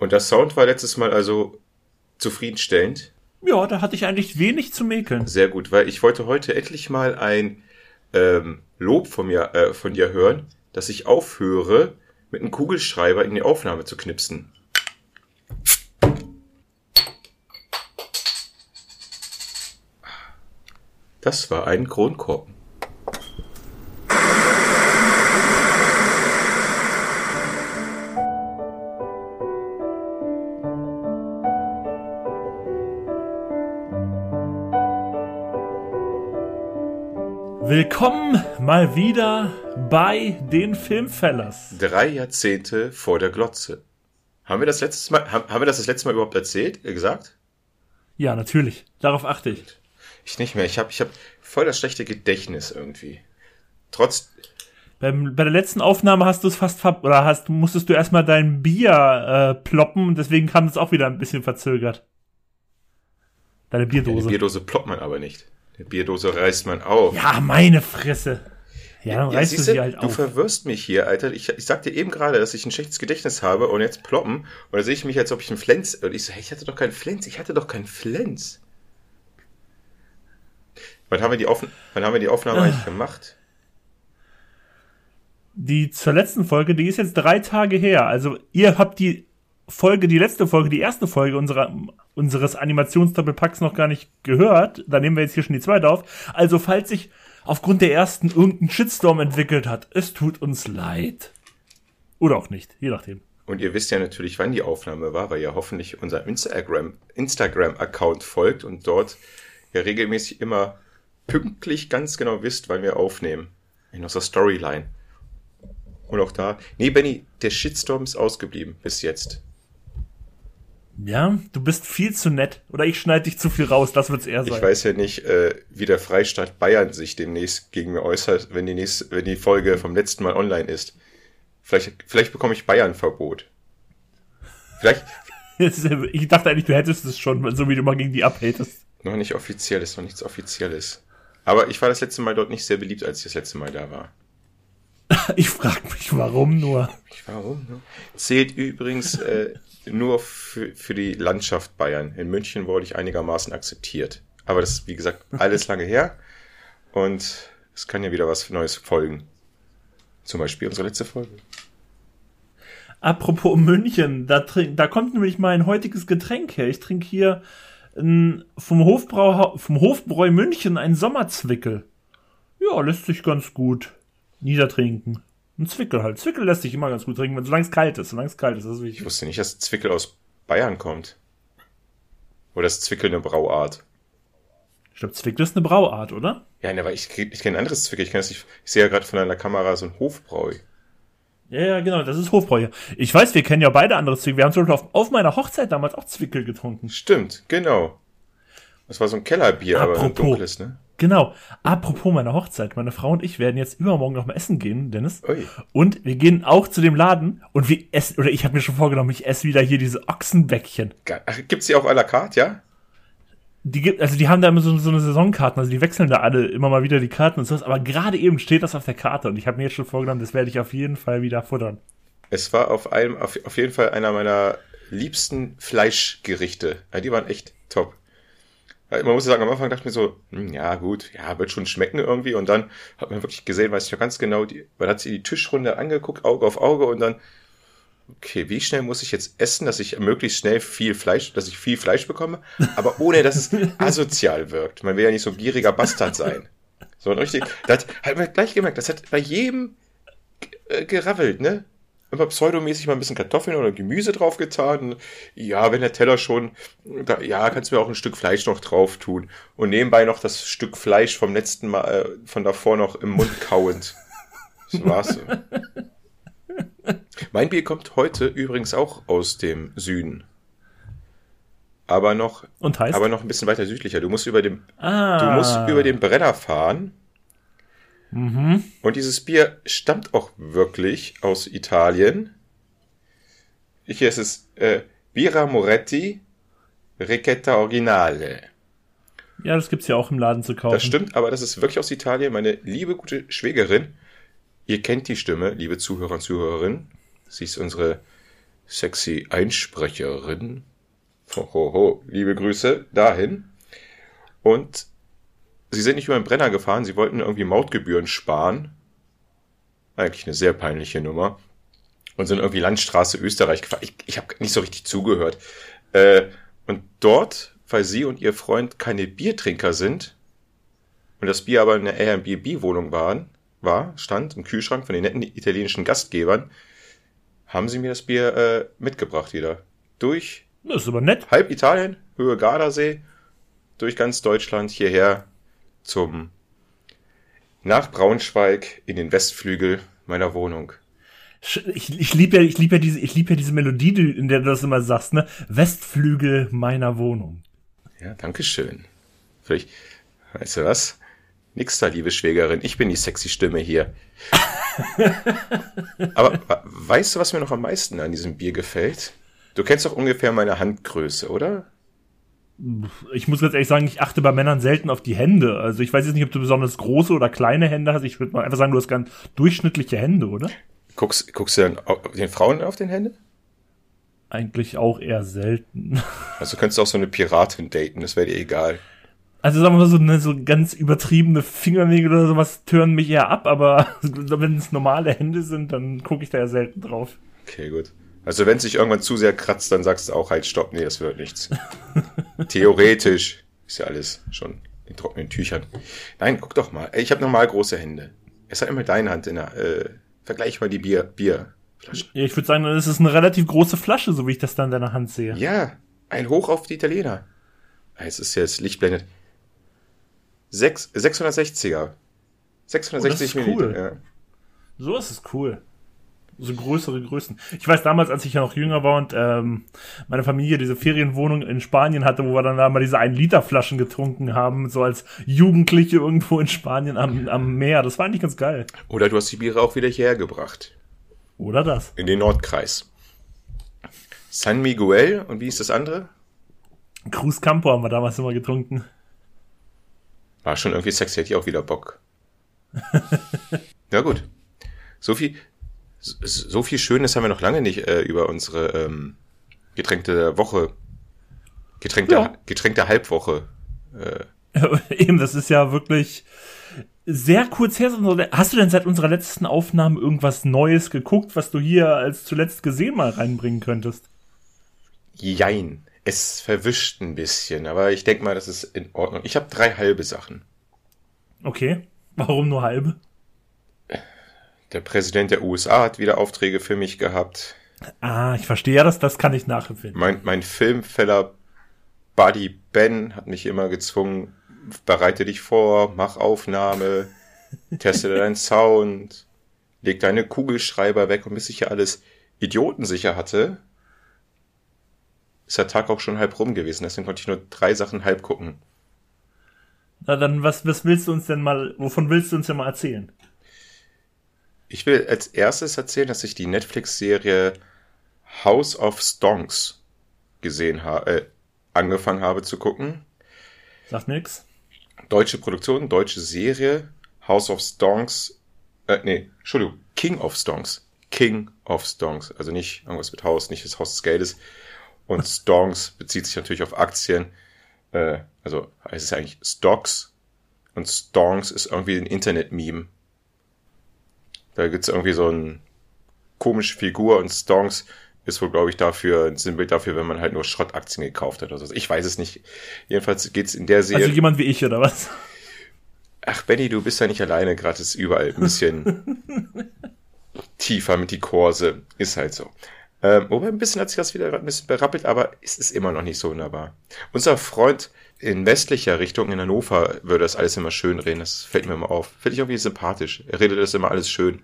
Und der Sound war letztes Mal also zufriedenstellend. Ja, da hatte ich eigentlich wenig zu mäkeln. Sehr gut, weil ich wollte heute endlich mal ein ähm, Lob von mir, äh, von dir hören, dass ich aufhöre, mit einem Kugelschreiber in die Aufnahme zu knipsen. Das war ein Kronkorken. Mal wieder bei den Filmfellers. Drei Jahrzehnte vor der Glotze. Haben wir das letztes Mal, haben, haben wir das das letzte Mal überhaupt erzählt, äh, gesagt? Ja, natürlich. Darauf achte ich. Ich nicht mehr. Ich habe ich hab voll das schlechte Gedächtnis irgendwie. Trotz. Beim, bei der letzten Aufnahme hast du es fast ver oder hast musstest du erstmal dein Bier äh, ploppen und deswegen kam es auch wieder ein bisschen verzögert. Deine Bierdose. Die Bierdose ploppt man aber nicht. Die Bierdose reißt man auf. Ja, meine Fresse. Ja, dann Ja, reißt du siehste, sie halt du auf. verwirrst mich hier, Alter. Ich, ich sagte eben gerade, dass ich ein schlechtes Gedächtnis habe und jetzt ploppen. Und da sehe ich mich, als ob ich einen Flens. Und ich so, hey, ich hatte doch keinen Flens. Ich hatte doch keinen Flens. Wann haben wir die, Aufn wann haben wir die Aufnahme Ah. eigentlich gemacht? Die zur letzten Folge, die ist jetzt drei Tage her. Also ihr habt die Folge, die letzte Folge, die erste Folge unserer, unseres Animationsdoppelpacks noch gar nicht gehört. Da nehmen wir jetzt hier schon die zweite auf. Also falls sich aufgrund der ersten irgendein Shitstorm entwickelt hat, es tut uns leid. Oder auch nicht, je nachdem. Und ihr wisst ja natürlich, wann die Aufnahme war, weil ihr hoffentlich unser Instagram, Instagram-Account folgt und dort ja regelmäßig immer pünktlich ganz genau wisst, wann wir aufnehmen. In unserer Storyline. Und auch da. Nee, Benny, der Shitstorm ist ausgeblieben bis jetzt. Ja, du bist viel zu nett. Oder ich schneide dich zu viel raus, das wird's eher sein. Ich weiß ja nicht, äh, wie der Freistaat Bayern sich demnächst gegen mir äußert, wenn die, nächste, wenn die Folge vom letzten Mal online ist. Vielleicht, vielleicht bekomme ich Bayern-Verbot. Vielleicht, Ich dachte eigentlich, du hättest es schon, so wie du mal gegen die abhatest. Noch nicht offiziell, ist noch nichts Offizielles. Aber ich war das letzte Mal dort nicht sehr beliebt, als ich das letzte Mal da war. Ich frag mich, warum nur. Ich, warum? Ne? Zählt übrigens äh, nur für, für die Landschaft Bayern. In München wurde ich einigermaßen akzeptiert. Aber das ist, wie gesagt, alles lange her. Und es kann ja wieder was Neues folgen. Zum Beispiel unsere letzte Folge. Apropos München, da, trink, da kommt nämlich mein heutiges Getränk her. Ich trinke hier n, vom, Hofbrau, vom Hofbräu München einen Sommerzwickel. Ja, lässt sich ganz gut niedertrinken. Ein Zwickel halt. Zwickel lässt sich immer ganz gut trinken, wenn solange es kalt ist. Solange es kalt ist, das ist Ich wichtig. wusste nicht, dass Zwickel aus Bayern kommt. Oder ist Zwickel eine Brauart? Ich glaube, Zwickel ist eine Brauart, oder? Ja, ne, aber ich, ich kenne ein anderes Zwickel. Ich, nicht, ich sehe ja gerade von deiner Kamera so ein Hofbräu. Ja, ja, genau, das ist Hofbräu. Ich weiß, wir kennen ja beide andere Zwickel. Wir haben zum Beispiel auf, auf meiner Hochzeit damals auch Zwickel getrunken. Stimmt, genau. Das war so ein Kellerbier, aber ein Apropos. dunkles, ne? Genau. Apropos meiner Hochzeit, meine Frau und ich werden jetzt übermorgen noch mal essen gehen, Dennis. Ui. Und wir gehen auch zu dem Laden und wir essen, oder ich habe mir schon vorgenommen, ich esse wieder hier diese Ochsenbäckchen. Geil. Ach, gibt's die auch à la carte, ja? Die gibt, also die haben da immer so, so eine Saisonkarten, also die wechseln da alle immer mal wieder die Karten und sowas, aber gerade eben steht das auf der Karte und ich habe mir jetzt schon vorgenommen, das werde ich auf jeden Fall wieder futtern. Es war auf einem, auf, auf jeden Fall einer meiner liebsten Fleischgerichte. Ja, die waren echt top. Ja, Man muss sagen, am Anfang dachte ich mir so, hm, ja gut, ja, wird schon schmecken irgendwie. Und dann hat man wirklich gesehen, weiß ich noch ganz genau, die, man hat sich die Tischrunde angeguckt, Auge auf Auge und dann, okay, wie schnell muss ich jetzt essen, dass ich möglichst schnell viel Fleisch, dass ich viel Fleisch bekomme, aber ohne, dass es asozial wirkt. Man will ja nicht so ein gieriger Bastard sein. So ein richtig, das hat man gleich gemerkt, das hat bei jedem äh, geraffelt, ne? Immer pseudomäßig mal ein bisschen Kartoffeln oder Gemüse draufgetan. Ja, wenn der Teller schon, da, ja, kannst du mir auch ein Stück Fleisch noch drauf tun. Und nebenbei noch das Stück Fleisch vom letzten Mal, äh, von davor noch im Mund kauend. Das war's. Mein Bier kommt heute übrigens auch aus dem Süden. Aber noch, aber noch ein bisschen weiter südlicher. Du musst über dem, ah, du musst über den Brenner fahren. Mhm. Und dieses Bier stammt auch wirklich aus Italien. Hier ist es äh, Bira Moretti Ricetta Originale. Ja, das gibt's ja auch im Laden zu kaufen. Das stimmt, aber das ist wirklich aus Italien. Meine liebe gute Schwägerin, ihr kennt die Stimme, liebe Zuhörer und Zuhörerinnen. Sie ist unsere sexy Einsprecherin. Hohoho, liebe Grüße dahin. Und sie sind nicht über den Brenner gefahren, sie wollten irgendwie Mautgebühren sparen. Eigentlich eine sehr peinliche Nummer. Und sind irgendwie Landstraße Österreich gefahren. Ich, ich habe nicht so richtig zugehört. Äh, und dort, weil sie und ihr Freund keine Biertrinker sind und das Bier aber in der Airbnb-Wohnung waren, war, stand im Kühlschrank von den netten italienischen Gastgebern, haben sie mir das Bier äh, mitgebracht wieder. Durch Das ist aber nett. halb Italien, Höhe Gardasee, durch ganz Deutschland hierher zum nach Braunschweig in den Westflügel meiner Wohnung. Ich, ich liebe ja, ich liebe ja diese, ich liebe ja diese Melodie, die- in der du das immer sagst, ne? Westflügel meiner Wohnung. Ja, danke schön. Vielleicht, weißt du was? Nix da, liebe Schwägerin, ich bin die sexy Stimme hier. Aber weißt du, was mir noch am meisten an diesem Bier gefällt? Du kennst doch ungefähr meine Handgröße, oder? Ich muss ganz ehrlich sagen, ich achte bei Männern selten auf die Hände. Also ich weiß jetzt nicht, ob du besonders große oder kleine Hände hast. Ich würde mal einfach sagen, du hast ganz durchschnittliche Hände, oder? Guckst, guckst du dann au- den Frauen auf den Händen? Eigentlich auch eher selten. Also könntest du auch so eine Piratin daten, das wäre dir egal. Also sagen wir mal so, ne, so ganz übertriebene Fingernägel oder sowas tören mich eher ab, aber wenn es normale Hände sind, dann gucke ich da ja selten drauf. Okay, gut. Also wenn es sich irgendwann zu sehr kratzt, dann sagst du auch halt stopp, nee, das wird nichts. Theoretisch ist ja alles schon in trockenen Tüchern. Nein, guck doch mal. Ich habe normal große Hände. Es hat immer deine Hand in der, äh, vergleich mal die Bier, Bierflasche. Ja, ich würde sagen, das ist eine relativ große Flasche, so wie ich das da in deiner Hand sehe. Ja, ein Hoch auf die Italiener. Es ist jetzt Lichtblendet. Sechs, 660er. 660 Oh, ist cool. Milliliter. Ja. So ist es cool. So größere Größen. Ich weiß damals, als ich ja noch jünger war und ähm, meine Familie diese Ferienwohnung in Spanien hatte, wo wir dann da mal diese 1-Liter-Flaschen getrunken haben, so als Jugendliche irgendwo in Spanien am, am Meer. Das war eigentlich ganz geil. Oder du hast die Biere auch wieder hierher gebracht. Oder das? In den Nordkreis. San Miguel und wie ist das andere? Cruz Campo haben wir damals immer getrunken. War schon irgendwie sexy, hätte ich auch wieder Bock. ja gut. So viel, so, so viel Schönes haben wir noch lange nicht äh, über unsere ähm, Getränke der Woche, Getränk der, Ja. Getränk der Halbwoche. Äh, Eben, das ist ja wirklich sehr kurz her. Hast du denn seit unserer letzten Aufnahme irgendwas Neues geguckt, was du hier als zuletzt gesehen mal reinbringen könntest? jein. Es verwischt ein bisschen, aber ich denke mal, das ist in Ordnung. Ich habe drei halbe Sachen. Okay. Warum nur halbe? Der Präsident der USA hat wieder Aufträge für mich gehabt. Ah, ich verstehe ja, das, das kann ich nachempfinden. Mein, mein Filmfeller Buddy Ben hat mich immer gezwungen, bereite dich vor, mach Aufnahme, teste deinen Sound, leg deine Kugelschreiber weg und bis ich hier alles idiotensicher hatte, ist der Tag auch schon halb rum gewesen. Deswegen konnte ich nur drei Sachen halb gucken. Na dann, was, was willst du uns denn mal, wovon willst du uns denn mal erzählen? Ich will als erstes erzählen, dass ich die Netflix-Serie House of Stonks gesehen habe, äh, angefangen habe zu gucken. Sagt nix. Deutsche Produktion, deutsche Serie, House of Stonks, äh, nee, Entschuldigung, King of Stonks. King of Stonks. Also nicht irgendwas mit Haus, nicht das Haus des Geldes. Und Stonks bezieht sich natürlich auf Aktien. Äh, also heißt es eigentlich Stocks. Und Stonks ist irgendwie ein Internet-Meme. Da gibt's irgendwie so eine komische Figur und Stonks ist wohl, glaube ich, dafür ein Symbol dafür, wenn man halt nur Schrottaktien gekauft hat oder so. Ich weiß es nicht. Jedenfalls geht's in der Serie. Also jemand wie ich, oder was? Ach, Benny, du bist ja nicht alleine, gerade ist überall ein bisschen tiefer mit die Kurse. Ist halt so. Ähm, wobei ein bisschen hat sich das wieder gerade ein bisschen berappelt, aber es ist immer noch nicht so wunderbar. Unser Freund in westlicher Richtung, in Hannover, würde das alles immer schön reden. Das fällt mir immer auf. Finde ich irgendwie sympathisch. Er redet das immer alles schön.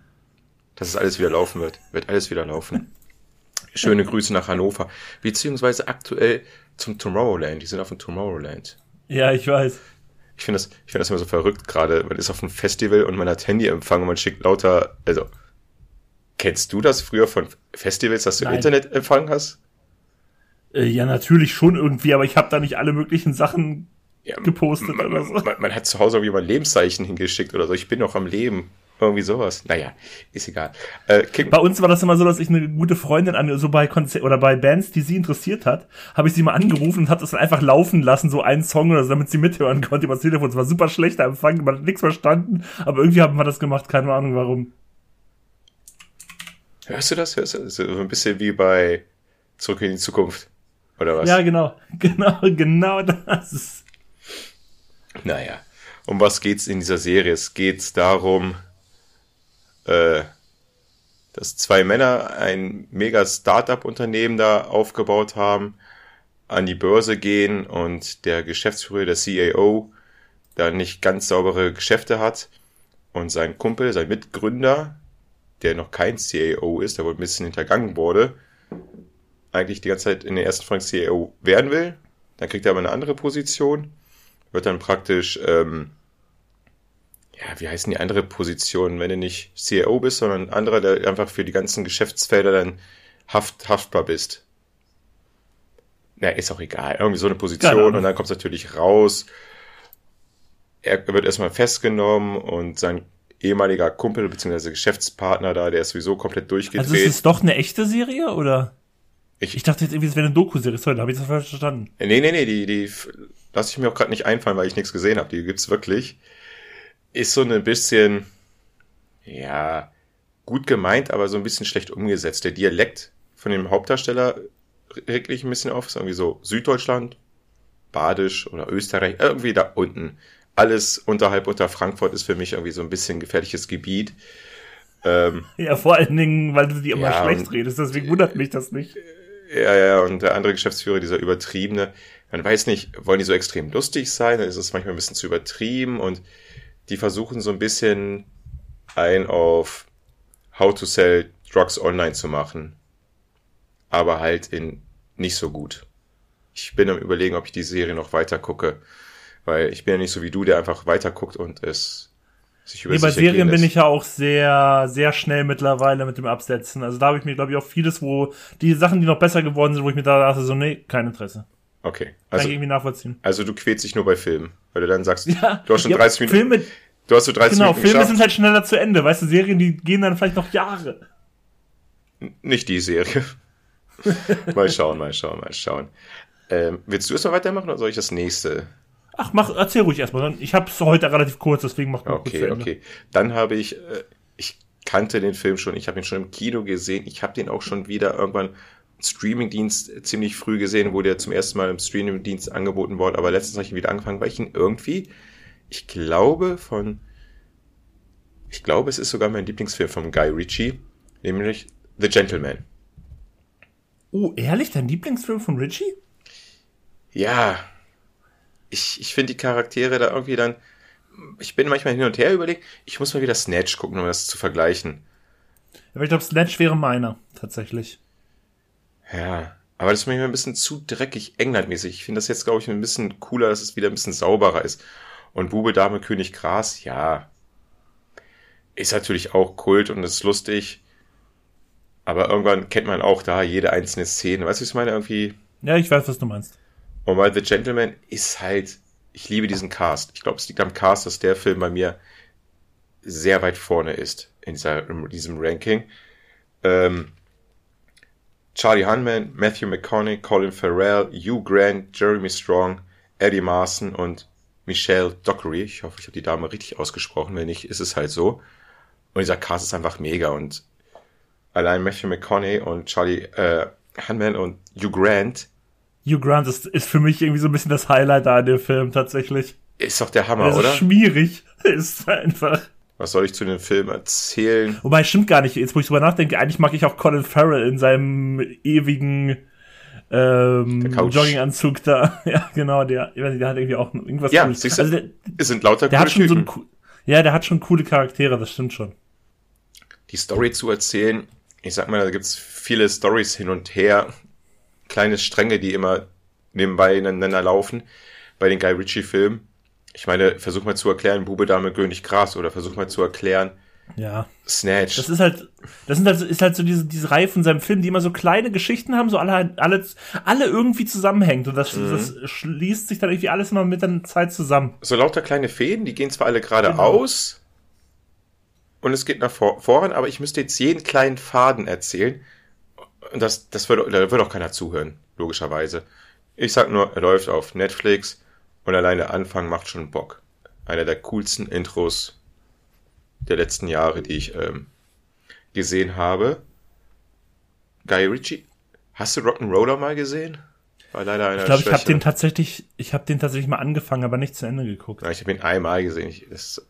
Dass es alles wieder laufen wird. Wird alles wieder laufen. Schöne Grüße nach Hannover. Beziehungsweise aktuell zum Tomorrowland. Die sind auf dem Tomorrowland. Ja, ich weiß. Ich finde das, ich finde das immer so verrückt gerade. Man ist auf einem Festival und man hat Handyempfang und man schickt lauter, also, kennst du das früher von Festivals, dass du Nein. Internetempfang hast? Äh, ja, natürlich schon irgendwie, aber ich habe da nicht alle möglichen Sachen Ja, gepostet man, oder so. man, man hat zu Hause irgendwie mal ein Lebenszeichen hingeschickt oder so. Ich bin noch am Leben. Irgendwie sowas. Naja, ist egal. Äh, bei uns war das immer so, dass ich eine gute Freundin an, so bei Konzer oder bei Bands, die sie interessiert hat, habe ich sie mal angerufen und habe das dann einfach laufen lassen, so einen Song oder so, damit sie mithören konnte über das Telefon. Es war super schlechter Empfang, man hat nichts verstanden, aber irgendwie haben wir das gemacht, keine Ahnung warum. Hörst du das? Hörst du das? So ein bisschen wie bei Zurück in die Zukunft. Oder was? Ja, genau. Genau, genau das. Naja. Um was geht's in dieser Serie? Es geht darum, äh, dass zwei Männer ein mega Startup-Unternehmen da aufgebaut haben, an die Börse gehen und der Geschäftsführer, der CAO, da nicht ganz saubere Geschäfte hat und sein Kumpel, sein Mitgründer, der noch kein CAO ist, der wohl ein bisschen hintergangen wurde, eigentlich die ganze Zeit in den ersten Folgen CAO werden will. Dann kriegt er aber eine andere Position, wird dann praktisch ähm, ja, wie heißen die andere Positionen, wenn du nicht CEO bist, sondern anderer, der einfach für die ganzen Geschäftsfelder dann haft, haftbar bist. Na, ist auch egal. Irgendwie so eine Position und dann kommt es natürlich raus. Er wird erstmal festgenommen und sein ehemaliger Kumpel bzw. Geschäftspartner da, der ist sowieso komplett durchgedreht. Also ist es doch eine echte Serie oder? Ich, ich dachte jetzt irgendwie, es wäre eine Doku-Serie. Sorry, da habe ich das falsch verstanden. Nee, nee, nee, die, die lasse ich mir auch gerade nicht einfallen, weil ich nichts gesehen habe. Die gibt's wirklich ist so ein bisschen, ja, gut gemeint, aber so ein bisschen schlecht umgesetzt. Der Dialekt von dem Hauptdarsteller regt mich ein bisschen auf. Ist irgendwie so Süddeutschland, Badisch oder Österreich, irgendwie da unten. Alles unterhalb unter Frankfurt ist für mich irgendwie so ein bisschen gefährliches Gebiet. Ähm, ja, vor allen Dingen, weil du die immer ja, schlecht redest, deswegen wundert mich das nicht. Ja, ja, und der andere Geschäftsführer, dieser übertriebene, man weiß nicht, wollen die so extrem lustig sein, dann ist es manchmal ein bisschen zu übertrieben und die versuchen so ein bisschen ein auf How to Sell Drugs Online zu machen. Aber halt in nicht so gut. Ich bin am überlegen, ob ich die Serie noch weiter gucke. Weil ich bin ja nicht so wie du, der einfach weiter guckt und es sich über nee, bei Serien bin ich ja auch sehr, sehr schnell mittlerweile mit dem Absetzen. Also da habe ich mir, glaube ich, auch vieles, wo die Sachen, die noch besser geworden sind, wo ich mir da dachte, so, nee, kein Interesse. Okay. Also, Kann ich irgendwie nachvollziehen. Also du quälst dich nur bei Filmen, weil du dann sagst, ja, du hast schon ja, 30 Minuten. Filme, du hast so 30 genau, Minuten Filme geschafft. sind halt schneller zu Ende, weißt du, Serien, die gehen dann vielleicht noch Jahre. Nicht die Serie. mal schauen, mal schauen, mal schauen. Ähm, willst du es noch weitermachen oder soll ich das nächste? Ach, mach, erzähl ruhig erstmal. Ich habe es heute relativ kurz, deswegen mach mal Okay, okay. Dann habe ich, äh, ich kannte den Film schon, ich habe ihn schon im Kino gesehen, ich habe den auch schon wieder irgendwann Streamingdienst ziemlich früh gesehen, wo der zum ersten Mal im Streamingdienst angeboten wurde, aber letztens habe ich ihn wieder angefangen, weil ich ihn irgendwie, ich glaube von, ich glaube, es ist sogar mein Lieblingsfilm von Guy Ritchie, nämlich The Gentleman. Oh, ehrlich? Dein Lieblingsfilm von Ritchie? Ja. Ich, ich finde die Charaktere da irgendwie dann, ich bin manchmal hin und her überlegt, ich muss mal wieder Snatch gucken, um das zu vergleichen. Aber ich glaube, Snatch wäre meiner, tatsächlich. Ja, aber das ist manchmal ein bisschen zu dreckig Englandmäßig. Ich finde das jetzt, glaube ich, ein bisschen cooler, dass es wieder ein bisschen sauberer ist. Und Bube, Dame, König, Gras, ja. Ist natürlich auch Kult und ist lustig. Aber irgendwann kennt man auch da jede einzelne Szene. Weißt du, was ich meine? Irgendwie. Ja, ich weiß, was du meinst. Und bei The Gentleman ist halt, ich liebe diesen Cast. Ich glaube, es liegt am Cast, dass der Film bei mir sehr weit vorne ist in, dieser, in diesem Ranking. Ähm, Charlie Hunman, Matthew McConaughey, Colin Farrell, Hugh Grant, Jeremy Strong, Eddie Marson und Michelle Dockery. Ich hoffe, ich habe die Dame richtig ausgesprochen. Wenn nicht, ist es halt so. Und dieser Cast ist einfach mega. Und allein Matthew McConaughey und Charlie äh, Hunman und Hugh Grant. Hugh Grant ist, ist für mich irgendwie so ein bisschen das Highlight da in dem Film tatsächlich. Ist doch der Hammer, oder? Ist schmierig. Ist einfach. Was soll ich zu dem Film erzählen? Wobei, stimmt gar nicht. Jetzt, wo ich drüber nachdenke, eigentlich mag ich auch Colin Farrell in seinem ewigen ähm, Jogginganzug da. ja, genau, der, der hat irgendwie auch irgendwas ja, Cooles. Also der, es sind lauter der hat schon Typen. so ein, Ja, der hat schon coole Charaktere, das stimmt schon. Die Story zu erzählen, ich sag mal, da gibt's viele Stories hin und her, kleine Stränge, die immer nebenbei ineinander laufen bei den Guy Ritchie-Filmen ich meine, versuch mal zu erklären, Bube, Dame, König, Gras oder versuch mal zu erklären, ja. Snatch. Das ist halt, das sind halt, ist halt so diese, diese Reihe von seinem Film, die immer so kleine Geschichten haben, so alle, alle, alle irgendwie zusammenhängt. Und das, mhm. das schließt sich dann irgendwie alles immer mit der Zeit zusammen. So lauter kleine Fäden, die gehen zwar alle geradeaus. Genau. und es geht nach vor voran, aber ich müsste jetzt jeden kleinen Faden erzählen. Das, das wird, da wird auch keiner zuhören, logischerweise. Ich sag nur, er läuft auf Netflix und allein der Anfang macht schon Bock. Einer der coolsten Intros der letzten Jahre, die ich ähm, gesehen habe. Guy Ritchie, hast du Rock'n'Roller mal gesehen? War leider einer Ich glaube, ich habe den tatsächlich, ich habe den tatsächlich mal angefangen, aber nicht zu Ende geguckt. Ja, ich habe ihn einmal gesehen. Ich, das,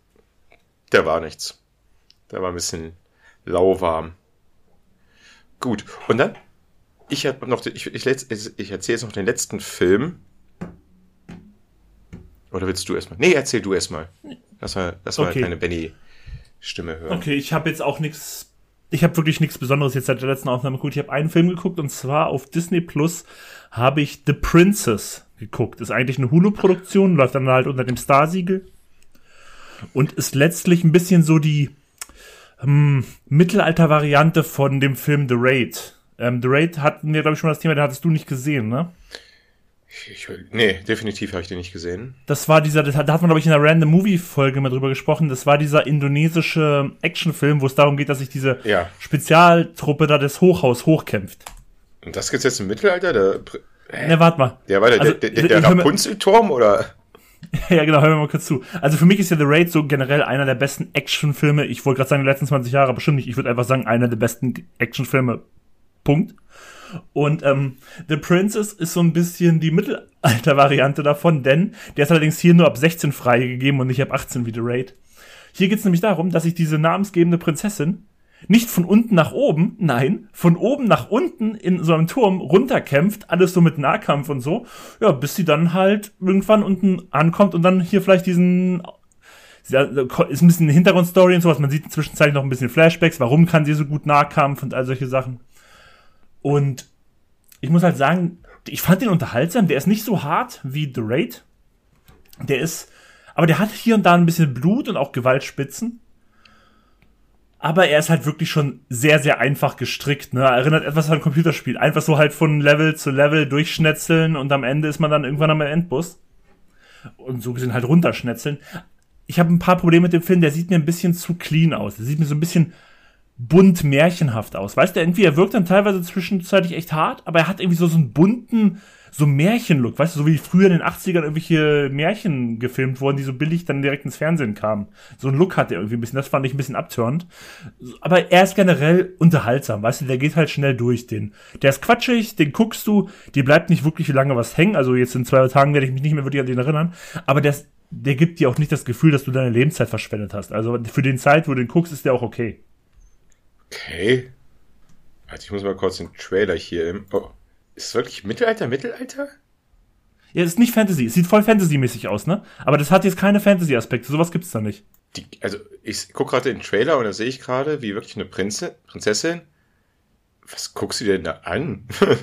der war nichts. Der war ein bisschen lauwarm. Gut. Und dann, ich noch, ich, ich, ich erzähle jetzt noch den letzten Film. Oder willst du erstmal? Nee, erzähl du erstmal. Lass mal, lass mal okay. deine Benny-Stimme hören. Okay, ich habe jetzt auch nichts. Ich habe wirklich nichts Besonderes jetzt seit der letzten Aufnahme geguckt. Ich habe einen Film geguckt und zwar auf Disney Plus habe ich The Princess geguckt. Ist eigentlich eine Hulu-Produktion, läuft dann halt unter dem Star-Siegel und ist letztlich ein bisschen so die hm, Mittelalter-Variante von dem Film The Raid. Ähm, The Raid hatten wir, glaube ich, schon mal das Thema, den hattest du nicht gesehen, ne? Ich, nee, definitiv habe ich den nicht gesehen. Das war dieser, da hat man, glaube ich, in einer Random Movie-Folge mal drüber gesprochen. Das war dieser indonesische Actionfilm, wo es darum geht, dass sich diese ja. Spezialtruppe da des Hochhaus hochkämpft. Und das gibt's jetzt im Mittelalter? Der, Ne, warte mal. Der war der, also, der, der, der Rapunzelturm oder? Ja, genau, hören wir mal kurz zu. Also für mich ist ja The Raid so generell einer der besten Actionfilme. Ich wollte gerade sagen, die letzten 20 Jahre, bestimmt nicht. Ich würde einfach sagen, einer der besten Actionfilme. Punkt. Und ähm, The Princess ist so ein bisschen die Mittelalter-Variante davon, denn der ist allerdings hier nur ab 16 freigegeben und nicht ab 18 wie The Raid. Hier geht es nämlich darum, dass sich diese namensgebende Prinzessin nicht von unten nach oben, nein, von oben nach unten in so einem Turm runterkämpft, alles so mit Nahkampf und so, ja, bis sie dann halt irgendwann unten ankommt und dann hier vielleicht diesen ist ein bisschen eine Hintergrundstory und sowas. Man sieht zwischenzeitlich noch ein bisschen Flashbacks. Warum kann sie so gut Nahkampf und all solche Sachen? Und ich muss halt sagen, ich fand den unterhaltsam. Der ist nicht so hart wie The Raid. Der ist, aber der hat hier und da ein bisschen Blut und auch Gewaltspitzen aber er ist halt wirklich schon sehr, sehr einfach gestrickt. Ne? Erinnert etwas an ein Computerspiel. Einfach so halt von Level zu Level durchschnetzeln und am Ende ist man dann irgendwann am Endbus. Und so gesehen halt runterschnetzeln. Ich habe ein paar Probleme mit dem Film, der sieht mir ein bisschen zu clean aus. Der sieht mir so ein bisschen bunt märchenhaft aus. Weißt du, irgendwie, er wirkt dann teilweise zwischenzeitlich echt hart, aber er hat irgendwie so, so einen bunten, so Märchenlook, weißt du, so wie früher in den 80ern irgendwelche Märchen gefilmt wurden, die so billig dann direkt ins Fernsehen kamen. So ein Look hat er irgendwie ein bisschen, das fand ich ein bisschen abtörend. Aber er ist generell unterhaltsam, weißt du, der geht halt schnell durch, den. Der ist quatschig, den guckst du, dir bleibt nicht wirklich lange was hängen, also jetzt in zwei Tagen werde ich mich nicht mehr wirklich an den erinnern, aber der, der gibt dir auch nicht das Gefühl, dass du deine Lebenszeit verschwendet hast. Also für den Zeit, wo du den guckst, ist der auch okay. Okay. Also ich muss mal kurz den Trailer hier im. Oh, ist es wirklich Mittelalter, Mittelalter? Ja, es ist nicht Fantasy. Es sieht voll Fantasy-mäßig aus, ne? Aber das hat jetzt keine Fantasy-Aspekte. Sowas gibt's da nicht. Die, also, ich gucke gerade den Trailer und da sehe ich gerade, wie wirklich eine Prinze, Prinzessin. Was guckst du denn da an? ja,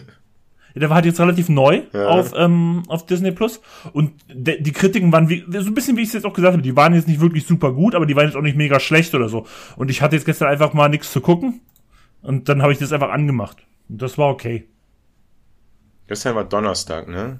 der war halt jetzt relativ neu ja. auf, ähm, auf Disney Plus. Und de, die Kritiken waren wie, so ein bisschen, wie ich es jetzt auch gesagt habe, die waren jetzt nicht wirklich super gut, aber die waren jetzt auch nicht mega schlecht oder so. Und ich hatte jetzt gestern einfach mal nichts zu gucken. Und dann habe ich das einfach angemacht. Und das war okay. Gestern war Donnerstag, ne?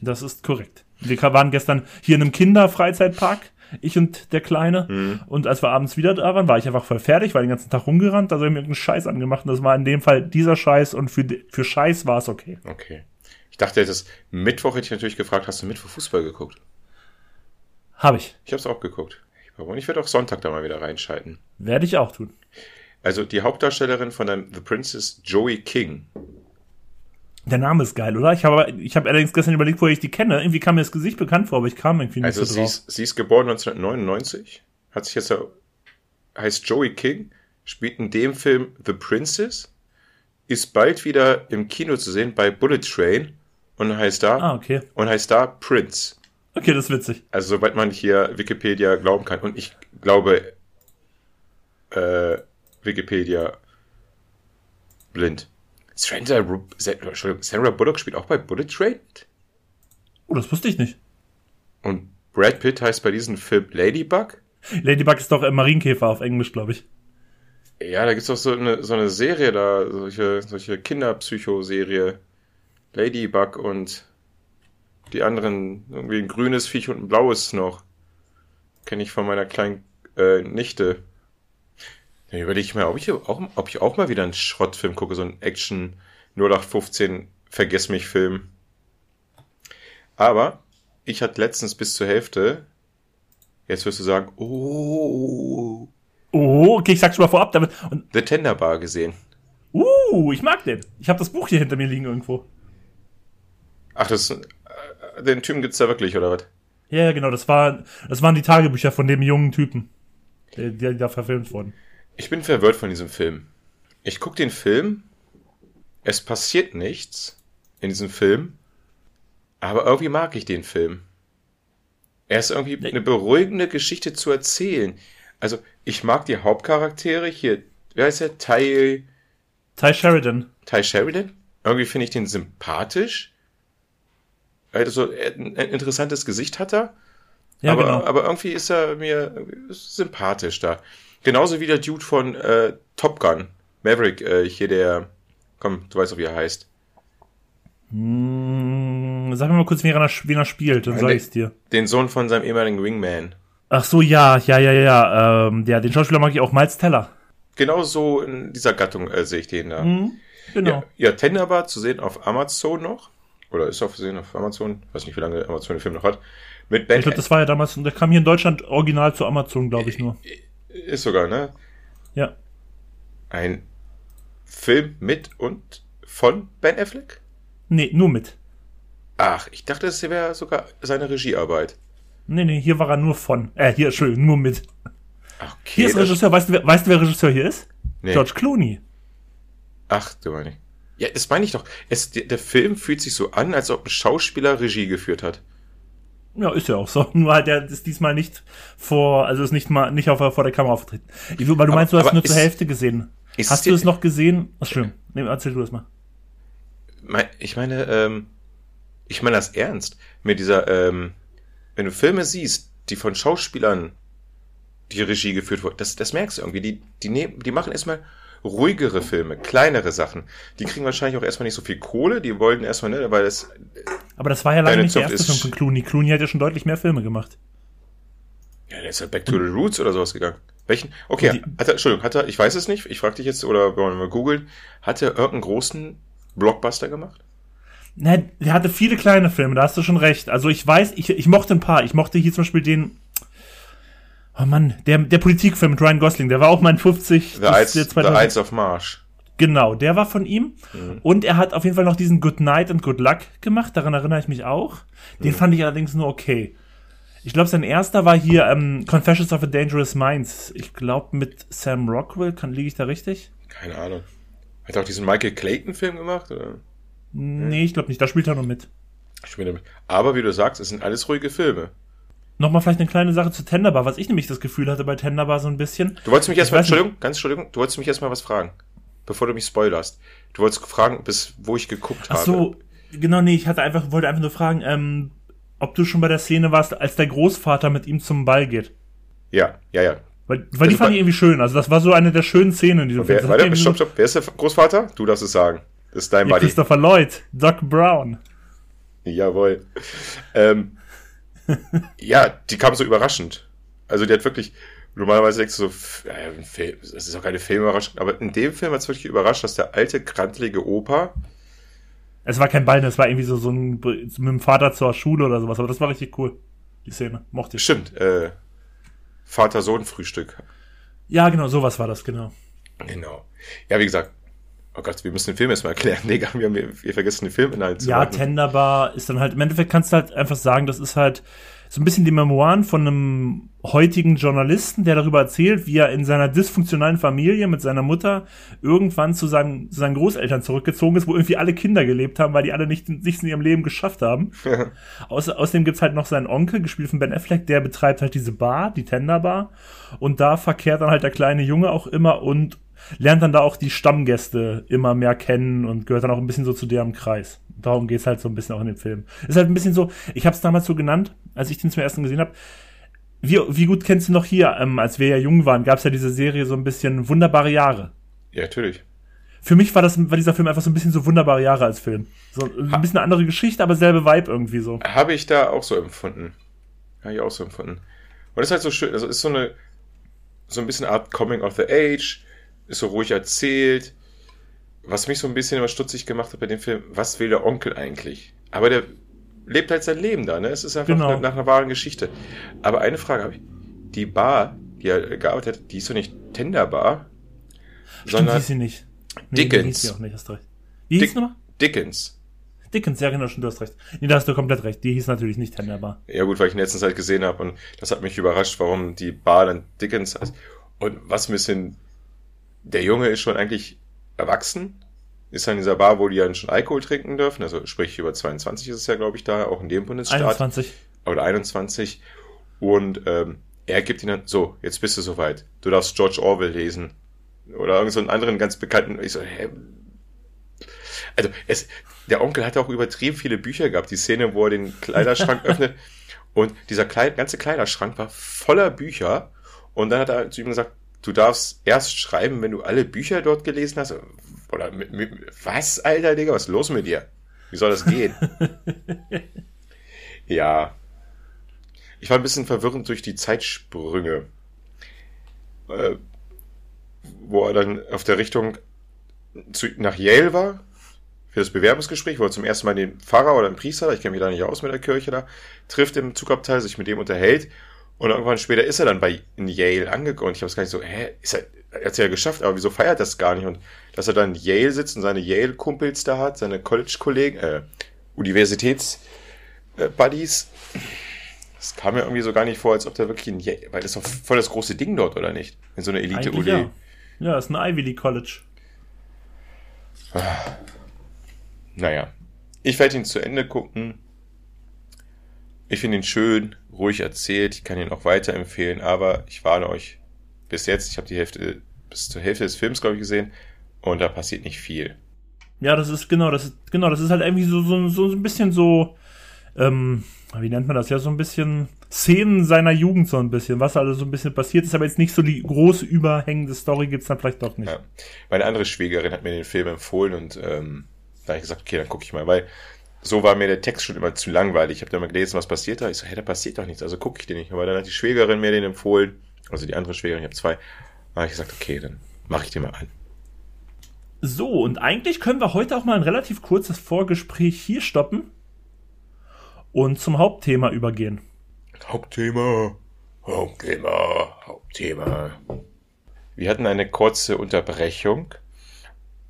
Das ist korrekt. Wir waren gestern hier in einem Kinderfreizeitpark, ich und der Kleine. Mhm. Und als wir abends wieder da waren, war ich einfach voll fertig, war den ganzen Tag rumgerannt, also habe ich mir irgendeinen Scheiß angemacht. Und das war in dem Fall dieser Scheiß und für, für Scheiß war es okay. Okay. Ich dachte, das Mittwoch hätte ich natürlich gefragt, hast du Mittwoch Fußball geguckt? Habe ich. Ich habe es auch geguckt. Und ich werde auch Sonntag da mal wieder reinschalten. Werde ich auch tun. Also die Hauptdarstellerin von The Princess, Joey King, der Name ist geil, oder? Ich habe ich hab allerdings gestern überlegt, wo ich die kenne. Irgendwie kam mir das Gesicht bekannt vor, aber ich kam irgendwie nicht also so drauf. Also sie ist geboren 1999, hat sich jetzt heißt Joey King, spielt in dem Film The Princess, ist bald wieder im Kino zu sehen bei Bullet Train und heißt da ah, okay. und heißt da Prince. Okay, das ist witzig. Also soweit man hier Wikipedia glauben kann und ich glaube äh, Wikipedia blind. Sandra, Sandra Bullock spielt auch bei Bullet Train? Oh, das wusste ich nicht. Und Brad Pitt heißt bei diesem Film Ladybug? Ladybug ist doch Marienkäfer auf Englisch, glaube ich. Ja, da gibt es doch so eine, so eine Serie da, solche, solche Kinderpsycho-Serie. Ladybug und die anderen, irgendwie ein grünes Viech und ein blaues noch. Kenne ich von meiner kleinen äh, Nichte. Dann überlege ich mal, ob ich, auch, ob ich auch mal wieder einen Schrottfilm gucke, so einen Action 0815 Vergess mich Film. Aber ich hatte letztens bis zur Hälfte, jetzt wirst du sagen, oh, Oh, okay, ich sag's schon mal vorab. Damit, und, The Tender Bar gesehen. uh, ich mag den. Ich habe das Buch hier hinter mir liegen irgendwo. Ach, das, äh, den Typen gibt's da wirklich, oder was? Ja, ja, genau, das, war, das waren die Tagebücher von dem jungen Typen, die, die da verfilmt wurden. Ich bin verwirrt von diesem Film. Ich guck den Film, es passiert nichts in diesem Film, aber irgendwie mag ich den Film. Er ist irgendwie eine beruhigende Geschichte zu erzählen. Also, ich mag die Hauptcharaktere hier. Wer ist der? Ty, Ty Sheridan. Ty Sheridan? Irgendwie finde ich den sympathisch. Also, er- ein interessantes Gesicht hat er. Ja, aber, genau. aber irgendwie ist er mir sympathisch da. Genauso wie der Dude von äh, Top Gun. Maverick, äh, hier der. Komm, du weißt doch, wie er heißt. Hm, sag mir mal kurz, wie er, wie er spielt, dann Nein, sag ich's dir. Den Sohn von seinem ehemaligen Wingman. Ach so, ja, ja, ja, ja, ja. Ähm, ja, den Schauspieler mag ich auch, Miles Teller. Genau so in dieser Gattung äh, sehe ich den da. Mhm, genau. Ja, ja Tenderbar zu sehen auf Amazon noch. Oder ist auch zu sehen auf Amazon. Weiß nicht, wie lange Amazon den Film noch hat. Mit Ben Ich glaube, das war ja damals, der kam hier in Deutschland original zu Amazon, glaube ich nur. Ist sogar, ne? Ja. Ein Film mit und von Ben Affleck? Nee, nur mit. Ach, ich dachte, es wäre sogar seine Regiearbeit. Nee, nee, hier war er nur von. Äh, hier, Entschuldigung, nur mit. Ach, Okay, Hier ist Regisseur, weißt du, wer, weißt du, wer Regisseur hier ist? Nee. George Clooney. Ach, du meine. Ja, das meine ich doch. Es, der, der Film fühlt sich so an, als ob ein Schauspieler Regie geführt hat. Ja, ist ja auch so. Nur halt, der ist diesmal nicht vor, also ist nicht mal, nicht auf, vor der Kamera aufgetreten. Ich, weil du Aber- meinst, du hast nur zur ist- Hälfte gesehen. ist Hast du es noch gesehen? Ach, schön. Nee, erzähl du es mal. Ich meine, ähm, ich meine das ernst. Mit dieser, ähm, wenn du Filme siehst, die von Schauspielern die Regie geführt wurden, das, das merkst du irgendwie. Die, die, nehmen, die machen erstmal ruhigere Filme, kleinere Sachen. Die kriegen wahrscheinlich auch erstmal nicht so viel Kohle, die wollten erstmal, ne, weil das, Aber das war ja lange nicht der Zucht erste ist- Film von Clooney. Clooney hat ja schon deutlich mehr Filme gemacht. ja, der ist ja Back to the Roots oder sowas gegangen. Welchen? Okay, hat er, Entschuldigung, hat er, ich weiß es nicht, ich frage dich jetzt, oder wollen wir mal googeln, hat er irgendeinen großen Blockbuster gemacht? Ne, der hatte viele kleine Filme, da hast du schon recht. Also ich weiß, ich, ich mochte ein paar. Ich mochte hier zum Beispiel den. Oh Mann, der, der Politikfilm mit Ryan Gosling, der war auch mein 50. The, das Ides, ist The 2000 Ides of Marsh. Genau, der war von ihm. Mhm. Und er hat auf jeden Fall noch diesen Good Night and Good Luck gemacht, daran erinnere ich mich auch. Mhm. Den fand ich allerdings nur okay. Ich glaube, sein erster war hier ähm, Confessions of a Dangerous Minds. Ich glaube mit Sam Rockwell, kann liege ich da richtig? Keine Ahnung. Hat er auch diesen Michael Clayton-Film gemacht? Oder? Nee, ich glaube nicht, da spielt er nur mit. Ich bin damit. Aber wie du sagst, es sind alles ruhige Filme. Nochmal vielleicht eine kleine Sache zu Tenderbar, was ich nämlich das Gefühl hatte bei Tenderbar so ein bisschen. Du wolltest mich erstmal. Entschuldigung, ganz Entschuldigung, du wolltest mich erstmal was fragen. Bevor du mich spoilerst. Du wolltest fragen, bis wo ich geguckt Ach habe. so, genau, nee, ich hatte einfach, wollte einfach nur fragen, ähm, ob du schon bei der Szene warst, als der Großvater mit ihm zum Ball geht. Ja, ja, ja. Weil, weil die Also fand ich irgendwie schön. Also das war so eine der schönen Szenen in diesem Film. Wer, hat warte, stopp, stopp. Wer ist der Großvater? Du darfst es sagen. Das ist dein Ja, Buddy. Christopher Lloyd, Doc Brown. Jawohl. Ähm, ja, die kam so überraschend. Also die hat wirklich, normalerweise denkst du so, Film, das ist auch keine Filmüberraschung, aber in dem Film hat es wirklich überrascht, dass der alte, krantelige Opa, Es war kein Ball, es war irgendwie so, so ein mit dem Vater zur Schule oder sowas, aber das war richtig cool. Die Szene. Mochte ich. stimmt, äh, Vater-Sohn-Frühstück. Ja, genau, sowas war das, genau. Genau. Ja, wie gesagt, oh Gott, wir müssen den Film erstmal erklären, Digga, wir haben wir, vergessen den Filminhalt zu Ja, machen. Tenderbar ist dann halt, im Endeffekt kannst du halt einfach sagen, das ist halt so ein bisschen die Memoiren von einem heutigen Journalisten, der darüber erzählt, wie er in seiner dysfunktionalen Familie mit seiner Mutter irgendwann zu seinen, zu seinen Großeltern zurückgezogen ist, wo irgendwie alle Kinder gelebt haben, weil die alle nicht, nichts in ihrem Leben geschafft haben. Auß, außerdem gibt's halt noch seinen Onkel, gespielt von Ben Affleck, der betreibt halt diese Bar, die Tenderbar. Und da verkehrt dann halt der kleine Junge auch immer und lernt dann da auch die Stammgäste immer mehr kennen und gehört dann auch ein bisschen so zu deren Kreis. Darum geht's halt so ein bisschen auch in dem Film. Ist halt ein bisschen so, ich habe es damals so genannt, als ich den zum ersten gesehen habe. Wie, wie gut kennst du noch hier, ähm, als wir ja jung waren, gab's ja diese Serie so ein bisschen Wunderbare Jahre. Ja, natürlich. Für mich war das war dieser Film einfach so ein bisschen so wunderbare Jahre als Film. So ein bisschen eine andere Geschichte, aber selbe Vibe irgendwie so. Habe ich da auch so empfunden. Habe ich auch so empfunden. Und das ist halt so schön, also ist so eine, so ein bisschen Art Coming of the Age, ist so ruhig erzählt. Was mich so ein bisschen immer stutzig gemacht hat bei dem Film, was will der Onkel eigentlich? Aber der lebt halt sein Leben da, ne? Es ist einfach Genau. nach, einer wahren Geschichte. Aber eine Frage habe ich. Die Bar, die er gearbeitet hat, die ist doch nicht Tenderbar, Stimmt, sondern hieß sie nicht. Nee, Dickens. die hieß sie auch nicht, hast du recht. Wie hieß Dick- sie nochmal? Dickens. Dickens, ja genau, stimmt, du hast recht. Nee, da hast du komplett recht. Die hieß natürlich nicht Tenderbar. Ja gut, weil ich in letzter Zeit gesehen habe und das hat mich überrascht, warum die Bar dann Dickens heißt. Und was ein bisschen, der Junge ist schon eigentlich erwachsen, ist an dieser Bar, wo die dann schon Alkohol trinken dürfen, also sprich über 22 ist es ja, glaube ich, da, auch in dem Bundesstaat. 21. Oder 21. Und ähm, er gibt ihnen dann, so, jetzt bist du soweit. Du darfst George Orwell lesen. Oder irgend so einen anderen ganz bekannten. Ich so, hä? Also, es, der Onkel hat auch übertrieben viele Bücher gehabt. Die Szene, wo er den Kleiderschrank öffnet. Und dieser ganze Kleiderschrank war voller Bücher. Und dann hat er zu ihm gesagt, du darfst erst schreiben, wenn du alle Bücher dort gelesen hast. Oder mit, mit, was, Alter, Digga, was ist los mit dir? Wie soll das gehen? ja. Ich war ein bisschen verwirrend durch die Zeitsprünge. Äh, wo er dann auf der Richtung zu, nach Yale war, für das Bewerbungsgespräch, wo er zum ersten Mal den Pfarrer oder den Priester, ich kenne mich da nicht aus mit der Kirche da, trifft im Zugabteil, sich mit dem unterhält und irgendwann später ist er dann bei in Yale angekommen ich habe es gar nicht so, hä, ist er, er hat es ja geschafft, aber wieso feiert das gar nicht und dass er dann in Yale sitzt und seine Yale-Kumpels da hat, seine College-Kollegen, äh, Universitäts-Buddies, das kam mir irgendwie so gar nicht vor, als ob der wirklich in Yale, weil das ist doch voll das große Ding dort, oder nicht? In so einer Elite-Uni. ja. Ja, ist ein Ivy League College. Naja, ich werde ihn zu Ende gucken. Ich finde ihn schön, ruhig erzählt. Ich kann ihn auch weiterempfehlen, aber ich warne euch. Bis jetzt, ich habe die Hälfte, bis zur Hälfte des Films, glaube ich, gesehen. Und da passiert nicht viel. Ja, das ist genau, das ist genau, das ist halt irgendwie so so, so ein bisschen so, ähm, wie nennt man das? Ja, so ein bisschen Szenen seiner Jugend so ein bisschen, was also so ein bisschen passiert ist, aber jetzt nicht so die große überhängende Story gibt's dann vielleicht doch nicht. Ja. Meine andere Schwägerin hat mir den Film empfohlen und ähm, da habe ich gesagt, okay, dann gucke ich mal, weil so war mir der Text schon immer zu langweilig. Ich habe da mal gelesen, was passiert da. Ich so, hey, da passiert doch nichts, also gucke ich den nicht. Aber dann hat die Schwägerin mir den empfohlen, also die andere Schwägerin, ich habe zwei. Da habe ich gesagt, okay, dann mache ich den mal an. So, und eigentlich können wir heute auch mal ein relativ kurzes Vorgespräch hier stoppen und zum Hauptthema übergehen. Hauptthema, Hauptthema, Hauptthema. Wir hatten eine kurze Unterbrechung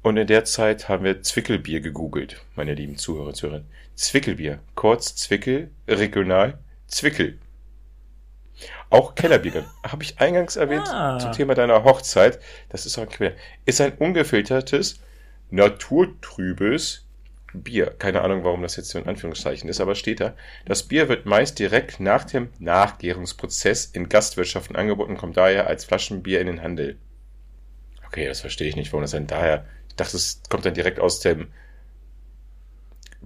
und in der Zeit haben wir Zwickelbier gegoogelt, meine lieben Zuhörer und Zuhörerinnen. Zwickelbier, kurz Zwickel, regional Zwickel. Auch Kellerbier, habe ich eingangs erwähnt Ah. zum Thema deiner Hochzeit. Das ist auch quer. Ist ein ungefiltertes, naturtrübes Bier. Keine Ahnung, warum das jetzt so in Anführungszeichen ist, aber steht da. Das Bier wird meist direkt nach dem Nachgärungsprozess in Gastwirtschaften angeboten und kommt daher als Flaschenbier in den Handel. Okay, das verstehe ich nicht, warum das dann daher. Ich dachte, es kommt dann direkt aus dem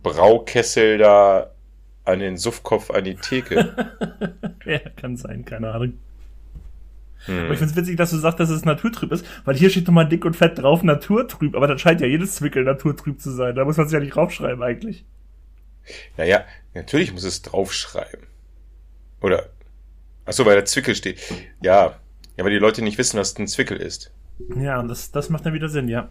Braukessel da an den Suffkopf an die Theke. Ja, kann sein, keine Ahnung. Hm. Aber ich find's witzig, dass du sagst, dass es naturtrüb ist, weil hier steht nochmal dick und fett drauf naturtrüb, aber dann scheint ja jedes Zwickel naturtrüb zu sein. Da muss man sich ja nicht raufschreiben eigentlich. Naja, natürlich muss es draufschreiben. Oder, achso, weil der Zwickel steht. Ja, ja, weil die Leute nicht wissen, was ein Zwickel ist. Ja, und das, das macht dann wieder Sinn, ja.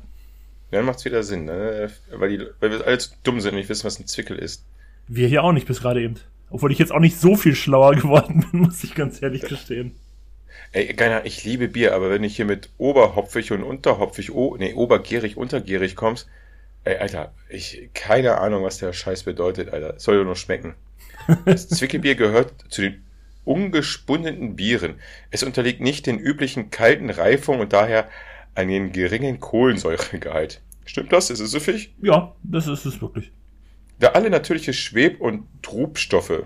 Dann macht's wieder Sinn, ne? Weil, die, weil wir alle zu dumm sind und nicht wissen, was ein Zwickel ist. Wir hier auch nicht bis gerade eben. Obwohl ich jetzt auch nicht so viel schlauer geworden bin, muss ich ganz ehrlich gestehen. Ey, keiner, ich liebe Bier, aber wenn ich hier mit oberhopfig und unterhopfig, oh, nee, obergierig, untergierig kommst, ey, Alter, ich, keine Ahnung, was der Scheiß bedeutet, Alter. Soll doch nur schmecken. Das Zwickelbier gehört zu den ungespundenen Bieren. Es unterliegt nicht den üblichen kalten Reifungen und daher einen geringen Kohlensäuregehalt. Stimmt das? Ist es süffig? Ja, das ist es wirklich. Da alle natürliche Schweb- und Trubstoffe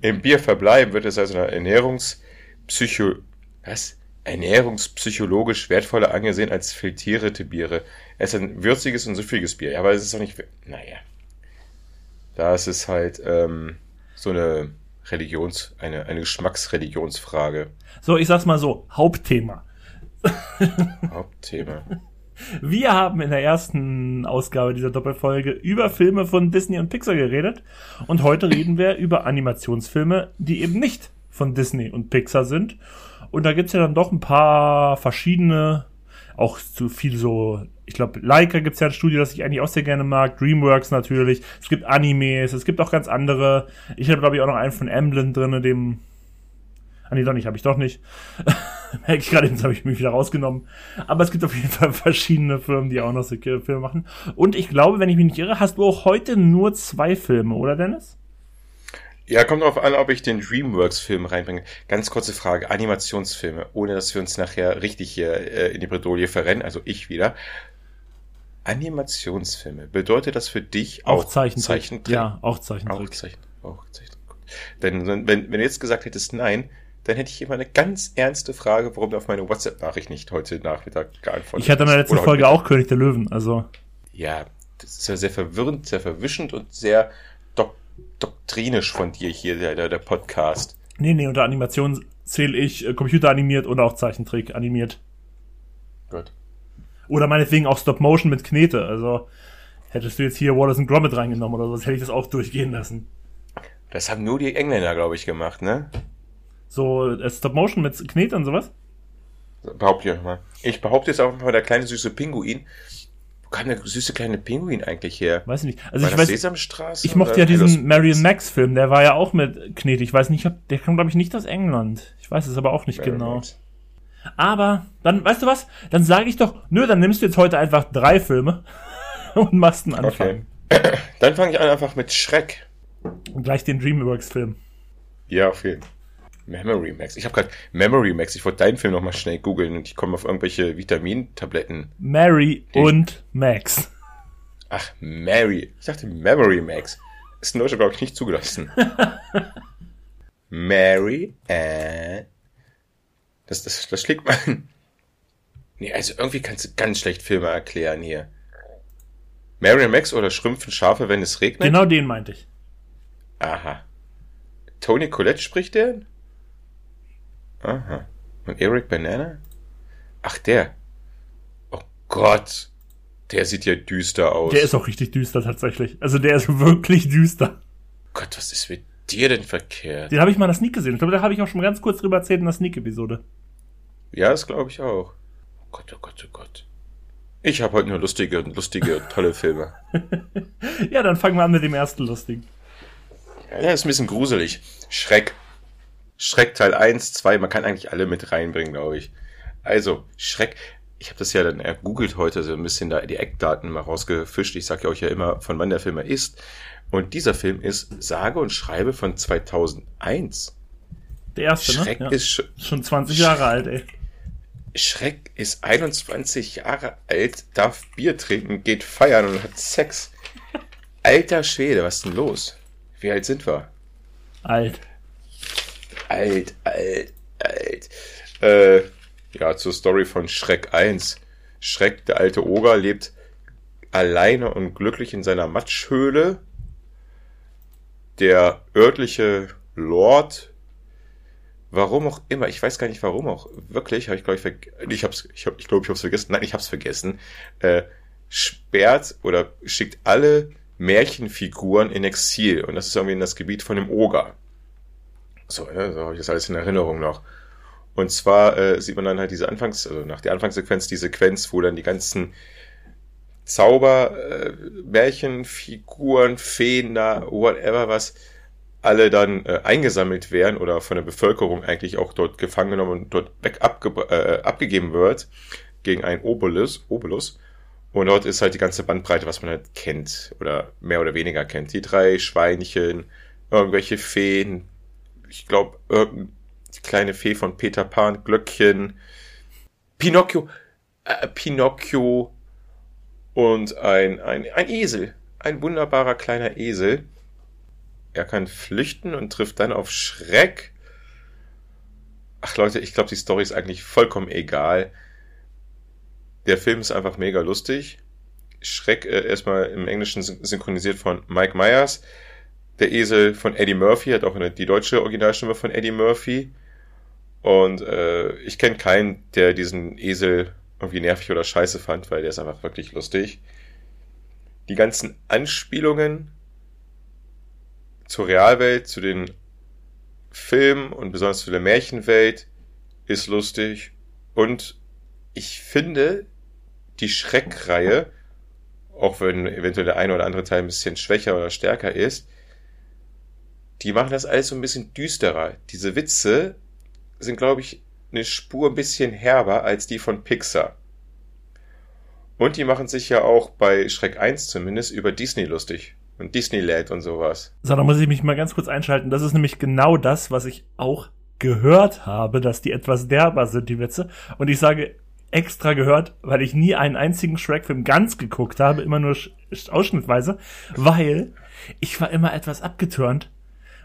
im Bier verbleiben, wird es als eine Ernährungspsycho was? Ernährungspsychologisch wertvoller angesehen als filtrierte Biere. Es ist ein würziges und süffiges Bier. Ja, aber es ist doch nicht. Naja. Da ist es halt ähm, so eine Religions-, eine, eine Geschmacksreligionsfrage. So, ich sag's mal so, Hauptthema. Hauptthema. Wir haben in der ersten Ausgabe dieser Doppelfolge über Filme von Disney und Pixar geredet und heute reden wir über Animationsfilme, die eben nicht von Disney und Pixar sind. Und da gibt's ja dann doch ein paar verschiedene, auch zu viel so, ich glaube, Leica gibt's ja ein Studio, das ich eigentlich auch sehr gerne mag, Dreamworks natürlich, es gibt Animes, es gibt auch ganz andere. Ich habe, glaube ich, auch noch einen von Emblem drinne, dem Ah, nee, doch nicht, habe ich doch nicht. Merke ich gerade, jetzt habe ich mich wieder rausgenommen. Aber es gibt auf jeden Fall verschiedene Firmen, die auch noch Filme machen. Und ich glaube, wenn ich mich nicht irre, hast du auch heute nur zwei Filme, oder Dennis? Ja, kommt darauf an, ob ich den Dreamworks-Film reinbringe. Ganz kurze Frage, Animationsfilme, ohne dass wir uns nachher richtig hier äh, in die Bredouille verrennen, also ich wieder. Animationsfilme, bedeutet das für dich auch, auch Zeichentrick? Zeichentrick? Ja, auch Zeichentrick. Auch Zeichentrick. Auch Zeichentrick. Denn wenn, wenn du jetzt gesagt hättest nein, dann hätte ich immer eine ganz ernste Frage, warum du auf meine WhatsApp-Nachricht nicht heute Nachmittag geantwortet. Ich hatte in der letzten Folge auch König der Löwen, also. Ja, das ist ja sehr verwirrend, sehr verwischend und sehr dok doktrinisch von dir hier, der, der, der Podcast. Nee, nee, unter Animation zähle ich äh, computeranimiert und auch Zeichentrick animiert. Gut. Oder meinetwegen auch Stop Motion mit Knete, also hättest du jetzt hier Wallace and Gromit reingenommen oder so, hätte ich das auch durchgehen lassen. Das haben nur die Engländer, glaube ich, gemacht, ne? So äh, Stop-Motion mit Knete und sowas? Behaupte ich mal. Ich behaupte jetzt auch mal, der kleine süße Pinguin. Wo kam der süße kleine Pinguin eigentlich her? Weiß ich nicht. Also war ich weiß, Sesamstraße? Ich mochte ja diesen Marion Max Film, der war ja auch mit Knete. Ich weiß nicht, der kam glaube ich nicht aus England. Ich weiß es aber auch nicht Marion genau. Max. Aber dann, weißt du was? Dann sage ich doch, nö, dann nimmst du jetzt heute einfach drei Filme und machst einen Anfang. Okay. Dann fange ich an einfach mit Schreck. Und gleich den Dreamworks-Film. Ja, auf jeden Fall. Memory Max. Ich habe gerade Memory Max. Ich wollte deinen Film nochmal schnell googeln und ich komme auf irgendwelche Vitamintabletten. Mary und Max. Ach, Mary. Ich dachte Memory Max. Ist in Deutschland, glaube ich, nicht zugelassen. Mary and... Das, das, das schlägt man... Nee, also irgendwie kannst du ganz schlecht Filme erklären hier. Mary und Max oder Schrümpfen Schafe, wenn es regnet? Genau den meinte ich. Aha. Tony Collette spricht der? Aha. Und Eric Banana? Ach, der. Oh Gott. Der sieht ja düster aus. Der ist auch richtig düster tatsächlich. Also der ist wirklich düster. Gott, was ist mit dir denn verkehrt? Den habe ich mal in der Sneak gesehen. Ich glaube, da habe ich auch schon ganz kurz drüber erzählt in der Sneak-Episode. Ja, das glaube ich auch. Oh Gott, oh Gott, oh Gott. Ich habe heute nur lustige, lustige, tolle Filme. ja, dann fangen wir an mit dem ersten lustigen. Ja, ist ein bisschen gruselig. Schreck. Schreck Teil 1, 2, man kann eigentlich alle mit reinbringen, glaube ich. Also, Schreck, ich habe das ja dann ergoogelt heute, so ein bisschen da die Eckdaten mal rausgefischt. Ich sage ja euch ja immer, von wann der Film ist. Und dieser Film ist sage und schreibe von 2001. Der erste, ne? Schreck ne? Ja. ist schon, schon 20 Jahre alt, ey. Schreck ist 21 Jahre alt, darf Bier trinken, geht feiern und hat Sex. Alter Schwede, was ist denn los? Wie alt sind wir? Alt alt, alt, alt. Äh, ja, zur Story von Schreck 1. Schreck, der alte Oger, lebt alleine und glücklich in seiner Matschhöhle. Der örtliche Lord, warum auch immer, ich weiß gar nicht warum auch, wirklich, habe ich glaube ich, ich hab's, ich, hab, ich glaube, ich hab's vergessen, nein, ich hab's vergessen, äh, sperrt oder schickt alle Märchenfiguren in Exil und das ist irgendwie in das Gebiet von dem Oger. So, ne, so habe ich das alles in Erinnerung noch. Und zwar äh, sieht man dann halt diese Anfangs, also nach der Anfangssequenz die Sequenz, wo dann die ganzen Zauber, äh, Märchen, Figuren, Feen da, whatever was, alle dann äh, eingesammelt werden oder von der Bevölkerung eigentlich auch dort gefangen genommen und dort weg abge äh, abgegeben wird gegen einen Obolus, Obolus. Und dort ist halt die ganze Bandbreite, was man halt kennt oder mehr oder weniger kennt. Die drei Schweinchen, irgendwelche Feen, ich glaube, die kleine Fee von Peter Pan, Glöckchen, Pinocchio, äh, Pinocchio und ein, ein, ein Esel. Ein wunderbarer kleiner Esel. Er kann flüchten und trifft dann auf Schreck. Ach Leute, ich glaube, die Story ist eigentlich vollkommen egal. Der Film ist einfach mega lustig. Schreck äh, erstmal im Englischen synchronisiert von Mike Myers der Esel von Eddie Murphy, hat auch eine, die deutsche Originalstimme von Eddie Murphy. Und äh, ich kenne keinen, der diesen Esel irgendwie nervig oder scheiße fand, weil der ist einfach wirklich lustig. Die ganzen Anspielungen zur Realwelt, zu den Filmen und besonders zu der Märchenwelt ist lustig und ich finde, die Schreckreihe, auch wenn eventuell der eine oder andere Teil ein bisschen schwächer oder stärker ist, die machen das alles so ein bisschen düsterer. Diese Witze sind, glaube ich, eine Spur ein bisschen herber als die von Pixar. Und die machen sich ja auch bei Schreck 1 zumindest über Disney lustig. Und Disneyland und sowas. So, da muss ich mich mal ganz kurz einschalten. Das ist nämlich genau das, was ich auch gehört habe, dass die etwas derber sind, die Witze. Und ich sage extra gehört, weil ich nie einen einzigen Shrek-Film ganz geguckt habe, immer nur ausschnittweise, weil ich war immer etwas abgetürnt,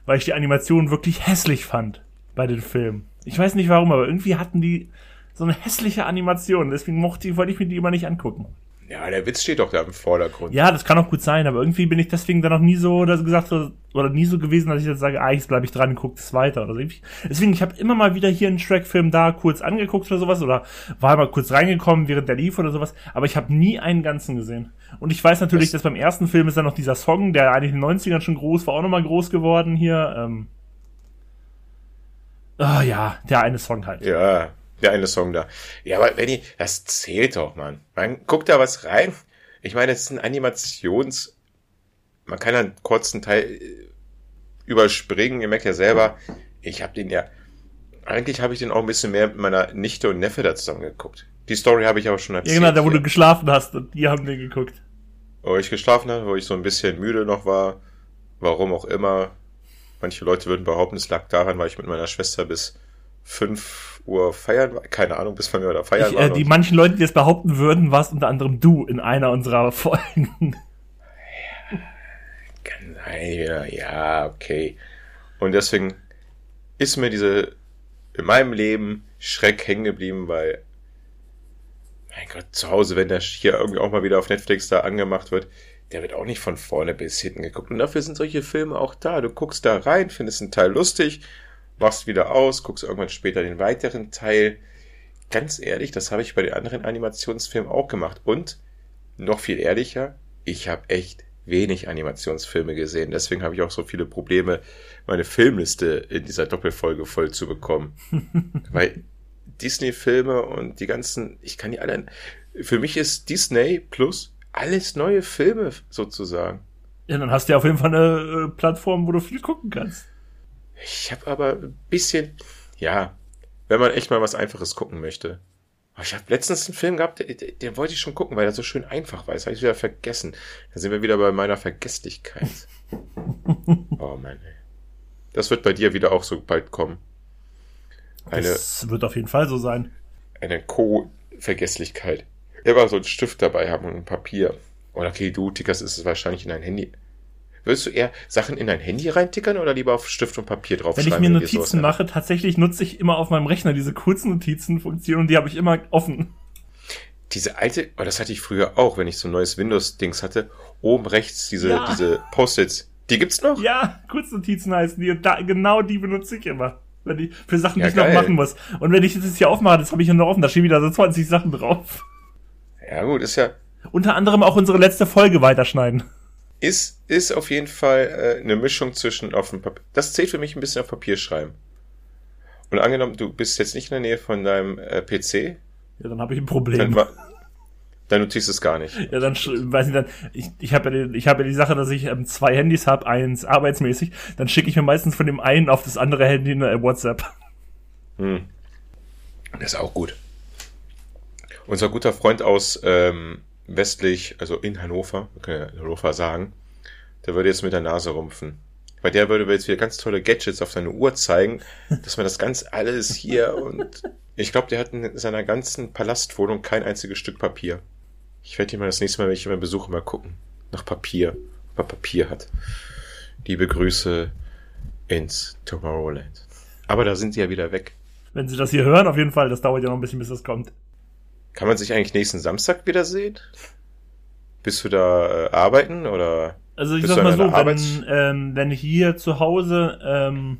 weil ich die Animation wirklich hässlich fand bei den Filmen. Ich weiß nicht warum, aber irgendwie hatten die so eine hässliche Animation. Deswegen mochte wollte ich mir die immer nicht angucken. Ja, der Witz steht doch da im Vordergrund. Ja, das kann auch gut sein, aber irgendwie bin ich deswegen dann noch nie so oder gesagt oder nie so gewesen, dass ich jetzt sage, ah, jetzt bleibe ich dran und gucke das weiter oder so. Deswegen, ich habe immer mal wieder hier einen Shrek-Film da kurz angeguckt oder sowas oder war mal kurz reingekommen, während der lief oder sowas, aber ich habe nie einen ganzen gesehen. Und ich weiß natürlich, das dass beim ersten Film ist dann noch dieser Song, der eigentlich in den 90ern schon groß war, auch nochmal groß geworden hier. Ähm, oh, ja, der eine Song halt. Ja, der eine Song da. Ja, aber Benny, das zählt doch, man. Man guckt da was rein. Ich meine, es ist ein Animations... Man kann einen kurzen Teil äh, überspringen. Ihr merkt ja selber, ich habe den ja... Eigentlich habe ich den auch ein bisschen mehr mit meiner Nichte und Neffe da zusammen geguckt. Die Story habe ich aber schon erzählt. Ja, genau, da wo du geschlafen hast und die haben den geguckt. Wo ich geschlafen habe, wo ich so ein bisschen müde noch war. Warum auch immer. Manche Leute würden behaupten, es lag daran, weil ich mit meiner Schwester bis fünf Uhr feiern war. Keine Ahnung, bis wann wir da feiern ich, äh. Die manchen Leute, die das behaupten würden, warst unter anderem du in einer unserer Folgen. Ja, ja, okay. Und deswegen ist mir diese in meinem Leben Schreck hängen geblieben, weil mein Gott, zu Hause, wenn der hier irgendwie auch mal wieder auf Netflix da angemacht wird, der wird auch nicht von vorne bis hinten geguckt. Und dafür sind solche Filme auch da. Du guckst da rein, findest einen Teil lustig machst wieder aus, guckst irgendwann später den weiteren Teil. Ganz ehrlich, das habe ich bei den anderen Animationsfilmen auch gemacht. Und noch viel ehrlicher, ich habe echt wenig Animationsfilme gesehen. Deswegen habe ich auch so viele Probleme, meine Filmliste in dieser Doppelfolge voll zu bekommen. Weil Disney-Filme und die ganzen, ich kann die alle. Für mich ist Disney plus alles neue Filme sozusagen. Ja, dann hast du ja auf jeden Fall eine äh, Plattform, wo du viel gucken kannst. Ich habe aber ein bisschen, ja, wenn man echt mal was Einfaches gucken möchte. ich habe letztens einen Film gehabt, den, den, wollte ich schon gucken, weil er so schön einfach war. Das habe ich wieder vergessen. Da sind wir wieder bei meiner Vergesslichkeit. oh Mann, ey. Das wird bei dir wieder auch so bald kommen. Eine, das wird auf jeden Fall so sein. Eine Co-Vergesslichkeit. Immer so einen Stift dabei haben und ein Papier. Oder okay, du tickerst ist es wahrscheinlich in dein Handy. Würdest du eher Sachen in dein Handy reintickern oder lieber auf Stift und Papier draufschreiben? Wenn ich mir Notizen mache, tatsächlich nutze ich immer auf meinem Rechner diese kurzen Notizen-Funktion und die habe ich immer offen. Diese alte, oh, das hatte ich früher auch, wenn ich so ein neues Windows-Dings hatte, oben rechts diese, ja. diese Post-its. Die gibt's noch? Ja, Kurznotizen heißen die und da, genau die benutze ich immer. Wenn ich, für Sachen, ja, die ich geil. noch machen muss. Und wenn ich das jetzt hier aufmache, das habe ich ja noch offen, da stehen wieder so 20 Sachen drauf. Ja, gut, ist ja. Unter anderem auch unsere letzte Folge weiterschneiden ist, ist auf jeden Fall äh, eine Mischung zwischen auf dem Papier. Das zählt für mich ein bisschen auf Papier schreiben. Und angenommen, du bist jetzt nicht in der Nähe von deinem äh, PC. Ja, dann habe ich ein Problem. Dann, dann notierst du es gar nicht. Ja, dann weiß ich dann, ich, ich habe ja, die, ich hab ja die Sache, dass ich ähm, zwei Handys habe, eins arbeitsmäßig, dann schicke ich mir meistens von dem einen auf das andere Handy eine WhatsApp. Hm. Das ist auch gut. Unser guter Freund aus ähm, westlich, also in Hannover, wir können ja Hannover sagen, der würde jetzt mit der Nase rumpfen. Bei der würde jetzt wieder ganz tolle Gadgets auf seine Uhr zeigen, dass man das ganz alles hier und ich glaube, der hat in seiner ganzen Palastwohnung kein einziges Stück Papier. Ich werde hier mal das nächste Mal, wenn ich ihn besuche, mal gucken. Nach Papier. Ob er Papier hat. Liebe Grüße ins Tomorrowland. Aber da sind sie ja wieder weg. Wenn sie das hier hören, auf jeden Fall. Das dauert ja noch ein bisschen, bis das kommt. Kann man sich eigentlich nächsten Samstag wiedersehen? Bist du da äh, arbeiten oder? Also ich sag mal so, wenn, ähm, wenn hier zu Hause ähm,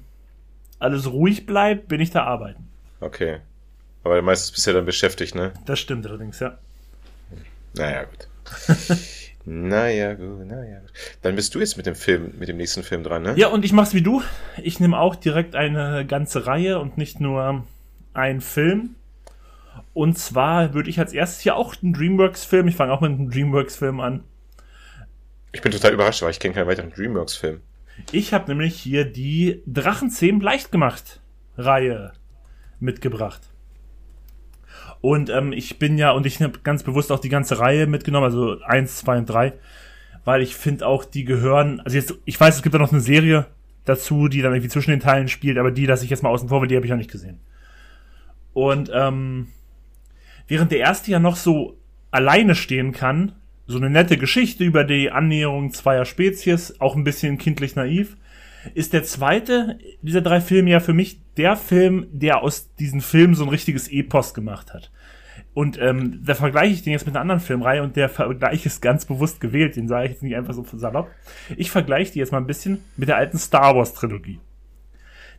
alles ruhig bleibt, bin ich da arbeiten. Okay. Aber meistens bist du ja dann beschäftigt, ne? Das stimmt allerdings, ja. Naja, gut. naja, gut, naja, gut. Dann bist du jetzt mit dem Film, mit dem nächsten Film dran, ne? Ja, und ich mach's wie du. Ich nehme auch direkt eine ganze Reihe und nicht nur ein Film. Und zwar würde ich als erstes hier auch einen Dreamworks-Film, ich fange auch mit einem Dreamworks-Film an. Ich bin total überrascht, weil ich kenne keinen weiteren Dreamworks-Film. Ich habe nämlich hier die Drachenzähmen leicht gemacht Reihe mitgebracht. Und ähm, ich bin ja, und ich habe ganz bewusst auch die ganze Reihe mitgenommen, also eins, zwei und drei, weil ich finde auch, die gehören, also jetzt, ich weiß, es gibt da noch eine Serie dazu, die dann irgendwie zwischen den Teilen spielt, aber die lasse ich jetzt mal außen vor, weil die habe ich noch nicht gesehen. Und ähm, während der erste ja noch so alleine stehen kann, so eine nette Geschichte über die Annäherung zweier Spezies, auch ein bisschen kindlich naiv, ist der zweite dieser drei Filme ja für mich der Film, der aus diesen Filmen so ein richtiges Epos gemacht hat. Und ähm, da vergleiche ich den jetzt mit einer anderen Filmreihe und der Vergleich ist ganz bewusst gewählt, den sage ich jetzt nicht einfach so salopp. Ich vergleiche die jetzt mal ein bisschen mit der alten Star Wars Trilogie.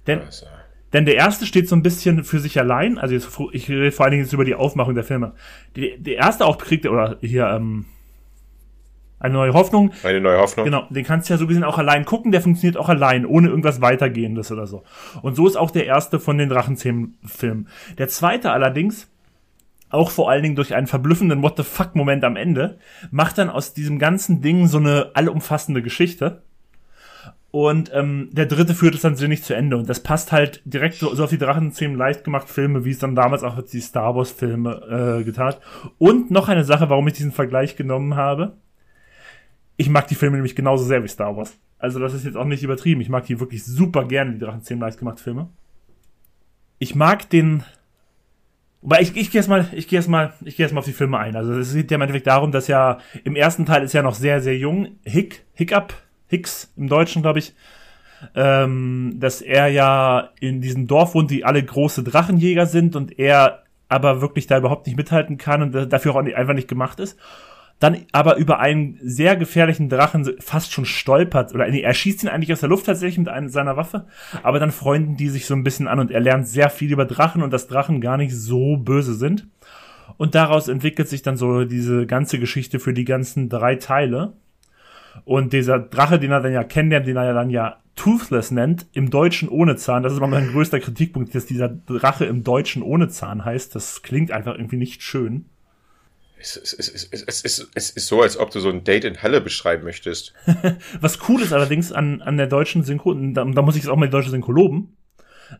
Denn, also. Denn der erste steht so ein bisschen für sich allein, also jetzt, ich rede vor allen Dingen jetzt über die Aufmachung der Filme. Die, der erste auch kriegt, oder hier, ähm, eine neue Hoffnung. Eine neue Hoffnung. Genau, den kannst du ja so gesehen auch allein gucken, der funktioniert auch allein, ohne irgendwas weitergehendes oder so. Und so ist auch der erste von den Drachenzähmen-Filmen. Der zweite allerdings, auch vor allen Dingen durch einen verblüffenden What the fuck-Moment am Ende, macht dann aus diesem ganzen Ding so eine allumfassende Geschichte. Und ähm, der dritte führt es dann sinnig zu Ende. Und das passt halt direkt so, so auf die Drachenzähmen leicht gemacht Filme, wie es dann damals auch die Star Wars Filme äh, getan hat. Und noch eine Sache, warum ich diesen Vergleich genommen habe ich mag die Filme nämlich genauso sehr wie Star Wars. Also das ist jetzt auch nicht übertrieben. Ich mag die wirklich super gerne, die Drachenzähmen leicht gemacht Filme. Ich mag den Wobei ich, ich gehe erstmal, ich gehe erstmal, ich gehe erstmal auf die Filme ein. Also es geht ja im Endeffekt darum, dass ja im ersten Teil ist ja noch sehr, sehr jung, Hick, Hiccup, Hicks im Deutschen, glaube ich, ähm, dass er ja in diesem Dorf wohnt, die alle große Drachenjäger sind und er aber wirklich da überhaupt nicht mithalten kann und dafür auch einfach nicht gemacht ist dann aber über einen sehr gefährlichen Drachen fast schon stolpert oder er schießt ihn eigentlich aus der Luft tatsächlich mit einer, seiner Waffe, aber dann freunden die sich so ein bisschen an und er lernt sehr viel über Drachen und dass Drachen gar nicht so böse sind. Und daraus entwickelt sich dann so diese ganze Geschichte für die ganzen drei Teile. Und dieser Drache, den er dann ja kennenlernt, den er ja dann ja Toothless nennt, im Deutschen ohne Zahn, das ist immer mein größter Kritikpunkt, dass dieser Drache im Deutschen ohne Zahn heißt. Das klingt einfach irgendwie nicht schön. Es, es, es, es, es, es ist so, als ob du so ein Date in Halle beschreiben möchtest. Was cool ist allerdings an, an der deutschen Synchro, da, da muss ich es auch mal die deutsche Synchro loben,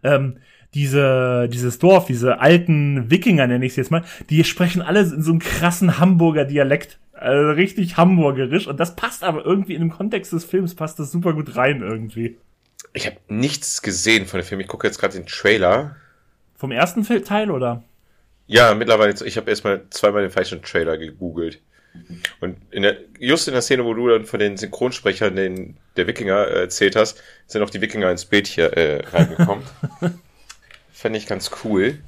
ähm, diese, dieses Dorf, diese alten Wikinger nenne ich es jetzt mal, die sprechen alle in so einem krassen Hamburger Dialekt. Also richtig hamburgerisch. Und das passt aber irgendwie in dem Kontext des Films, passt das super gut rein irgendwie. Ich habe nichts gesehen von dem Film. Ich gucke jetzt gerade den Trailer. Vom ersten Teil, oder? Ja, mittlerweile, ich habe erstmal zweimal den falschen Trailer gegoogelt. Und in der, just in der Szene, wo du dann von den Synchronsprechern den, der Wikinger äh, erzählt hast, sind auch die Wikinger ins Bild hier äh, reingekommen. Fände ich ganz cool.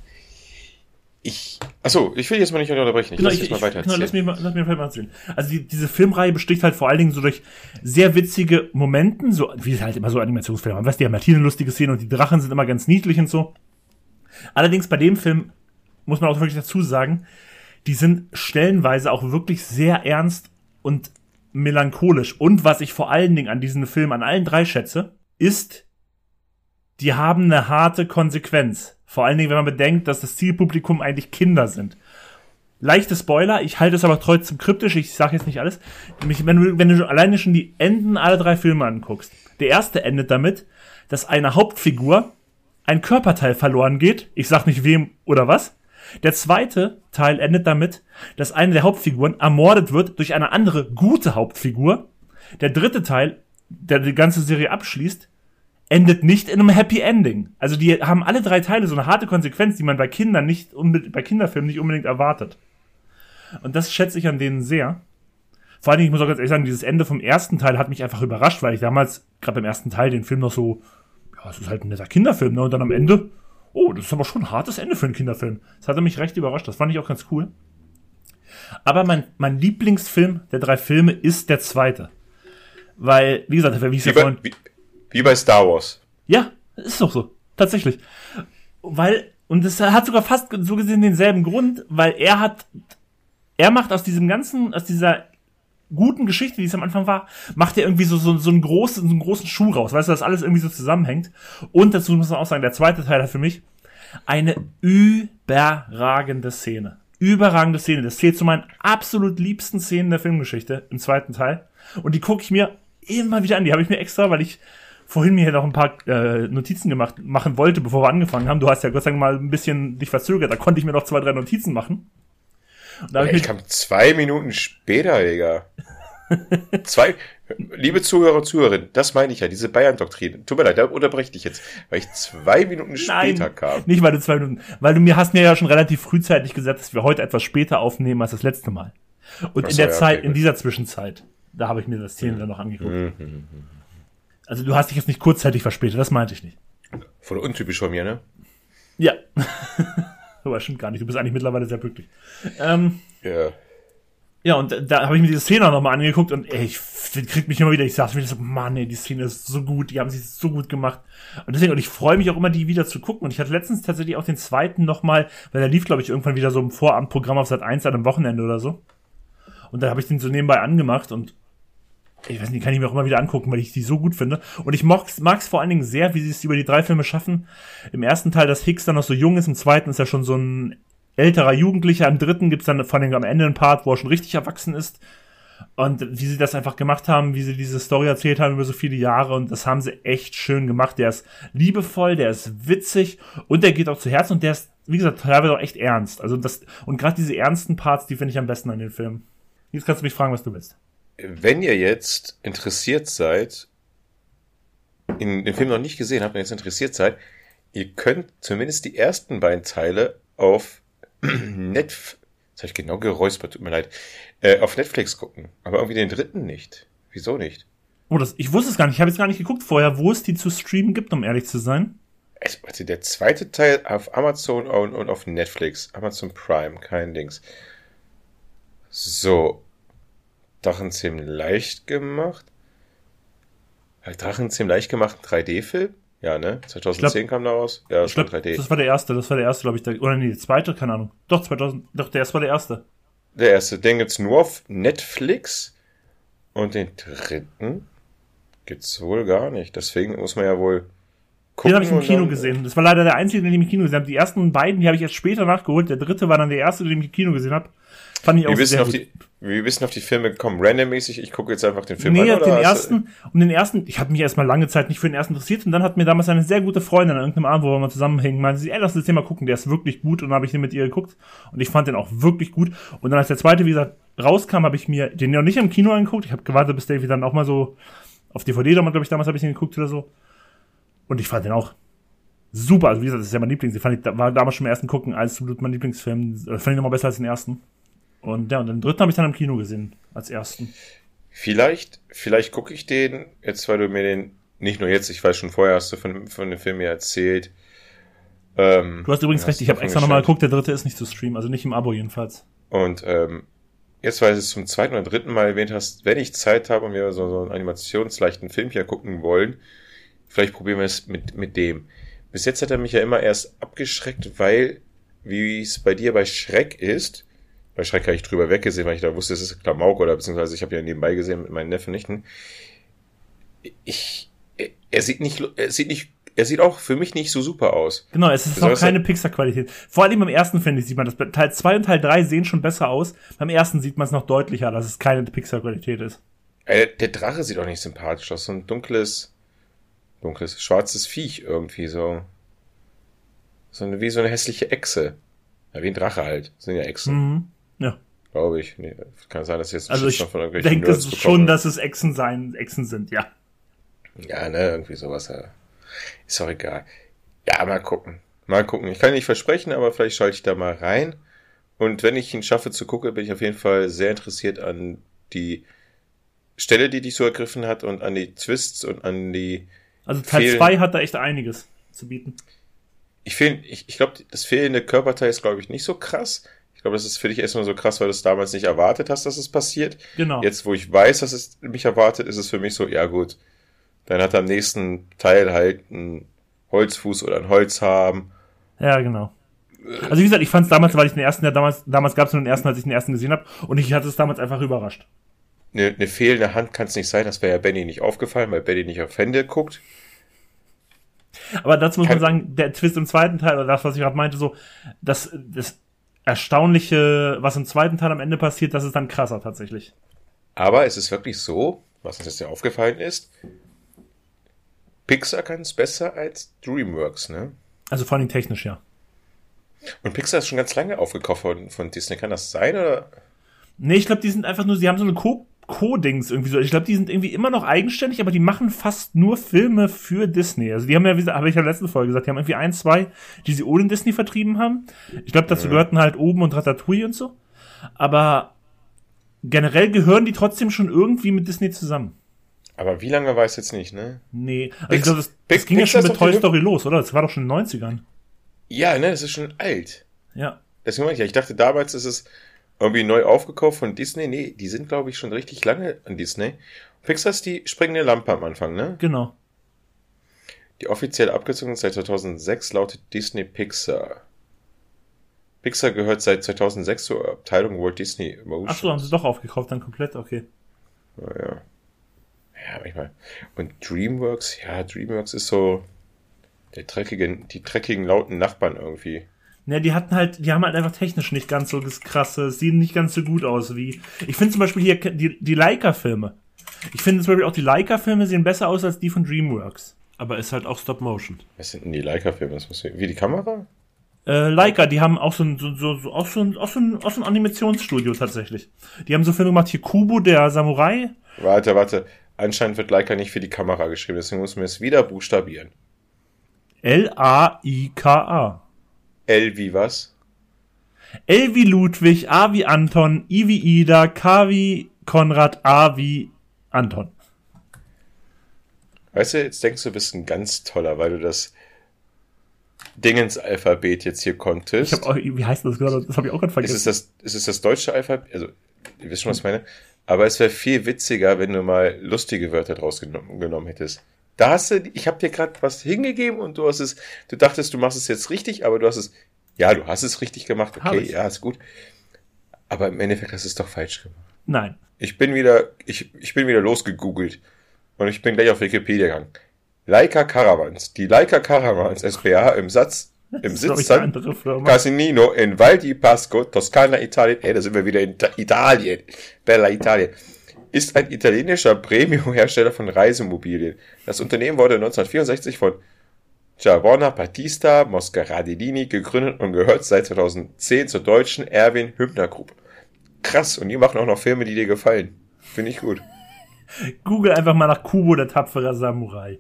Ich, achso, ich will jetzt mal nicht unterbrechen. Ich genau, lass ich, jetzt mal weiter genau, lass mich, lass mich mal erzählen. Also die, diese Filmreihe besticht halt vor allen Dingen so durch sehr witzige Momenten, so wie es halt immer so Animationsfilme haben. Weißt du, die haben halt hier eine lustige Szene und die Drachen sind immer ganz niedlich und so. Allerdings bei dem Film muss man auch wirklich dazu sagen, die sind stellenweise auch wirklich sehr ernst und melancholisch. Und was ich vor allen Dingen an diesen Film, an allen drei schätze, ist, die haben eine harte Konsequenz. Vor allen Dingen, wenn man bedenkt, dass das Zielpublikum eigentlich Kinder sind. Leichte Spoiler, ich halte es aber trotzdem kryptisch, ich sage jetzt nicht alles. Wenn du, wenn du alleine schon die Enden aller drei Filme anguckst. Der erste endet damit, dass eine Hauptfigur ein Körperteil verloren geht. Ich sag nicht wem oder was. Der zweite Teil endet damit, dass eine der Hauptfiguren ermordet wird durch eine andere gute Hauptfigur. Der dritte Teil, der die ganze Serie abschließt, endet nicht in einem Happy Ending. Also die haben alle drei Teile so eine harte Konsequenz, die man bei Kindern nicht bei Kinderfilmen nicht unbedingt erwartet. Und das schätze ich an denen sehr. Vor allen Dingen, ich muss auch ganz ehrlich sagen, dieses Ende vom ersten Teil hat mich einfach überrascht, weil ich damals, gerade beim ersten Teil, den Film noch so, ja, es ist halt ein netter Kinderfilm, ne? Und dann am Ende oh, das ist aber schon ein hartes Ende für einen Kinderfilm. Das hatte mich recht überrascht. Das fand ich auch ganz cool. Aber mein, mein Lieblingsfilm der drei Filme ist der zweite. Weil, wie gesagt, wie ich ja vorhin. Wie, wie bei Star Wars. Ja, ist doch so. Tatsächlich. Weil, und es hat sogar fast so gesehen denselben Grund, weil er hat, er macht aus diesem ganzen, aus dieser guten Geschichte, die es am Anfang war, macht er irgendwie so, so, so, einen, großen, so einen großen Schuh raus. Weißt du, dass alles irgendwie so zusammenhängt. Und dazu muss man auch sagen, der zweite Teil hat für mich eine überragende Szene. Überragende Szene. Das zählt zu meinen absolut liebsten Szenen der Filmgeschichte im zweiten Teil. Und die gucke ich mir immer wieder an. Die habe ich mir extra, weil ich vorhin mir hier noch ein paar äh, Notizen gemacht machen wollte, bevor wir angefangen haben. Du hast ja Gott sei Dank mal ein bisschen dich verzögert. Da konnte ich mir noch zwei, drei Notizen machen. Und da ich, ich kam zwei Minuten später, Digga. zwei, liebe Zuhörer und Zuhörerinnen, das meine ich ja, diese Bayern-Doktrin. Tut mir leid, da unterbreche ich dich jetzt, weil ich zwei Minuten Nein, später kam. Nicht, weil du zwei Minuten, weil du mir hast mir ja schon relativ frühzeitig gesagt, dass wir heute etwas später aufnehmen als das letzte Mal. Und Ach in der ja, Zeit, okay, in dieser Zwischenzeit, da habe ich mir das Szenen mhm. dann noch angeguckt. Mhm. Also du hast dich jetzt nicht kurzzeitig verspätet, das meinte ich nicht. Voll untypisch von mir, ne? Ja. Aber stimmt gar nicht, du bist eigentlich mittlerweile sehr pünktlich. Ähm, ja. Ja, und da habe ich mir diese Szene nochmal angeguckt und ey, ich krieg mich immer wieder, ich sag's mir so, Mann, ey, die Szene ist so gut, die haben sie so gut gemacht. Und deswegen, und ich freue mich auch immer, die wieder zu gucken. Und ich hatte letztens tatsächlich auch den zweiten nochmal, weil der lief, glaube ich, irgendwann wieder so im Vorabendprogramm auf Sat 1 an einem Wochenende oder so. Und da habe ich den so nebenbei angemacht und ich weiß nicht, kann ich mir auch immer wieder angucken, weil ich die so gut finde. Und ich mag es vor allen Dingen sehr, wie sie es über die drei Filme schaffen. Im ersten Teil, dass Hicks dann noch so jung ist, im zweiten ist er schon so ein älterer Jugendlicher, im dritten gibt's dann vor allem am Ende einen Part, wo er schon richtig erwachsen ist. Und wie sie das einfach gemacht haben, wie sie diese Story erzählt haben über so viele Jahre und das haben sie echt schön gemacht. Der ist liebevoll, der ist witzig und der geht auch zu Herzen und der ist, wie gesagt, teilweise auch echt ernst. Also das, und gerade diese ernsten Parts, die finde ich am besten an den Film. Jetzt kannst du mich fragen, was du willst wenn ihr jetzt interessiert seid, in den Film noch nicht gesehen habt und jetzt interessiert seid, ihr könnt zumindest die ersten beiden Teile auf Netflix, das habe ich genau geräuspert, tut mir leid, äh, auf Netflix gucken, aber irgendwie den dritten nicht. Wieso nicht? Oh, das, ich wusste es gar nicht. Ich habe jetzt gar nicht geguckt vorher, wo es die zu streamen gibt, um ehrlich zu sein. Warte, der zweite Teil auf Amazon und, und auf Netflix. Amazon Prime, kein Dings. So, Drachenzähm leicht gemacht. Hat Drachenzähm leicht gemacht 3D-Film? Ja, ne? 2010 glaub, kam da raus. Ja, das glaub, war 3D. Das war der erste, das war der erste, glaube ich. Der, oder nee, der zweite, keine Ahnung. Doch, 2000, doch, der erste war der erste. Der erste, den gibt's nur auf Netflix. Und den dritten gibt's wohl gar nicht. Deswegen muss man ja wohl gucken. Den habe ich im Kino dann, gesehen. Das war leider der einzige, den ich im Kino gesehen habe. Die ersten beiden, die habe ich erst später nachgeholt. Der dritte war dann der erste, den ich im Kino gesehen habe. Fand ich auch wir sehr gut. Die, wir wissen auf die Filme gekommen, randommäßig. Ich gucke jetzt einfach den Film nee, an. Nee, den ersten, um den ersten, ich habe mich erstmal lange Zeit nicht für den ersten interessiert und dann hat mir damals eine sehr gute Freundin an irgendeinem Abend, wo wir mal zusammenhängen, meinte sie, ey, lass uns den mal gucken, der ist wirklich gut und dann habe ich den mit ihr geguckt und ich fand den auch wirklich gut und dann als der zweite, wie gesagt, rauskam, habe ich mir den ja nicht im Kino angeguckt, ich habe gewartet, bis der dann auch mal so auf DVD, glaube ich, damals habe ich den geguckt oder so und ich fand den auch super, also wie gesagt, das ist ja mein Lieblings, ich fand, ich war damals schon im ersten gucken, als absolut mein Lieblingsfilm, äh, fand ich nochmal besser als den ersten. Und ja, und den dritten habe ich dann im Kino gesehen, als ersten. Vielleicht, vielleicht gucke ich den, jetzt weil du mir den, nicht nur jetzt, ich weiß schon vorher, hast du von, von dem Film mir erzählt. Ähm, du hast übrigens hast recht, ich habe extra nochmal geguckt, der dritte ist nicht zu streamen, also nicht im Abo jedenfalls. Und ähm, jetzt, weil du es zum zweiten oder dritten Mal erwähnt hast, wenn ich Zeit habe und wir so, so einen animationsleichten Film hier gucken wollen, vielleicht probieren wir es mit, mit dem. Bis jetzt hat er mich ja immer erst abgeschreckt, weil, wie es bei dir bei Schreck ist, bei Schreck habe ich drüber weggesehen, weil ich da wusste, es ist Klamauk oder beziehungsweise ich habe ja nebenbei gesehen mit meinen Neffen Nichten. Ich, er sieht nicht, er sieht nicht, er sieht auch für mich nicht so super aus. Genau, es ist auch keine Pixar-Qualität. Vor allem beim ersten, finde ich, sieht man das. Teil 2 und Teil 3 sehen schon besser aus. Beim ersten sieht man es noch deutlicher, dass es keine Pixar-Qualität ist. Äh, der Drache sieht auch nicht sympathisch aus. So ein dunkles, dunkles, schwarzes Viech irgendwie so. So eine, wie so eine hässliche Echse. Ja, wie ein Drache halt. Das sind ja Echsen. Mhm. Glaube ich. Nee, kann sein, dass jetzt ein also ich von irgendwelchen denke es schon, dass es Echsen sein, Echsen sind, ja. Ja, ne, irgendwie sowas. Ja. Ist auch egal. Ja, mal gucken. Mal gucken. Ich kann nicht versprechen, aber vielleicht schalte ich da mal rein. Und wenn ich ihn schaffe zu gucken, bin ich auf jeden Fall sehr interessiert an die Stelle, die dich so ergriffen hat und an die Twists und an die. Also Teil 2 hat da echt einiges zu bieten. Ich, fehl, ich, ich glaube, das fehlende Körperteil ist, glaube ich, nicht so krass. Ich glaube, das ist für dich erstmal so krass, weil du es damals nicht erwartet hast, dass es passiert. Genau. Jetzt, wo ich weiß, dass es mich erwartet, ist es für mich so, ja gut, dann hat er am nächsten Teil halt einen Holzfuß oder ein Holz haben. Ja, genau. Also wie gesagt, ich fand es damals, weil ich den ersten, ja damals, damals gab es nur den ersten, als ich den ersten gesehen habe, und ich hatte es damals einfach überrascht. Eine, eine fehlende Hand kann es nicht sein, das wäre ja Benny nicht aufgefallen, weil Benny nicht auf Hände guckt. Aber dazu muss man sagen, der Twist im zweiten Teil, oder das, was ich gerade meinte, so, das, das Erstaunliche, was im zweiten Teil am Ende passiert, das ist dann krasser tatsächlich. Aber es ist wirklich so, was uns jetzt ja aufgefallen ist, Pixar kann es besser als DreamWorks, ne? Also vor allem technisch, ja. Und Pixar ist schon ganz lange aufgekauft von, von Disney. Kann das sein, oder? Nee, ich glaube, die sind einfach nur, sie haben so eine Co Co-Dings irgendwie so. Ich glaube, die sind irgendwie immer noch eigenständig, aber die machen fast nur Filme für Disney. Also die haben ja, wie habe ich ja in der letzten Folge gesagt, die haben irgendwie ein, zwei, die sie ohne Disney vertrieben haben. Ich glaube, dazu mhm. gehörten halt oben und Ratatouille und so. Aber generell gehören die trotzdem schon irgendwie mit Disney zusammen. Aber wie lange weiß jetzt nicht, ne? Nee, also ich glaube, das, das ging ja schon mit Toy Story los, oder? Das war doch schon in den 90ern. Ja, ne, das ist schon alt. Ja. Deswegen meine ich ja, ich dachte damals ist es irgendwie neu aufgekauft von Disney. Nee, die sind, glaube ich, schon richtig lange an Disney. Pixar ist die springende Lampe am Anfang, ne? Genau. Die offizielle Abkürzung seit 2006 lautet Disney Pixar. Pixar gehört seit 2006 zur Abteilung Walt Disney Motion. Ach so, haben sie doch aufgekauft, dann komplett, okay. Naja. Ja, manchmal. Und DreamWorks, ja, DreamWorks ist so der dreckige, die dreckigen, lauten Nachbarn irgendwie. Ja, die hatten halt, die haben halt einfach technisch nicht ganz so das krasse, sehen nicht ganz so gut aus wie. Ich finde zum Beispiel hier die, die Leica-Filme. Ich finde zum Beispiel auch die Leica-Filme sehen besser aus als die von DreamWorks. Aber ist halt auch Stop Motion. Was sind denn die Leica-Filme? Wie die Kamera? Äh, Leica, die haben auch so ein, so, so, so, auch so ein, auch so ein, auch so ein Animationsstudio tatsächlich. Die haben so Filme gemacht, hier Kubo, der Samurai. Warte, warte. Anscheinend wird Leica nicht für die Kamera geschrieben, deswegen müssen wir es wieder buchstabieren. L-A-I-K-A. L wie was? L wie Ludwig, A wie Anton, I wie Ida, K wie Konrad, A wie Anton. Weißt du, jetzt denkst du, du bist ein ganz toller, weil du das Dingens-Alphabet jetzt hier konntest. Ich hab auch, wie heißt das gerade? Das habe ich auch gerade vergessen. Ist es, das, ist es das deutsche Alphabet? Also, ihr wisst schon, was ich meine. Aber es wäre viel witziger, wenn du mal lustige Wörter draus genommen, genommen hättest. Da hast du, ich habe dir gerade was hingegeben und du hast es, du dachtest, du machst es jetzt richtig, aber du hast es, ja, du hast es richtig gemacht, okay, ja, ist gut. Aber im Endeffekt hast du es doch falsch gemacht. Nein. Ich bin wieder, ich, ich bin wieder losgegoogelt und ich bin gleich auf Wikipedia gegangen. Leica Caravans. Die Leica Caravans SPA im Satz, im Sitz San Casinino in Val di Pasco, Toskana, Italien. Ey, da sind wir wieder in Italien. Bella Italien ist ein italienischer Premium-Hersteller von Reisemobilien. Das Unternehmen wurde 1964 von Giovanna Battista Moscaradini gegründet und gehört seit 2010 zur deutschen Erwin Hübner Group. Krass, und die machen auch noch Filme, die dir gefallen. Finde ich gut. Google einfach mal nach Kubo, der tapfere Samurai.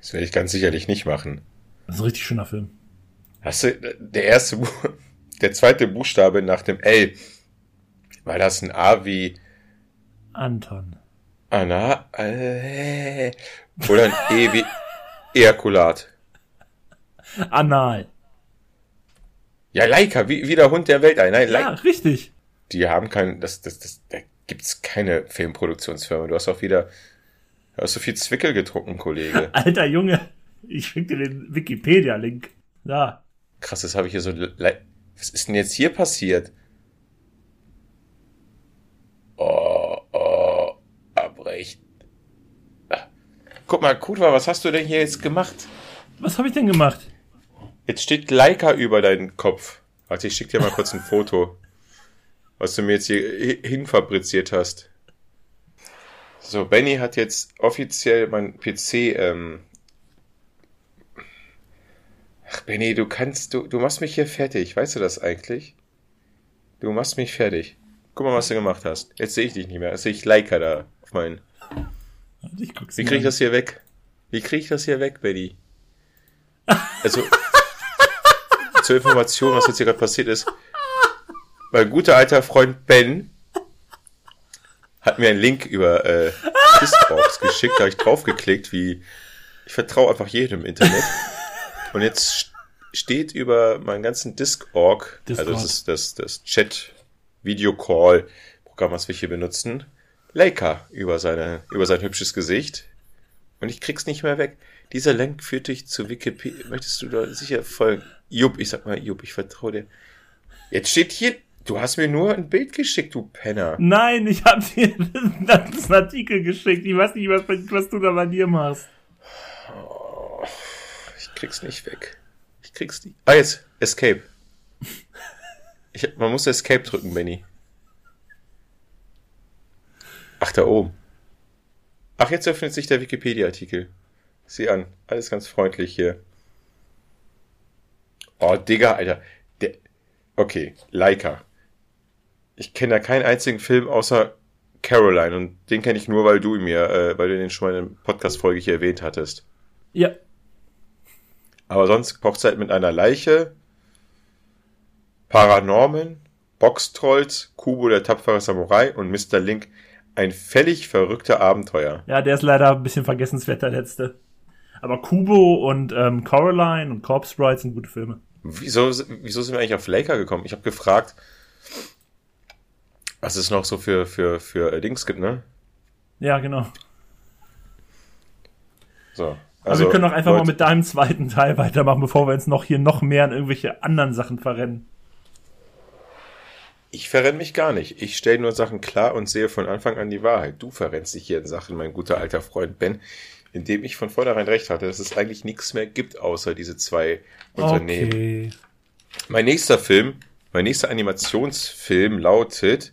Das werde ich ganz sicherlich nicht machen. Das ist ein richtig schöner Film. Hast du, der erste, der zweite Buchstabe nach dem L, war das ein A wie Anton. Anna, äh, oder ein E wie Ejakulat. Anal. Ja, Leica, wie, wie der Hund der Welt ein. Nein, ja, richtig. Die haben kein, das, das, das, da gibt's keine Filmproduktionsfirma. Du hast auch wieder, du hast so viel Zwickel getrunken, Kollege. Alter Junge, ich schick dir den Wikipedia-Link. Da. Krass, das habe ich hier so, was ist denn jetzt hier passiert? Oh, oh, Abrecht. Guck mal, Kutwa, was hast du denn hier jetzt gemacht? Was habe ich denn gemacht? Jetzt steht Leica über deinen Kopf. Warte, ich schick dir mal kurz ein Foto, was du mir jetzt hier hinfabriziert hast. So, Benny hat jetzt offiziell mein PC, ähm Ach, Benny, du kannst, du, du machst mich hier fertig. Weißt du das eigentlich? Du machst mich fertig. Guck mal, was du gemacht hast. Jetzt sehe ich dich nicht mehr. Jetzt sehe ich Leica da auf meinen. Wie kriege ich das hier weg? Wie kriege ich das hier weg, Betty? Also, zur Information, was jetzt hier gerade passiert ist. Mein guter alter Freund Ben hat mir einen Link über äh, Discogs geschickt, da habe ich draufgeklickt, wie ich vertraue einfach jedem im Internet. Und jetzt steht über meinen ganzen Discord, also das ist das, das Chat Videocall-Programm, was wir hier benutzen, Leica über, seine, über sein hübsches Gesicht. Und ich krieg's nicht mehr weg. Dieser Link führt dich zu Wikipedia. Möchtest du da sicher folgen? Jupp, ich sag mal, Jupp, ich vertraue dir. Jetzt steht hier, du hast mir nur ein Bild geschickt, du Penner. Nein, ich hab dir das Artikel geschickt. Ich weiß nicht, was, was du da bei dir machst. Oh. Oh, ich krieg's nicht weg. Ich krieg's nicht. Ah, jetzt. Escape. Ich, man muss Escape drücken, Benny. Ach, da oben. Ach, jetzt öffnet sich der Wikipedia-Artikel. Sieh an. Alles ganz freundlich hier. Oh, Digga, Alter. Der, okay, Leica. Ich kenne da keinen einzigen Film außer Caroline und den kenne ich nur, weil du mir, äh, weil du den schon mal in der Podcast-Folge hier erwähnt hattest. Ja. Aber sonst Hochzeit mit einer Leiche, Paranormen, Boxtrolls, Kubo der tapfere Samurai und Mr. Link ein völlig verrückter Abenteuer. Ja, der ist leider ein bisschen vergessenswert, der letzte. Aber Kubo und ähm, Coraline und Corpse Bride sind gute Filme. Wieso, wieso sind wir eigentlich auf Leica gekommen? Ich habe gefragt, was es noch so für, für, für äh, Dings gibt, ne? Ja, genau. So. Also, wir können doch einfach Leute, mal mit deinem zweiten Teil weitermachen, bevor wir uns noch hier noch mehr an irgendwelche anderen Sachen verrennen. Ich verrenne mich gar nicht. Ich stelle nur Sachen klar und sehe von Anfang an die Wahrheit. Du verrennst dich hier in Sachen, mein guter alter Freund Ben, indem ich von vornherein recht hatte, dass es eigentlich nichts mehr gibt, außer diese zwei Unternehmen. Okay. Mein nächster Film, mein nächster Animationsfilm lautet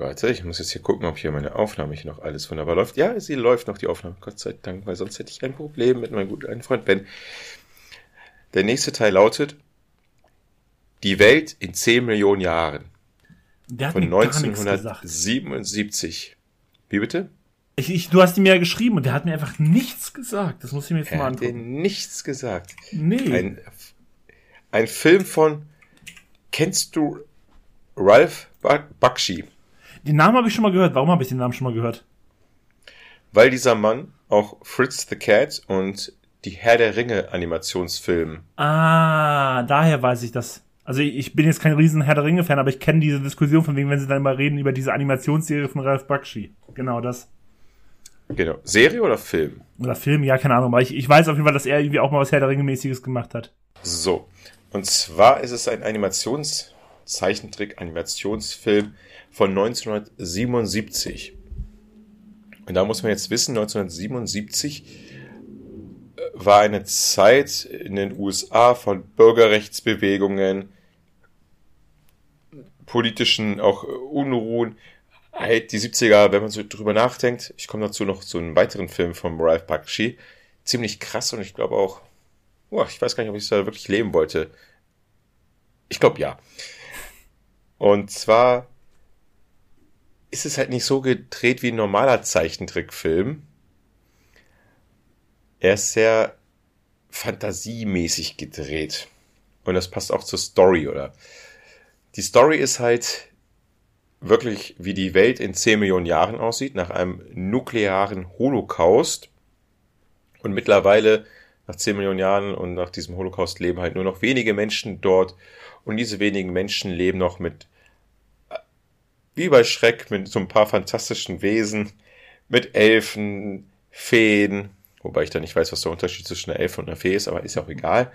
Warte, ich muss jetzt hier gucken, ob hier meine Aufnahme hier noch alles wunderbar läuft. Ja, sie läuft noch, die Aufnahme. Gott sei Dank, weil sonst hätte ich ein Problem mit meinem guten Freund Ben. Der nächste Teil lautet Die Welt in 10 Millionen Jahren. Der hat von 1977. Wie bitte? Ich, ich, du hast ihm ja geschrieben und der hat mir einfach nichts gesagt. Das muss ich mir jetzt er mal angucken. Er hat nichts gesagt. Nee. Ein, ein Film von, kennst du Ralph Bakshi? Den Namen habe ich schon mal gehört. Warum habe ich den Namen schon mal gehört? Weil dieser Mann auch Fritz the Cat und die Herr der Ringe Animationsfilm. Ah, daher weiß ich das. Also ich bin jetzt kein riesen Herr der Ringe Fan, aber ich kenne diese Diskussion von wegen, wenn sie dann mal reden über diese Animationsserie von Ralph Bakshi. Genau das. Genau. Serie oder Film? Oder Film, ja, keine Ahnung. Aber ich, ich weiß auf jeden Fall, dass er irgendwie auch mal was Herr der Ringe-mäßiges gemacht hat. So. Und zwar ist es ein Animations-, Zeichentrick, Animationsfilm von 1977. Und da muss man jetzt wissen, 1977 äh, war eine Zeit in den USA von Bürgerrechtsbewegungen, politischen auch Unruhen. Halt die 70er, wenn man so drüber nachdenkt, ich komme dazu noch zu einem weiteren Film von Ralph Bakshi, ziemlich krass und ich glaube auch, oh, ich weiß gar nicht, ob ich da wirklich leben wollte. Ich glaube ja. Und zwar ist es halt nicht so gedreht wie ein normaler Zeichentrickfilm. Er ist sehr fantasiemäßig gedreht. Und das passt auch zur Story, oder? Die Story ist halt wirklich, wie die Welt in 10 Millionen Jahren aussieht, nach einem nuklearen Holocaust. Und mittlerweile, nach 10 Millionen Jahren und nach diesem Holocaust, leben halt nur noch wenige Menschen dort. Und diese wenigen Menschen leben noch mit wie bei Schreck mit so ein paar fantastischen Wesen, mit Elfen, Feen, wobei ich da nicht weiß, was der Unterschied zwischen einer Elfe und einer Fee ist, aber ist ja auch egal,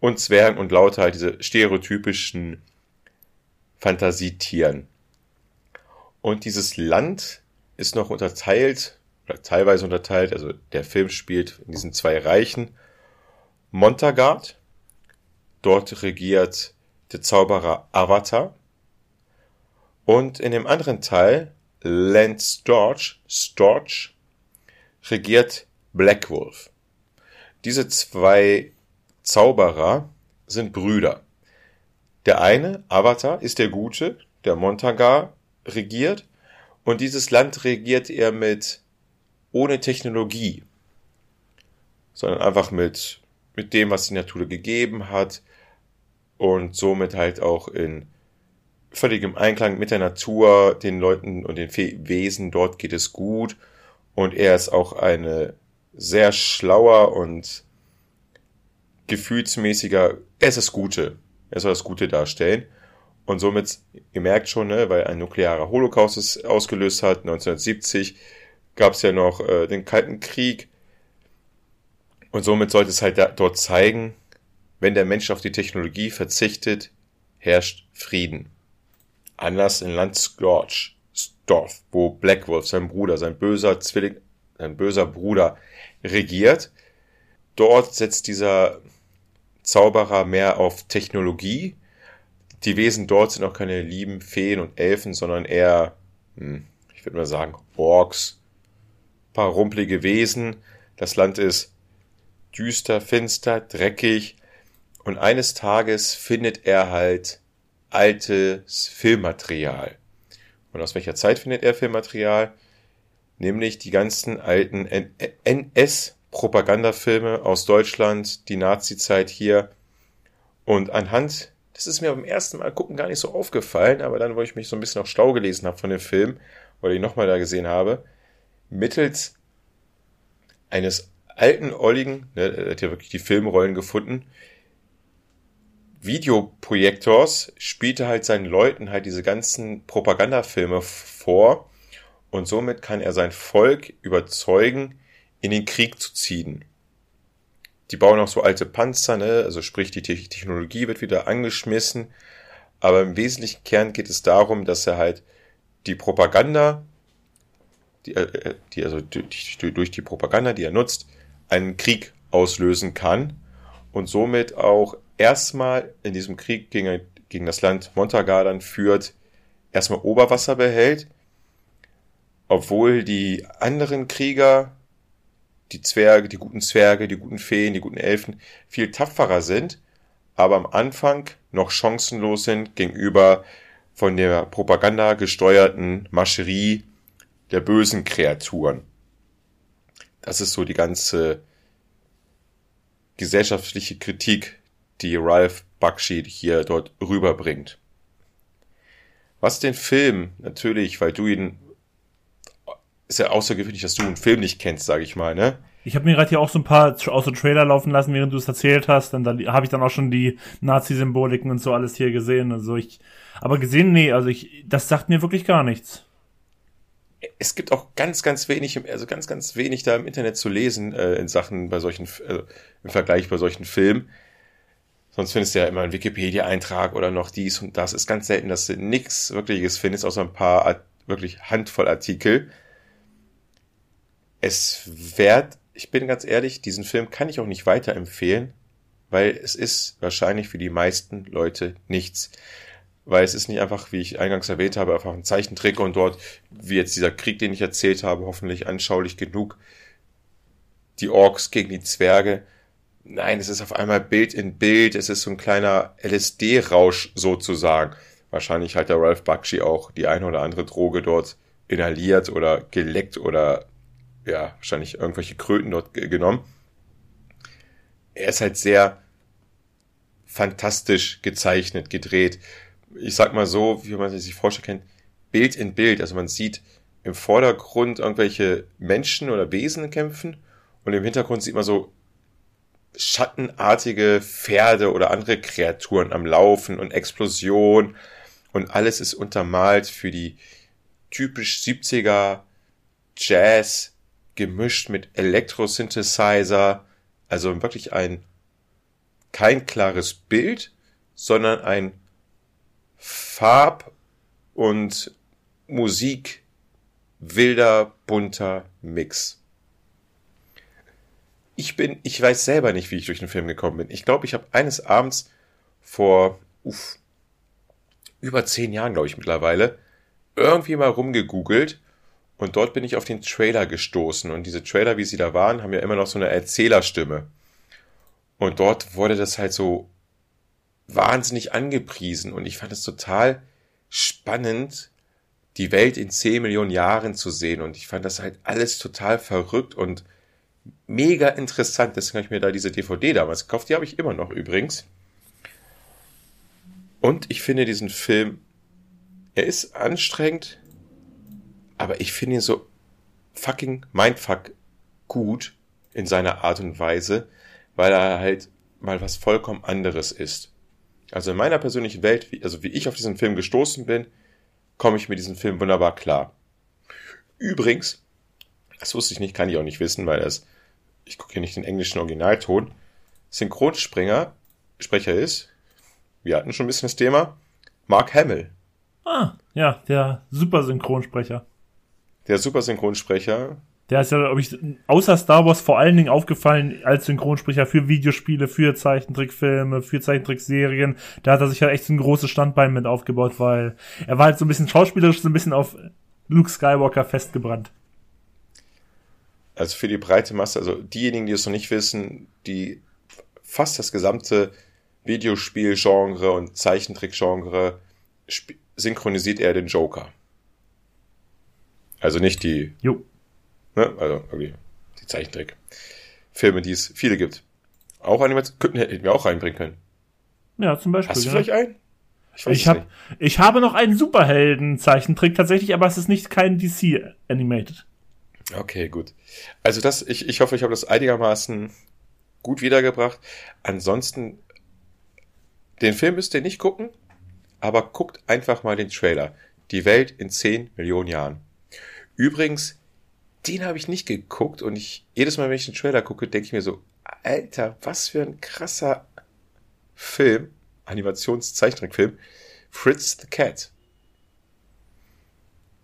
und Zwergen und lauter halt diese stereotypischen Fantasietieren. Und dieses Land ist noch unterteilt, oder teilweise unterteilt, also der Film spielt in diesen zwei Reichen. Montagard, dort regiert der Zauberer Avatar, und in dem anderen Teil, Land Storch, Storch, regiert Blackwolf. Diese zwei Zauberer sind Brüder. Der eine, Avatar, ist der Gute, der Montagar regiert, und dieses Land regiert er mit ohne Technologie, sondern einfach mit, mit dem, was die Natur gegeben hat und somit halt auch in völlig im Einklang mit der Natur, den Leuten und den Wesen. Dort geht es gut. Und er ist auch eine sehr schlauer und gefühlsmäßiger, er ist Gute, er soll das Gute darstellen und somit, ihr merkt schon, ne, weil ein nuklearer Holocaust es ausgelöst hat, 1970 gab es ja noch äh, den Kalten Krieg und somit sollte es halt da, dort zeigen, wenn der Mensch auf die Technologie verzichtet, herrscht Frieden. Anders in Land Scorch, Storth, wo Blackwolf, sein Bruder, sein böser Zwilling, sein böser Bruder regiert. dort setzt dieser Zauberer mehr auf Technologie. Die Wesen dort sind auch keine lieben Feen und Elfen, sondern eher, hm, ich würde mal sagen, Orks. Paar rumpelige Wesen. Das Land ist düster, finster, dreckig. Und eines Tages findet er halt altes Filmmaterial. Und aus welcher Zeit findet er Filmmaterial? Nämlich die ganzen alten NS-Propagandafilme aus Deutschland, die Nazi-Zeit hier. Und anhand, das ist mir beim ersten Mal gucken gar nicht so aufgefallen, aber dann, wo ich mich so ein bisschen auch schlau gelesen habe von dem Film, oder ich nochmal da gesehen habe, mittels eines alten Olligen, ne, er hat ja wirklich die Filmrollen gefunden, Videoprojektors spielte halt seinen Leuten halt diese ganzen Propagandafilme vor und somit kann er sein Volk überzeugen, in den Krieg zu ziehen. Die bauen auch so alte Panzer, ne? also sprich die Technologie wird wieder angeschmissen, aber im wesentlichen Kern geht es darum, dass er halt die Propaganda, die, äh, die also durch, die Propaganda, die er nutzt, einen Krieg auslösen kann und somit auch erstmal in diesem Krieg gegen, gegen das Land Montagardan führt, erstmal Oberwasser behält, obwohl die anderen Krieger, die Zwerge, die guten Zwerge, die guten Feen, die guten Elfen, viel tapferer sind, aber am Anfang noch chancenlos sind gegenüber von der Propaganda gesteuerten Mascherie der bösen Kreaturen. Das ist so die ganze gesellschaftliche Kritik, die Ralph Bakshi hier dort rüberbringt. Was den Film natürlich, weil du ihn ist ja außergewöhnlich, dass du einen Film nicht kennst, sage ich mal, ne? Ich habe mir gerade hier auch so ein paar aus dem Trailer laufen lassen, während du es erzählt hast. Dann habe ich dann auch schon die Nazi-Symboliken und so alles hier gesehen. Also ich, aber gesehen, nee, also ich, das sagt mir wirklich gar nichts. Es gibt auch ganz, ganz wenig, also ganz, ganz wenig da im Internet zu lesen äh, in Sachen bei solchen, äh, im Vergleich bei solchen Filmen. Sonst findest du ja immer einen Wikipedia-Eintrag oder noch dies und das. Ist ganz selten, dass du nichts Wirkliches findest, außer ein paar wirklich Handvoll Artikel. Es wert, ich bin ganz ehrlich, diesen Film kann ich auch nicht weiterempfehlen, weil es ist wahrscheinlich für die meisten Leute nichts. Weil es ist nicht einfach, wie ich eingangs erwähnt habe, einfach ein Zeichentrick und dort, wie jetzt dieser Krieg, den ich erzählt habe, hoffentlich anschaulich genug. Die Orks gegen die Zwerge Nein, es ist auf einmal Bild in Bild. Es ist so ein kleiner LSD-Rausch sozusagen. Wahrscheinlich hat der Ralph Bakshi auch die eine oder andere Droge dort inhaliert oder geleckt oder ja, wahrscheinlich irgendwelche Kröten dort genommen. Er ist halt sehr fantastisch gezeichnet, gedreht. Ich sag mal so, wie man sich vorstellen kann, Bild in Bild. Also man sieht im Vordergrund irgendwelche Menschen oder Wesen kämpfen und im Hintergrund sieht man so schattenartige Pferde oder andere Kreaturen am Laufen und Explosion und alles ist untermalt für die typisch 70er Jazz gemischt mit Elektro-Synthesizer, also wirklich ein kein klares Bild, sondern ein Farb- und Musik wilder bunter Mix ich bin, ich weiß selber nicht, wie ich durch den Film gekommen bin. Ich glaube, ich habe eines Abends vor uff, über zehn Jahren, glaube ich mittlerweile, irgendwie mal rumgegoogelt und dort bin ich auf den Trailer gestoßen. Und diese Trailer, wie sie da waren, haben ja immer noch so eine Erzählerstimme. Und dort wurde das halt so wahnsinnig angepriesen. Und ich fand es total spannend, die Welt in 10 Millionen Jahren zu sehen. Und ich fand das halt alles total verrückt und mega interessant. Deswegen habe ich mir da diese DVD damals gekauft. Die habe ich immer noch übrigens. Und ich finde diesen Film, er ist anstrengend, aber ich finde ihn so fucking mindfuck gut in seiner Art und Weise, weil er halt mal was vollkommen anderes ist. Also in meiner persönlichen Welt, also wie ich auf diesen Film gestoßen bin, komme ich mit diesem Film wunderbar klar. Übrigens, das wusste ich nicht, kann ich auch nicht wissen, weil das ich gucke hier nicht den englischen Originalton, Synchronsprecher Sprecher ist, wir hatten schon ein bisschen das Thema, Mark Hamill. Ah, ja, der super Synchronsprecher. Der super Synchronsprecher, Der ist ja, glaube ich, außer Star Wars vor allen Dingen aufgefallen als Synchronsprecher für Videospiele, für Zeichentrickfilme, für Zeichentrickserien. Da hat er sich halt echt so ein großes Standbein mit aufgebaut, weil er war halt so ein bisschen schauspielerisch, so ein bisschen auf Luke Skywalker festgebrannt. Also für die breite Masse, also diejenigen, die es noch nicht wissen, die fast das gesamte Videospielgenre und Zeichentrickgenre synchronisiert er den Joker. Also nicht die Jo. Ne? Also irgendwie die Zeichentrick-Filme, die es viele gibt. Auch Animation könnten hätten wir auch reinbringen können. Ja, zum Beispiel. Hast du ja. vielleicht einen? Ich, weiß es hab, nicht. ich habe noch einen Superhelden-Zeichentrick tatsächlich, aber es ist nicht kein DC-Animated. Okay, gut. Also das, ich, ich hoffe, ich habe das einigermaßen gut wiedergebracht. Ansonsten, den Film müsst ihr nicht gucken, aber guckt einfach mal den Trailer. Die Welt in 10 Millionen Jahren. Übrigens, den habe ich nicht geguckt und ich, jedes Mal, wenn ich den Trailer gucke, denke ich mir so, Alter, was für ein krasser Film, Animationszeichentrickfilm, Fritz the Cat.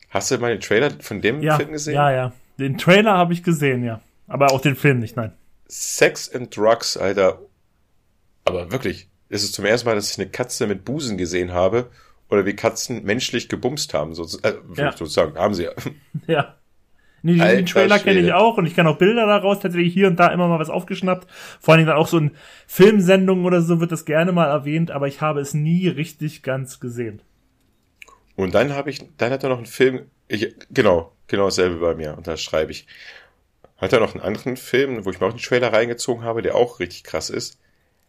Hast du mal den Trailer von dem Ja, Film gesehen? ja, ja. Den Trailer habe ich gesehen, ja. Aber auch den Film nicht, nein. Sex and Drugs, Alter. Aber wirklich, es ist zum ersten Mal, dass ich eine Katze mit Busen gesehen habe oder wie Katzen menschlich gebumst haben, so, äh, Ja. sozusagen, haben sie ja. Ja. Nee, den, Alter den Trailer kenne ich auch und ich kann auch Bilder daraus tatsächlich hier und da immer mal was aufgeschnappt. Vor allen Dingen dann auch so in Filmsendungen oder so wird das gerne mal erwähnt, aber ich habe es nie richtig ganz gesehen. Und dann habe ich, dann hat er noch einen Film, ich, genau, genau dasselbe bei mir, und da schreibe ich. Hat er noch einen anderen Film, wo ich mir auch einen Trailer reingezogen habe, der auch richtig krass ist.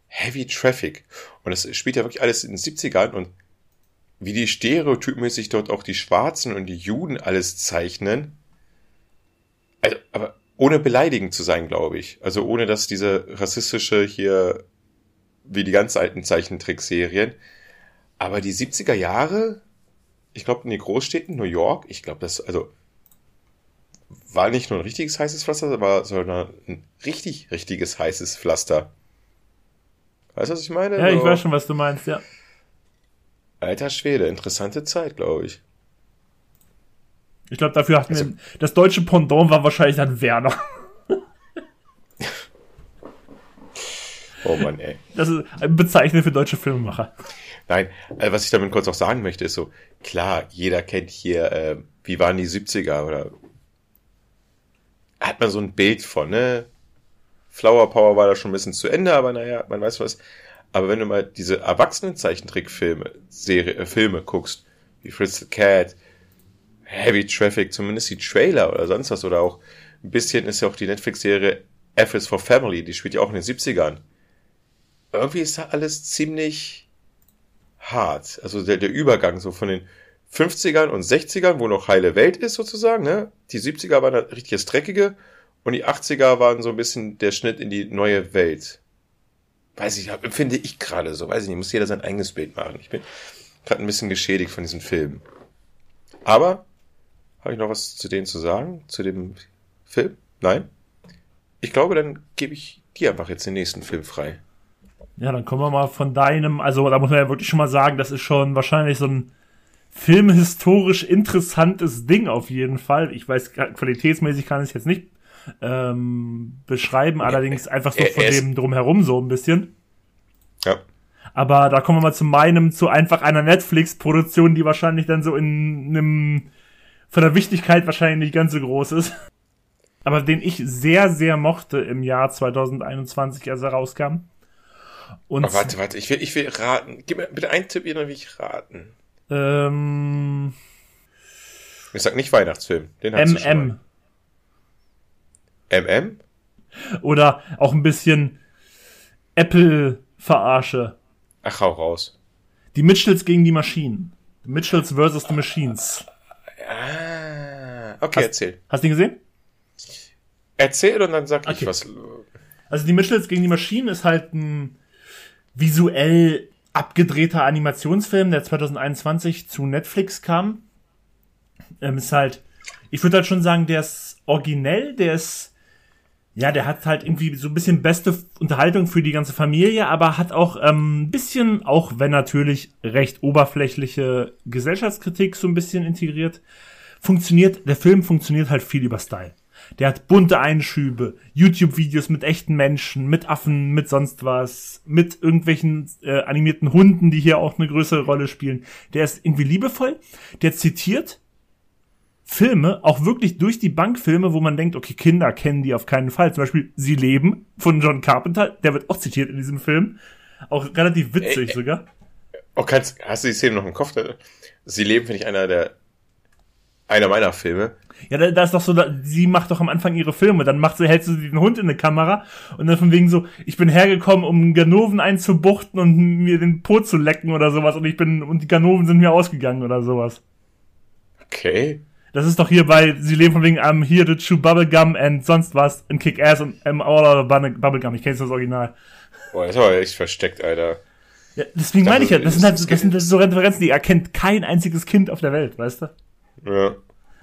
Heavy Traffic. Und das spielt ja wirklich alles in den 70ern und wie die stereotypmäßig dort auch die Schwarzen und die Juden alles zeichnen. Also, aber ohne beleidigend zu sein, glaube ich. Also ohne dass diese rassistische hier, wie die ganz alten Zeichentrickserien. Aber die 70er Jahre, ich glaube in den Großstädten, New York, ich glaube das, also war nicht nur ein richtiges heißes Pflaster, war sondern ein richtig, richtiges heißes Pflaster. Weißt du, was ich meine? Ja, ich So, weiß schon, was du meinst, ja. Alter Schwede, interessante Zeit, glaube ich. Ich glaube, dafür hatten Also- wir, das deutsche Pendant war wahrscheinlich dann Werner. Oh Mann, ey. Das ist ein Bezeichnet für deutsche Filmemacher. Nein, äh, was ich damit kurz auch sagen möchte, ist so, klar, jeder kennt hier, äh, wie waren die 70er oder hat man so ein Bild von, ne? Flower Power war da schon ein bisschen zu Ende, aber naja, man weiß was. Aber wenn du mal diese erwachsenen Zeichentrickfilme, Serie, äh, Filme guckst, wie Fritz the Cat, Heavy Traffic, zumindest die Trailer oder sonst was, oder auch ein bisschen ist ja auch die Netflix-Serie F is for Family, die spielt ja auch in den 70ern. Irgendwie ist da alles ziemlich hart. Also der, der Übergang so von den 50ern und 60ern, wo noch heile Welt ist sozusagen, ne? Die 70er waren das richtiges Dreckige und die 80er waren so ein bisschen der Schnitt in die neue Welt. Weiß ich, empfinde ich gerade so. Weiß ich nicht, muss jeder sein eigenes Bild machen. Ich bin gerade ein bisschen geschädigt von diesen Filmen. Aber, habe ich noch was zu denen zu sagen? Zu dem Film? Nein? Ich glaube, dann gebe ich dir einfach jetzt den nächsten Film frei. Ja, dann kommen wir mal von deinem, also da muss man ja wirklich schon mal sagen, das ist schon wahrscheinlich so ein filmhistorisch interessantes Ding auf jeden Fall. Ich weiß, qualitätsmäßig kann ich es jetzt nicht ähm, beschreiben, allerdings einfach so von dem drumherum so ein bisschen. Ja. Aber da kommen wir mal zu meinem, zu einfach einer Netflix-Produktion, die wahrscheinlich dann so in einem, von der Wichtigkeit wahrscheinlich nicht ganz so groß ist. Aber den ich sehr, sehr mochte im Jahr 2021, als er rauskam. Und Oh, warte, warte, ich will, ich will raten. Gib mir bitte einen Tipp, dann will ich raten. ähm, Ich sag nicht Weihnachtsfilm. Den MM. MM? Oder auch ein bisschen Apple-Verarsche. Ach, hau raus. Die Mitchells gegen die Maschinen. The Mitchells versus the Machines. Ah, okay, erzähl. Hast du den gesehen? Erzähl und dann sag ich Okay. was. Also die Mitchells gegen die Maschinen ist halt ein visuell abgedrehter Animationsfilm, der 2021 zu Netflix kam. Ähm, ist halt, ich würde halt schon sagen, der ist originell, der ist, ja, der hat halt irgendwie so ein bisschen beste Unterhaltung für die ganze Familie, aber hat auch ähm, ein bisschen, auch wenn natürlich recht oberflächliche Gesellschaftskritik so ein bisschen integriert, funktioniert, der Film funktioniert halt viel über Style. Der hat bunte Einschübe, YouTube-Videos mit echten Menschen, mit Affen, mit sonst was, mit irgendwelchen äh, animierten Hunden, die hier auch eine größere Rolle spielen. Der ist irgendwie liebevoll. Der zitiert Filme, auch wirklich durch die Bank Filme, wo man denkt, okay, Kinder kennen die auf keinen Fall. Zum Beispiel Sie leben von John Carpenter, der wird auch zitiert in diesem Film. Auch relativ witzig Ey, sogar. Oh, kannst, hast du die Szene noch im Kopf? Sie leben, finde ich, einer der einer meiner Filme. Ja, da, da ist doch so, da, sie macht doch am Anfang ihre Filme, dann macht sie, hält sie den Hund in eine Kamera und dann von wegen so, ich bin hergekommen, um Ganoven einzubuchten und mir den Po zu lecken oder sowas und ich bin, und die Ganoven sind mir ausgegangen oder sowas. Okay. Das ist doch hier bei, sie leben von wegen, I'm here to chew bubblegum and sonst was and kick ass und I'm all out of bubblegum. Ich kenne das Original. Boah, das war echt versteckt, Alter. Ja, deswegen meine ich ja, das sind halt, das sind so Referenzen, die erkennt kein einziges Kind auf der Welt, weißt du? Ja.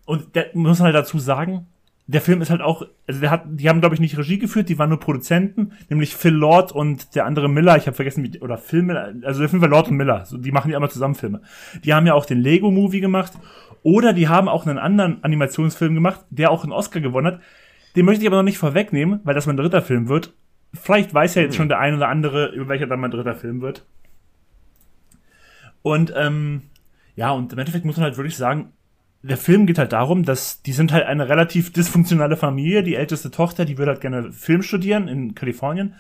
Und der muss man halt dazu sagen, der Film ist halt auch, also der hat, die haben glaube ich nicht Regie geführt, die waren nur Produzenten, nämlich Phil Lord und der andere Miller, ich habe vergessen wie, oder Phil Miller, also der Film war Lord und Miller, so, die machen ja immer zusammen Filme. Die haben ja auch den Lego Movie gemacht oder die haben auch einen anderen Animationsfilm gemacht, der auch einen Oscar gewonnen hat. Den möchte ich aber noch nicht vorwegnehmen, weil das mein dritter Film wird. Vielleicht weiß ja jetzt schon der ein oder andere, über welcher dann mein dritter Film wird. Und ähm, ja, und im Endeffekt muss man halt wirklich sagen, der Film geht halt darum, dass die sind halt eine relativ dysfunktionale Familie. Die älteste Tochter, die würde halt gerne Film studieren in Kalifornien.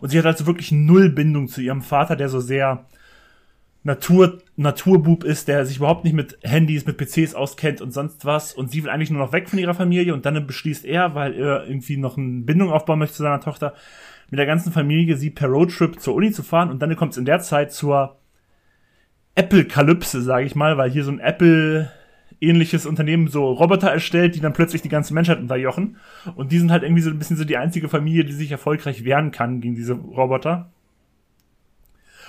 Und sie hat also wirklich null Bindung zu ihrem Vater, der so sehr Natur, Naturbub ist, der sich überhaupt nicht mit Handys, mit PCs auskennt und sonst was. Und sie will eigentlich nur noch weg von ihrer Familie und dann beschließt er, weil er irgendwie noch eine Bindung aufbauen möchte zu seiner Tochter, mit der ganzen Familie sie per Roadtrip zur Uni zu fahren. Und dann kommt es in der Zeit zur Apple-Kalypse, sage ich mal, weil hier so ein Apple ähnliches Unternehmen so Roboter erstellt, die dann plötzlich die ganze Menschheit unterjochen. Und die sind halt irgendwie so ein bisschen so die einzige Familie, die sich erfolgreich wehren kann gegen diese Roboter.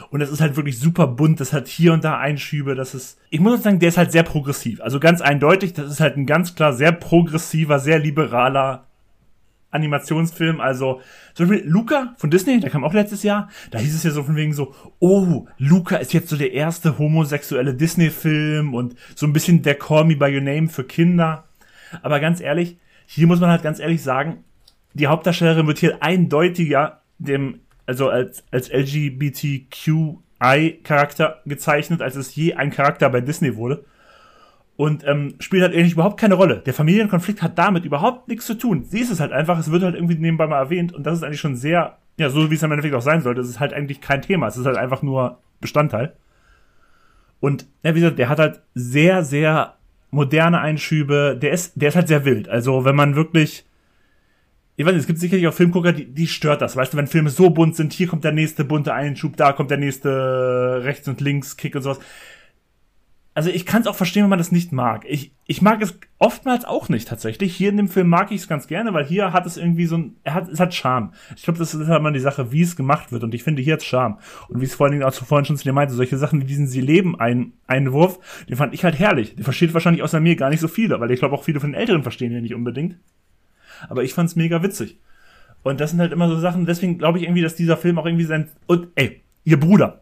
Und es ist halt wirklich super bunt, das hat hier und da Einschübe, das ist, ich muss sagen, der ist halt sehr progressiv. Also ganz eindeutig, das ist halt ein ganz klar sehr progressiver, sehr liberaler Animationsfilm. Also zum Beispiel Luca von Disney, der kam auch letztes Jahr. Da hieß es ja so von wegen so, oh, Luca ist jetzt so der erste homosexuelle Disney-Film und so ein bisschen der Call Me By Your Name für Kinder. Aber ganz ehrlich, hier muss man halt ganz ehrlich sagen, die Hauptdarstellerin wird hier eindeutiger dem, also als, als LGBTQI-Charakter gezeichnet, als es je ein Charakter bei Disney wurde und ähm, spielt halt eigentlich überhaupt keine Rolle. Der Familienkonflikt hat damit überhaupt nichts zu tun. Sie ist es halt einfach, es wird halt irgendwie nebenbei mal erwähnt und das ist eigentlich schon sehr, ja, so wie es am Endeffekt auch sein sollte. Es ist halt eigentlich kein Thema, es ist halt einfach nur Bestandteil. Und ja, wie gesagt, der hat halt sehr, sehr moderne Einschübe. Der ist, der ist halt sehr wild. Also wenn man wirklich, ich weiß nicht, es gibt sicherlich auch Filmgucker, die, die stört das. Weißt du, wenn Filme so bunt sind, hier kommt der nächste bunte Einschub, da kommt der nächste rechts und links Kick und sowas also ich kann es auch verstehen, wenn man das nicht mag. Ich, ich mag es oftmals auch nicht tatsächlich. Hier in dem Film mag ich es ganz gerne, weil hier hat es irgendwie so ein, er hat, es hat Charme. Ich glaube, das ist halt mal die Sache, wie es gemacht wird. Und ich finde, hier hat Charme. Und wie es vor allen Dingen auch vorhin schon zu dir meinte, solche Sachen wie diesen Sie leben ein Einwurf, den fand ich halt herrlich. Den versteht wahrscheinlich außer mir gar nicht so viele, weil ich glaube auch viele von den Älteren verstehen den nicht unbedingt. Aber ich fand's mega witzig. Und das sind halt immer so Sachen, deswegen glaube ich irgendwie, dass dieser Film auch irgendwie sein, und ey, ihr Bruder,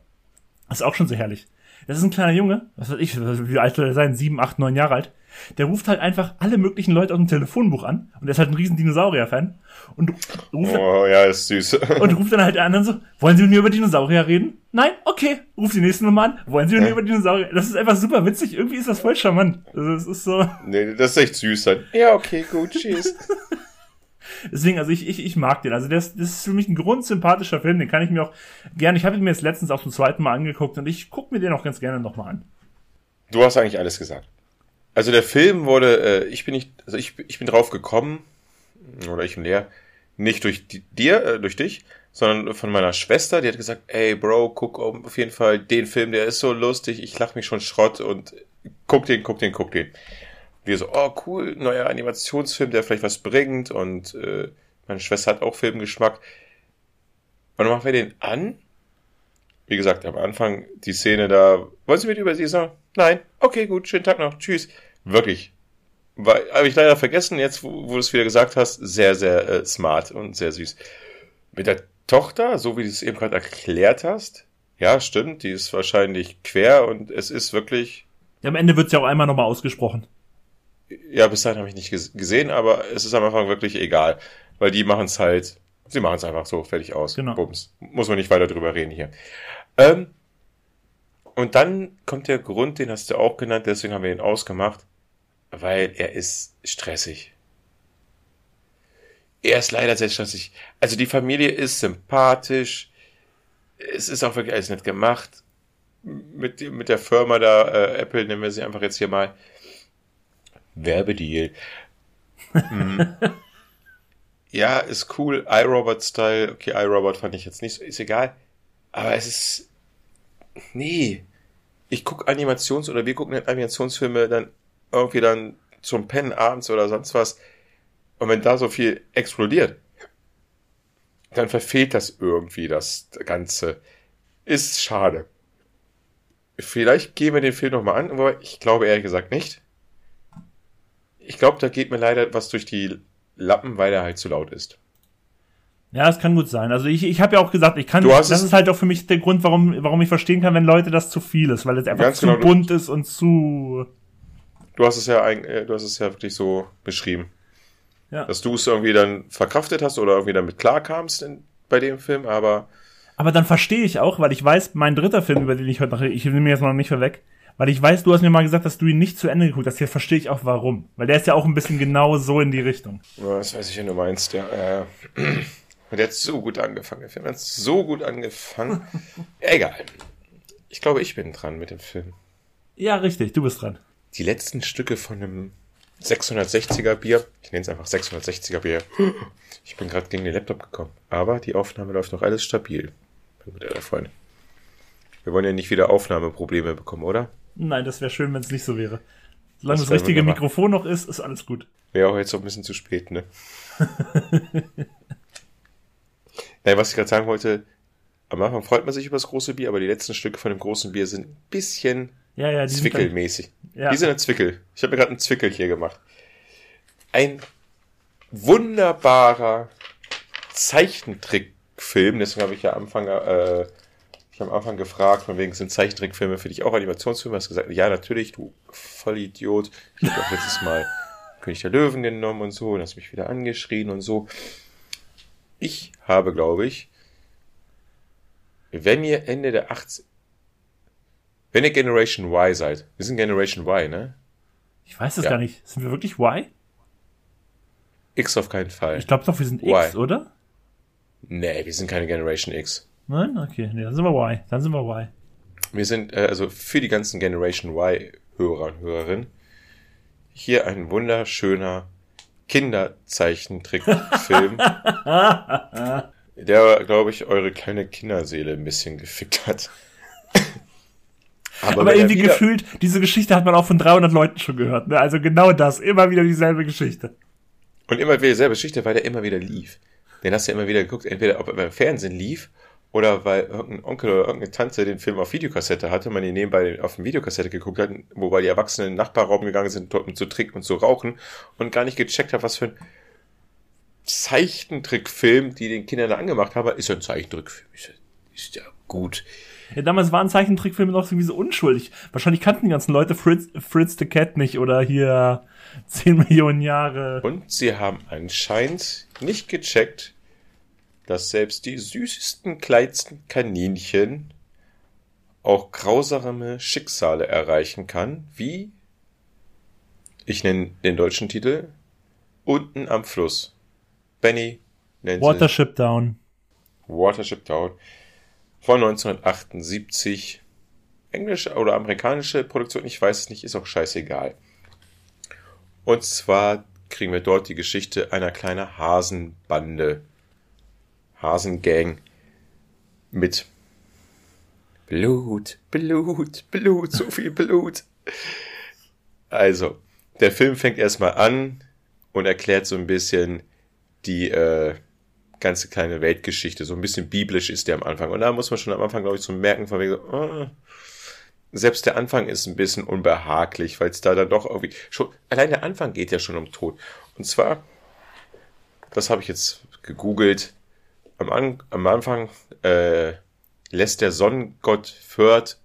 das ist auch schon so herrlich das ist ein kleiner Junge, was weiß ich, wie alt soll er sein? Sieben, acht, neun Jahre alt. Der ruft halt einfach alle möglichen Leute aus dem Telefonbuch an und der ist halt ein riesen Dinosaurier-Fan und ruft oh, ja, ist süß. und ruft dann halt der anderen so, wollen Sie mit mir über Dinosaurier reden? Nein? Okay. Ruft die nächste Nummer an, wollen Sie mit mir über Dinosaurier? Das ist einfach super witzig, irgendwie ist das voll charmant. Also es ist so. Nee, das ist echt süß halt. Ja, okay, gut, tschüss. Deswegen, also ich, ich, ich mag den. Also das, das ist für mich ein grundsympathischer Film, den kann ich mir auch gerne. Ich habe ihn mir jetzt letztens auch zum zweiten Mal angeguckt und ich gucke mir den auch ganz gerne nochmal an. Du hast eigentlich alles gesagt. Also der Film wurde, äh, ich bin nicht, also ich, ich bin drauf gekommen, oder ich und Lea, nicht durch die, dir, äh, durch dich, sondern von meiner Schwester, die hat gesagt, ey Bro, guck auf jeden Fall den Film, der ist so lustig, ich lach mich schon Schrott und guck den, guck den, guck den wir so, oh cool, neuer Animationsfilm, der vielleicht was bringt und äh, meine Schwester hat auch Filmgeschmack. Und dann machen wir den an. Wie gesagt, am Anfang die Szene da, wollen Sie mit über sie sagen? Nein, okay, gut, schönen Tag noch, tschüss. Wirklich. Habe ich leider vergessen, jetzt, wo, wo du es wieder gesagt hast, sehr, sehr äh, smart und sehr süß. Mit der Tochter, so wie du es eben gerade erklärt hast, ja, stimmt, die ist wahrscheinlich quer und es ist wirklich. Ja, am Ende wird es ja auch einmal nochmal ausgesprochen. Ja, bis dahin habe ich nicht gesehen, aber es ist am Anfang wirklich egal, weil die machen es halt, sie machen es einfach so, fertig aus. Genau. Bums. Muss man nicht weiter drüber reden hier. Ähm, und dann kommt der Grund, den hast du auch genannt, deswegen haben wir ihn ausgemacht, weil er ist stressig. Er ist leider sehr stressig. Also die Familie ist sympathisch. Es ist auch wirklich alles nett gemacht. Mit, mit der Firma da, äh, Apple nennen wir sie einfach jetzt hier mal. Werbedeal. hm. Ja, ist cool. iRobot-Style. Okay, iRobot fand ich jetzt nicht so, ist egal. Aber es ist, nee. Ich gucke Animations- oder wir gucken Animationsfilme dann irgendwie dann zum Pennen abends oder sonst was und wenn da so viel explodiert, dann verfehlt das irgendwie das Ganze. Ist schade. Vielleicht gehen wir den Film nochmal an, aber ich glaube ehrlich gesagt nicht. Ich glaube, da geht mir leider was durch die Lappen, weil er halt zu laut ist. Ja, das kann gut sein. Also ich, ich habe ja auch gesagt, ich kann. Du hast das ist halt auch für mich der Grund, warum, warum ich verstehen kann, wenn Leute das zu viel ist, weil es einfach zu genau. bunt ist und zu. Du hast es ja, eig- äh, du hast es ja wirklich so beschrieben. Ja. Dass du es irgendwie dann verkraftet hast oder irgendwie damit klarkamst in, bei dem Film, aber Aber dann verstehe ich auch, weil ich weiß, mein dritter Film, über den ich heute noch rede, ich nehme mir jetzt noch nicht vorweg, weil ich weiß, du hast mir mal gesagt, dass du ihn nicht zu Ende geguckt hast. Hier verstehe ich auch warum. Weil der ist ja auch ein bisschen genau so in die Richtung. Ja, das weiß ich, wenn du meinst, ja. Äh, und der hat so gut angefangen. Der Film hat so gut angefangen. Egal. Ich glaube, ich bin dran mit dem Film. Ja, richtig, du bist dran. Die letzten Stücke von einem 660er Bier. Ich nenne es einfach 660er Bier. Ich bin gerade gegen den Laptop gekommen. Aber die Aufnahme läuft noch alles stabil. Mein guter Freund. Wir wollen ja nicht wieder Aufnahmeprobleme bekommen, oder? Nein, das wäre schön, wenn es nicht so wäre. Solange Das das, richtige wunderbar. Mikrofon noch ist, ist alles gut. Wäre auch jetzt noch ein bisschen zu spät, ne? Nein, was ich gerade sagen wollte, am Anfang freut man sich über das große Bier, aber die letzten Stücke von dem großen Bier sind ein bisschen Ja, ja, die sind dann- zwickelmäßig. Ja. Die sind ein Zwickel. Ich habe mir gerade einen Zwickel hier gemacht. Ein wunderbarer Zeichentrickfilm, deswegen habe ich ja am Anfang, äh, ich am Anfang gefragt, von wegen sind Zeichentrickfilme für dich auch Animationsfilme? Hast gesagt, ja, natürlich, du Vollidiot. Ich habe auch letztes Mal König der Löwen genommen und so und hast mich wieder angeschrien und so. Ich habe, glaube ich, wenn ihr Ende der 80 wenn ihr Generation Y seid, wir sind Generation Y, ne? Ich weiß das Ja. gar nicht. Sind wir wirklich Y? X auf keinen Fall. Ich glaube doch, wir sind Y. X, oder? Nee, wir sind keine Generation X. Nein? Okay, nee, dann sind wir Y. Dann sind wir Y. Wir sind, äh, also für die ganzen Generation Y-Hörer und Hörerinnen, hier ein wunderschöner Kinderzeichentrickfilm, der, glaube ich, eure kleine Kinderseele ein bisschen gefickt hat. Aber, wenn er irgendwie wieder- gefühlt, diese Geschichte hat man auch von 300 Leuten schon gehört. Ne? Also genau das. Immer wieder dieselbe Geschichte. Und immer wieder dieselbe Geschichte, weil der immer wieder lief. Den hast du ja immer wieder geguckt, entweder ob er beim Fernsehen lief oder weil irgendein Onkel oder irgendeine Tante den Film auf Videokassette hatte, man ihn nebenbei auf dem Videokassette geguckt hat, wobei die Erwachsenen in den Nachbarraum gegangen sind, dort um zu trinken und zu rauchen und gar nicht gecheckt hat, was für ein Zeichentrickfilm, die den Kindern da angemacht haben, ist ja ein Zeichentrickfilm. Ist ja, ist ja gut. Ja, damals waren Zeichentrickfilme noch irgendwie so unschuldig. Wahrscheinlich kannten die ganzen Leute Fritz, Fritz the Cat nicht oder hier 10 Millionen Jahre. Und sie haben anscheinend nicht gecheckt, dass selbst die süßesten, kleinsten Kaninchen auch grausame Schicksale erreichen kann, wie, ich nenne den deutschen Titel, unten am Fluss. Benny nennt Watership Down. Watership Down von 1978. Englische oder amerikanische Produktion, ich weiß es nicht, ist auch scheißegal. Und zwar kriegen wir dort die Geschichte einer kleinen Hasenbande, Hasengang mit Blut, Blut, Blut, so viel Blut. Also, der Film fängt erstmal an und erklärt so ein bisschen die äh, ganze kleine Weltgeschichte. So ein bisschen biblisch ist der am Anfang. Und da muss man schon am Anfang, glaube ich, so merken, von wegen so, äh, selbst der Anfang ist ein bisschen unbehaglich, weil es da dann doch irgendwie schon, allein der Anfang geht ja schon um Tod. Und zwar, das habe ich jetzt gegoogelt, am, An am Anfang äh, lässt der Sonnengott Fürth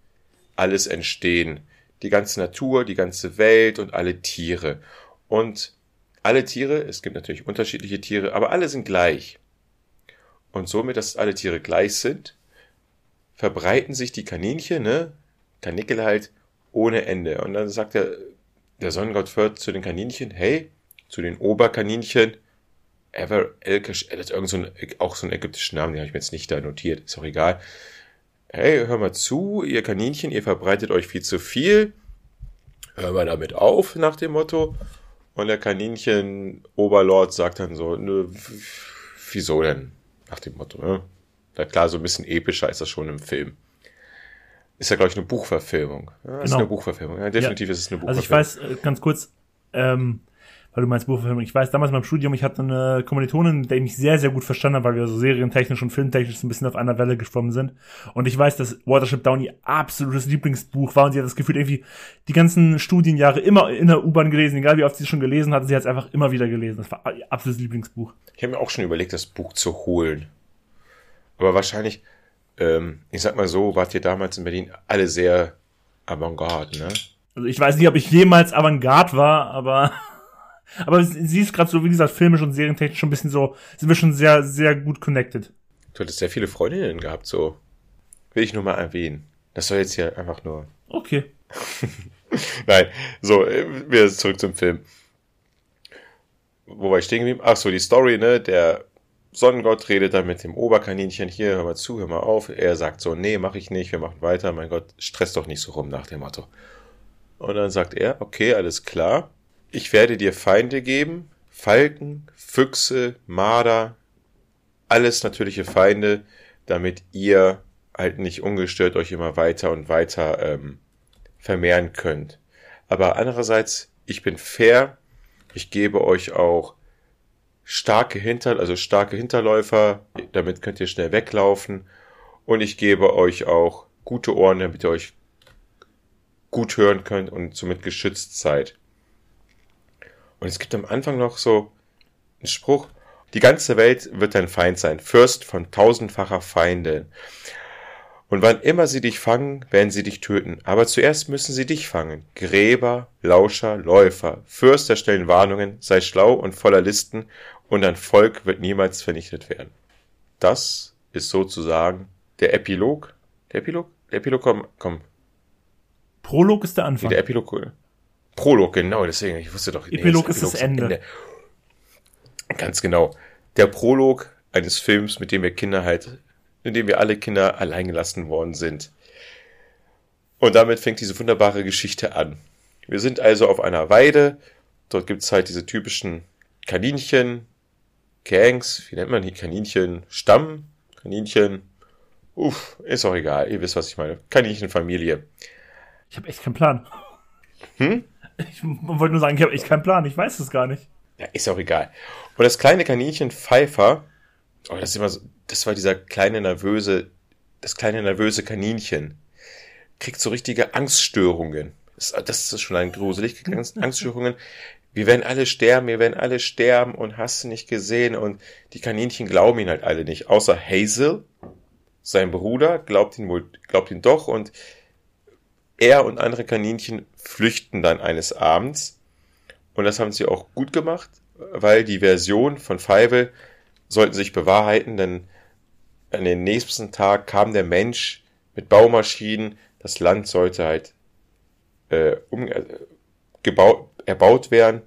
alles entstehen. Die ganze Natur, die ganze Welt und alle Tiere. Und alle Tiere, es gibt natürlich unterschiedliche Tiere, aber alle sind gleich. Und somit, dass alle Tiere gleich sind, verbreiten sich die Kaninchen, ne, Kanickel halt, ohne Ende. Und dann sagt der, der Sonnengott Fürth zu den Kaninchen, hey, zu den Oberkaninchen, Ever Elkish, das ist irgend so ein, auch so ein ägyptischer Name, den habe ich mir jetzt nicht da notiert, ist auch egal. Hey, hör mal zu, ihr Kaninchen, ihr verbreitet euch viel zu viel. Hör mal damit auf, nach dem Motto. Und der Kaninchen-Oberlord sagt dann so, nö, wieso denn? Nach dem Motto, ne? Na klar, so ein bisschen epischer ist das schon im Film. Ist ja, glaube ich, eine Buchverfilmung. Ja, genau. Ist eine Buchverfilmung. Ja, definitiv ja. ist es eine Buchverfilmung. Also ich weiß, äh, ganz kurz, ähm, weil du meinst Buchverfilmung. Ich weiß, damals in meinem Studium, ich hatte eine Kommilitonin, mit der ich mich sehr, sehr gut verstanden habe, weil wir so serientechnisch und filmtechnisch ein bisschen auf einer Welle geschwommen sind. Und ich weiß, dass Watership Down ihr absolutes Lieblingsbuch war und sie hat das Gefühl, irgendwie die ganzen Studienjahre immer in der U-Bahn gelesen, egal wie oft sie es schon gelesen hatte, sie hat es einfach immer wieder gelesen. Das war ihr absolutes Lieblingsbuch. Ich habe mir auch schon überlegt, das Buch zu holen. Aber wahrscheinlich, ähm, ich sag mal so, wart ihr damals in Berlin alle sehr avantgarde, ne? Also ich weiß nicht, ob ich jemals avantgarde war, aber aber sie ist gerade so, wie gesagt, filmisch und serientechnisch schon ein bisschen so, sind wir schon sehr, sehr gut connected. Du hattest sehr viele Freundinnen gehabt, so. Will ich nur mal erwähnen. Das soll jetzt hier einfach nur. Okay. Nein, so, äh, wir zurück zum Film. Wo war ich stehen geblieben? Ach so, die Story, ne? Der Sonnengott redet dann mit dem Oberkaninchen hier, hör mal zu, hör mal auf. Er sagt so, nee, mach ich nicht, wir machen weiter. Mein Gott, stress doch nicht so rum nach dem Motto. Und dann sagt er, okay, alles klar. Ich werde dir Feinde geben, Falken, Füchse, Marder, alles natürliche Feinde, damit ihr halt nicht ungestört euch immer weiter und weiter ähm, vermehren könnt. Aber andererseits, ich bin fair, ich gebe euch auch starke Hinter, also starke Hinterläufer, damit könnt ihr schnell weglaufen und ich gebe euch auch gute Ohren, damit ihr euch gut hören könnt und somit geschützt seid. Und es gibt am Anfang noch so einen Spruch, die ganze Welt wird dein Feind sein, Fürst von tausendfacher Feinde. Und wann immer sie dich fangen, werden sie dich töten. Aber zuerst müssen sie dich fangen. Gräber, Lauscher, Läufer, Fürst erstellen Warnungen, sei schlau und voller Listen, und dein Volk wird niemals vernichtet werden. Das ist sozusagen der Epilog. Der Epilog? Der Epilog, komm, komm. Prolog ist der Anfang. der Epilog, Prolog, genau, deswegen, ich wusste doch. Epilog nee, ist das Ende. Ende. Ganz genau. Der Prolog eines Films, mit dem wir Kinder halt, in dem wir alle Kinder allein gelassen worden sind. Und damit fängt diese wunderbare Geschichte an. Wir sind also auf einer Weide. Dort gibt's halt diese typischen Kaninchen, Gangs, wie nennt man die Kaninchen? Stamm, Kaninchen. Uff, ist auch egal. Ihr wisst, was ich meine. Kaninchenfamilie. Ich habe echt keinen Plan. Hm? Ich wollte nur sagen, ich habe echt keinen Plan, ich weiß es gar nicht. Ja, ist auch egal. Und das kleine Kaninchen Pfeifer, oh, das ist immer so, das war dieser kleine nervöse, das kleine nervöse Kaninchen, kriegt so richtige Angststörungen. Das, das ist schon ein gruselig, Angststörungen. Wir werden alle sterben, wir werden alle sterben und hast du nicht gesehen und die Kaninchen glauben ihn halt alle nicht, außer Hazel, sein Bruder, glaubt ihn wohl, glaubt ihn doch und er und andere Kaninchen flüchten dann eines Abends. Und das haben sie auch gut gemacht, weil die Version von Feivel sollten sich bewahrheiten, denn an den nächsten Tag kam der Mensch mit Baumaschinen, das Land sollte halt äh, um, äh, gebaut, erbaut werden.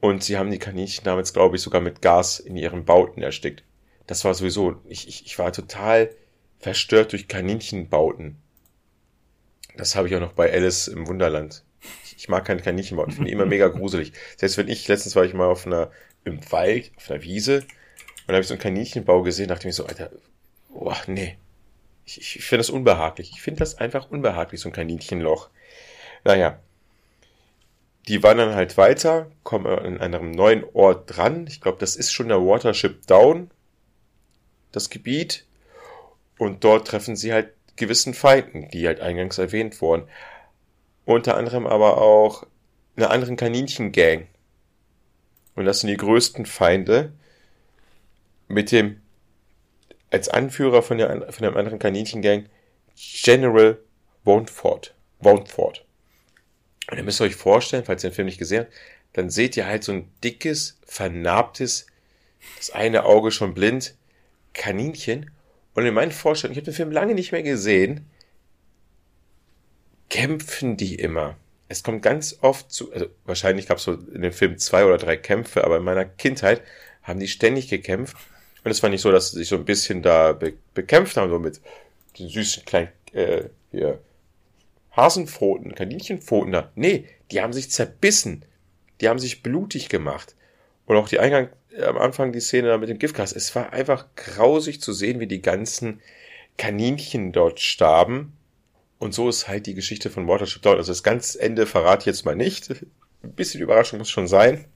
Und sie haben die Kaninchen damals, glaube ich, sogar mit Gas in ihren Bauten erstickt. Das war sowieso, ich, ich, ich war total verstört durch Kaninchenbauten. Das habe ich auch noch bei Alice im Wunderland. Ich mag keine Kaninchen bauen. Ich finde immer mega gruselig. Selbst wenn ich, letztens war ich mal auf einer, im Wald, auf einer Wiese, und habe ich so einen Kaninchenbau gesehen, dachte ich mir so, Alter, boah, nee. Ich, ich finde das unbehaglich. Ich finde das einfach unbehaglich, so ein Kaninchenloch. Naja. Die wandern halt weiter, kommen an einem neuen Ort dran. Ich glaube, das ist schon der Watership Down, das Gebiet. Und dort treffen sie halt gewissen Feinden, die halt eingangs erwähnt wurden. Unter anderem aber auch einer anderen Kaninchengang. Und das sind die größten Feinde mit dem als Anführer von, der, von einem anderen Kaninchengang General Wonford. Wonford. Und ihr müsst euch vorstellen, falls ihr den Film nicht gesehen habt, dann seht ihr halt so ein dickes, vernarbtes, das eine Auge schon blind, Kaninchen. Und in meinen Vorstellungen, ich habe den Film lange nicht mehr gesehen, kämpfen die immer. Es kommt ganz oft zu, also wahrscheinlich gab es so in dem Film zwei oder drei Kämpfe, aber in meiner Kindheit haben die ständig gekämpft. Und es war nicht so, dass sie sich so ein bisschen da be bekämpft haben, so mit den süßen kleinen äh, hier, Hasenpfoten, Kaninchenpfoten da. Nee, die haben sich zerbissen. Die haben sich blutig gemacht. Und auch die Eingang, am Anfang die Szene da mit dem Giftgas. Es war einfach grausig zu sehen, wie die ganzen Kaninchen dort starben. Und so ist halt die Geschichte von Watership Down. Also das ganze Ende verrate ich jetzt mal nicht. Ein bisschen Überraschung muss schon sein.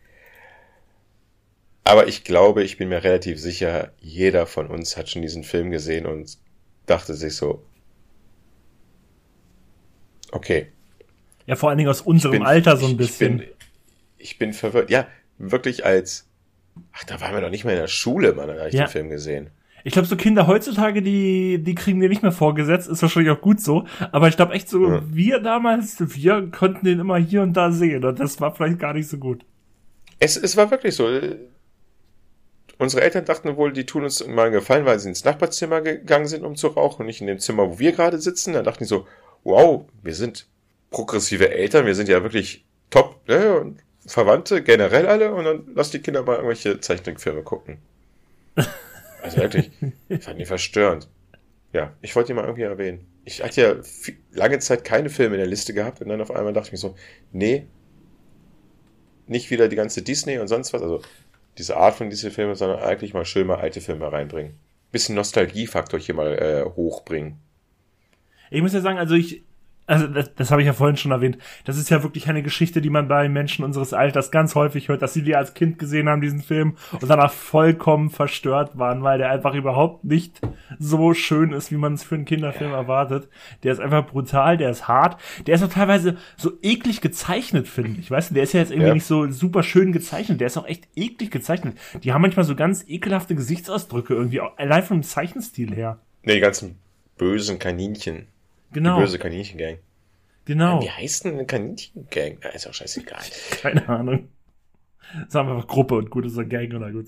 Aber ich glaube, ich bin mir relativ sicher, jeder von uns hat schon diesen Film gesehen und dachte sich so, okay. Ja, vor allen Dingen aus unserem bin, Alter so ein bisschen. Ich bin, ich bin verwirrt. Ja, wirklich als, ach, da waren wir doch nicht mehr in der Schule, man, da habe ich ja. den Film gesehen. Ich glaube, so Kinder heutzutage, die, die kriegen wir nicht mehr vorgesetzt, ist wahrscheinlich auch gut so. Aber ich glaube echt so, ja. wir damals, wir konnten den immer hier und da sehen und das war vielleicht gar nicht so gut. Es, es war wirklich so. Unsere Eltern dachten wohl, die tun uns mal einen Gefallen, weil sie ins Nachbarzimmer gegangen sind, um zu rauchen und nicht in dem Zimmer, wo wir gerade sitzen. Dann dachten die so, wow, wir sind progressive Eltern, wir sind ja wirklich top, ne? Und Verwandte generell alle und dann lass die Kinder mal irgendwelche Zeichentrickfilme gucken. Also wirklich, fand ich verstörend. Ja, ich wollte die mal irgendwie erwähnen. Ich hatte ja viel, lange Zeit keine Filme in der Liste gehabt und dann auf einmal dachte ich mir so, nee, nicht wieder die ganze Disney und sonst was, also diese Art von Disney-Filme, sondern eigentlich mal schön mal alte Filme reinbringen. Bisschen Nostalgiefaktor hier mal äh, hochbringen. Ich muss ja sagen, also ich, also das, das habe ich ja vorhin schon erwähnt, das ist ja wirklich eine Geschichte, die man bei Menschen unseres Alters ganz häufig hört, dass sie die als Kind gesehen haben, diesen Film, und danach vollkommen verstört waren, weil der einfach überhaupt nicht so schön ist, wie man es für einen Kinderfilm erwartet. Der ist einfach brutal, der ist hart, der ist auch teilweise so eklig gezeichnet, finde ich. Weißt du, der ist ja jetzt irgendwie ja. nicht so super schön gezeichnet, der ist auch echt eklig gezeichnet. Die haben manchmal so ganz ekelhafte Gesichtsausdrücke irgendwie, allein vom Zeichenstil her. Nee, die ganzen bösen Kaninchen. Genau. Die böse Kaninchengang. Genau. Wie heißt denn Kaninchengang? Ja, ist auch scheißegal. Keine Ahnung. Sagen wir einfach Gruppe und gut ist eine Gang oder gut.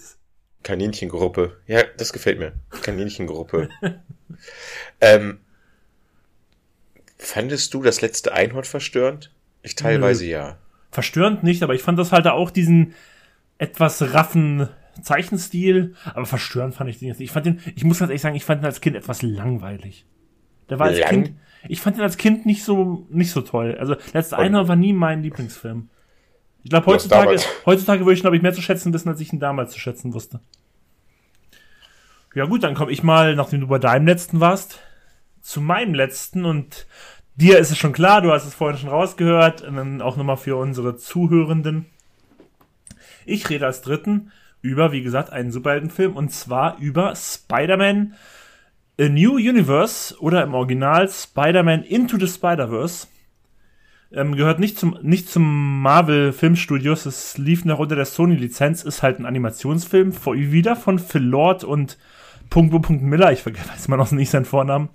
Kaninchengruppe. Ja, das gefällt mir. Kaninchengruppe. ähm, fandest du das letzte Einhorn verstörend? Ich teilweise Nö. ja. Verstörend nicht, aber ich fand das halt auch diesen etwas raffen Zeichenstil, aber verstörend fand ich den jetzt nicht. Ich fand den, ich muss ganz ehrlich sagen, ich fand den als Kind etwas langweilig. Der war als Lang. Kind, ich fand ihn als Kind nicht so, nicht so toll. Also, letzte einer war nie mein Lieblingsfilm. Ich glaube, heutzutage, heutzutage würde ich, glaube ich, mehr zu schätzen wissen, als ich ihn damals zu schätzen wusste. Ja gut, dann komme ich mal, nachdem du bei deinem letzten warst, zu meinem letzten und dir ist es schon klar, du hast es vorhin schon rausgehört, und dann auch nochmal für unsere Zuhörenden. Ich rede als dritten über, wie gesagt, einen Superheldenfilm und zwar über Spider-Man A New Universe oder im Original Spider-Man Into the Spider-Verse. Ähm, gehört nicht zum, nicht zum Marvel Filmstudios. Es lief noch unter der Sony-Lizenz, ist halt ein Animationsfilm, wieder von Phil Lord und Punkt, Punkt Miller, ich weiß mal noch nicht seinen Vornamen,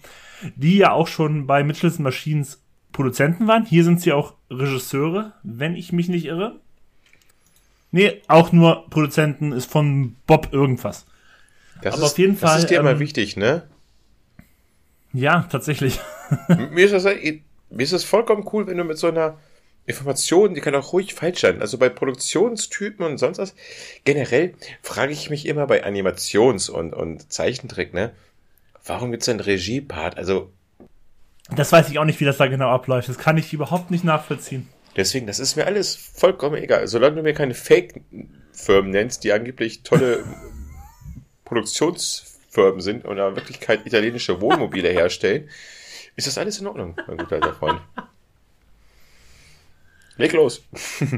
die ja auch schon bei Mitchells Machines Produzenten waren. Hier sind sie auch Regisseure, wenn ich mich nicht irre. Nee, auch nur Produzenten ist von Bob irgendwas. Das Aber ist, auf jeden Fall. Das ist dir ähm, immer wichtig, ne? Ja, tatsächlich. mir, ist das, mir ist das vollkommen cool, wenn du mit so einer Information, die kann auch ruhig falsch sein. Also bei Produktionstypen und sonst was. Generell frage ich mich immer bei Animations- und, und Zeichentrick, ne? Warum gibt's einen Regiepart? Also. Das weiß ich auch nicht, wie das da genau abläuft. Das kann ich überhaupt nicht nachvollziehen. Deswegen, das ist mir alles vollkommen egal. Solange du mir keine Fake-Firmen nennst, die angeblich tolle Produktions Firmen sind und in Wirklichkeit italienische Wohnmobile herstellen, ist das alles in Ordnung, mein guter alter Freund. Leg los.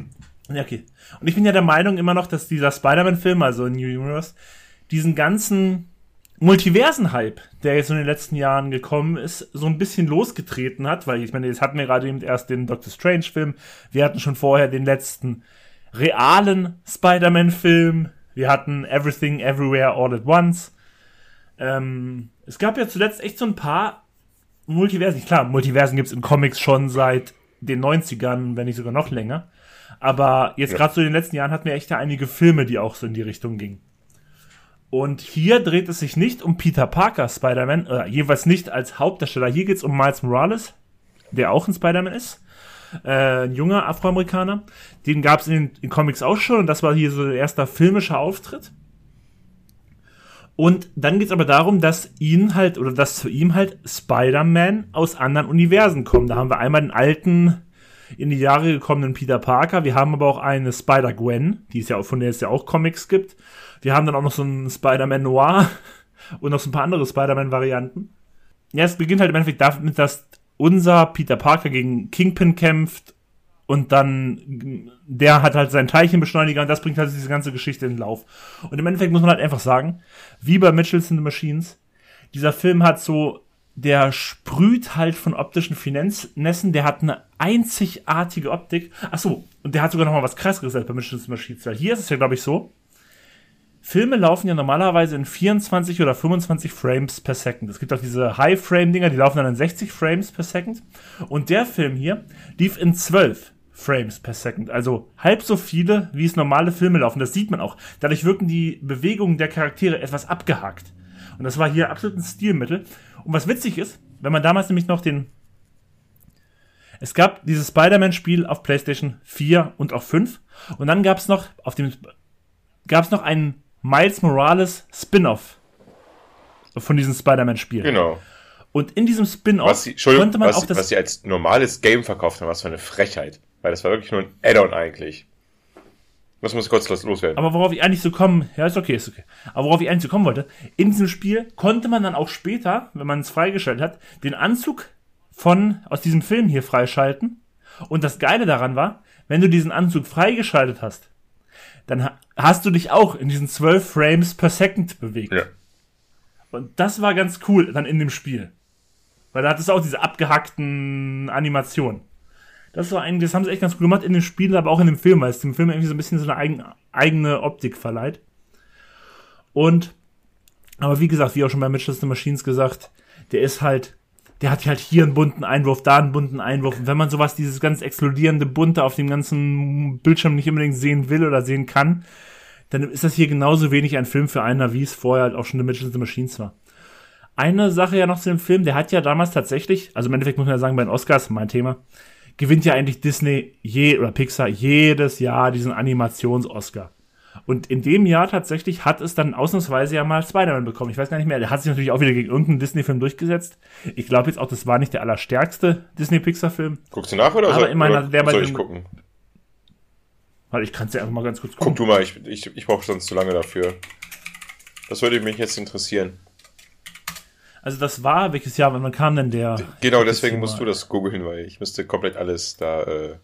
ja, okay. Und ich bin ja der Meinung immer noch, dass dieser Spider-Man-Film, also New Universe, diesen ganzen Multiversen-Hype, der jetzt in den letzten Jahren gekommen ist, so ein bisschen losgetreten hat, weil ich meine, jetzt hatten wir gerade eben erst den Doctor Strange-Film, wir hatten schon vorher den letzten realen Spider-Man-Film, wir hatten Everything Everywhere All at Once, ähm, es gab ja zuletzt echt so ein paar Multiversen. Klar, Multiversen gibt's in Comics schon seit den 90ern, wenn nicht sogar noch länger. Aber jetzt Ja. gerade so in den letzten Jahren hatten wir echt ja einige Filme, die auch so in die Richtung gingen. Und hier dreht es sich nicht um Peter Parker Spider-Man, oder jeweils nicht als Hauptdarsteller. Hier geht es um Miles Morales, der auch ein Spider-Man ist. Äh, ein junger Afroamerikaner. Den gab es in den in Comics auch schon und das war hier so der erste filmische Auftritt. Und dann geht es aber darum, dass ihn halt, oder dass zu ihm halt Spider-Man aus anderen Universen kommen. Da haben wir einmal den alten, in die Jahre gekommenen Peter Parker. Wir haben aber auch eine Spider-Gwen, die es ja auch, von der es ja auch Comics gibt. Wir haben dann auch noch so einen Spider-Man Noir und noch so ein paar andere Spider-Man-Varianten. Ja, es beginnt halt im Endeffekt damit, dass unser Peter Parker gegen Kingpin kämpft und dann der hat halt seinen Teilchenbeschleuniger und das bringt halt diese ganze Geschichte in den Lauf. Und im Endeffekt muss man halt einfach sagen, wie bei Mitchells in the Machines, dieser Film hat so, der sprüht halt von optischen Finessen, der hat eine einzigartige Optik. Ach so, und der hat sogar noch mal was krasseres als bei Mitchells in the Machines, weil hier ist es ja glaube ich so, Filme laufen ja normalerweise in 24 oder 25 Frames per Second. Es gibt auch diese High-Frame-Dinger, die laufen dann in 60 Frames per Second. Und der Film hier lief in 12 Frames per Second. Also halb so viele, wie es normale Filme laufen. Das sieht man auch. Dadurch wirken die Bewegungen der Charaktere etwas abgehakt. Und das war hier absolut ein Stilmittel. Und was witzig ist, wenn man damals nämlich noch den es gab dieses Spider-Man-Spiel auf PlayStation 4 und auch 5. Und dann gab es noch auf dem gab es noch einen Miles Morales Spin-off von diesem Spider-Man-Spiel. Genau. Und in diesem Spin-off konnte man was, auch das was sie als normales Game verkauft haben, was für eine Frechheit. Weil das war wirklich nur ein Add-on eigentlich. Das muss kurz los- loswerden. Aber worauf ich eigentlich so kommen, ja, ist okay, ist okay. Aber worauf ich eigentlich so kommen wollte, in diesem Spiel konnte man dann auch später, wenn man es freigeschaltet hat, den Anzug von, aus diesem Film hier freischalten. Und das Geile daran war, wenn du diesen Anzug freigeschaltet hast, dann ha hast du dich auch in diesen 12 Frames per Second bewegt. ja. Und das war ganz cool dann in dem Spiel. Weil da hattest du auch diese abgehackten Animationen. Das war eigentlich, das haben sie echt ganz gut gemacht in dem Spiel, aber auch in dem Film, weil es dem Film irgendwie so ein bisschen so eine eigen, eigene Optik verleiht. Und, aber wie gesagt, wie auch schon bei Mitchell the Machines gesagt, der ist halt, der hat halt hier einen bunten Einwurf, da einen bunten Einwurf. Und wenn man sowas, dieses ganz explodierende Bunte auf dem ganzen Bildschirm nicht unbedingt sehen will oder sehen kann, dann ist das hier genauso wenig ein Film für einer, wie es vorher halt auch schon The Mitchell the Machines war. Eine Sache ja noch zu dem Film, der hat ja damals tatsächlich, also im Endeffekt muss man ja sagen, bei den Oscars, mein Thema, gewinnt ja eigentlich Disney je, oder Pixar jedes Jahr diesen Animations-Oscar. Und in dem Jahr tatsächlich hat es dann ausnahmsweise ja mal Spider-Man bekommen. Ich weiß gar nicht mehr, der hat sich natürlich auch wieder gegen irgendeinen Disney-Film durchgesetzt. Ich glaube jetzt auch, das war nicht der allerstärkste Disney-Pixar-Film. Guckst du nach oder Aber soll, immerhin oder der soll ich gucken? Weil ich kann es ja einfach mal ganz kurz Guck gucken. du mal, ich, ich, ich brauche sonst zu lange dafür. Das würde mich jetzt interessieren. Also das war, welches Jahr, wann kam denn der? Genau, deswegen musst du das googeln, weil ich müsste komplett alles da äh,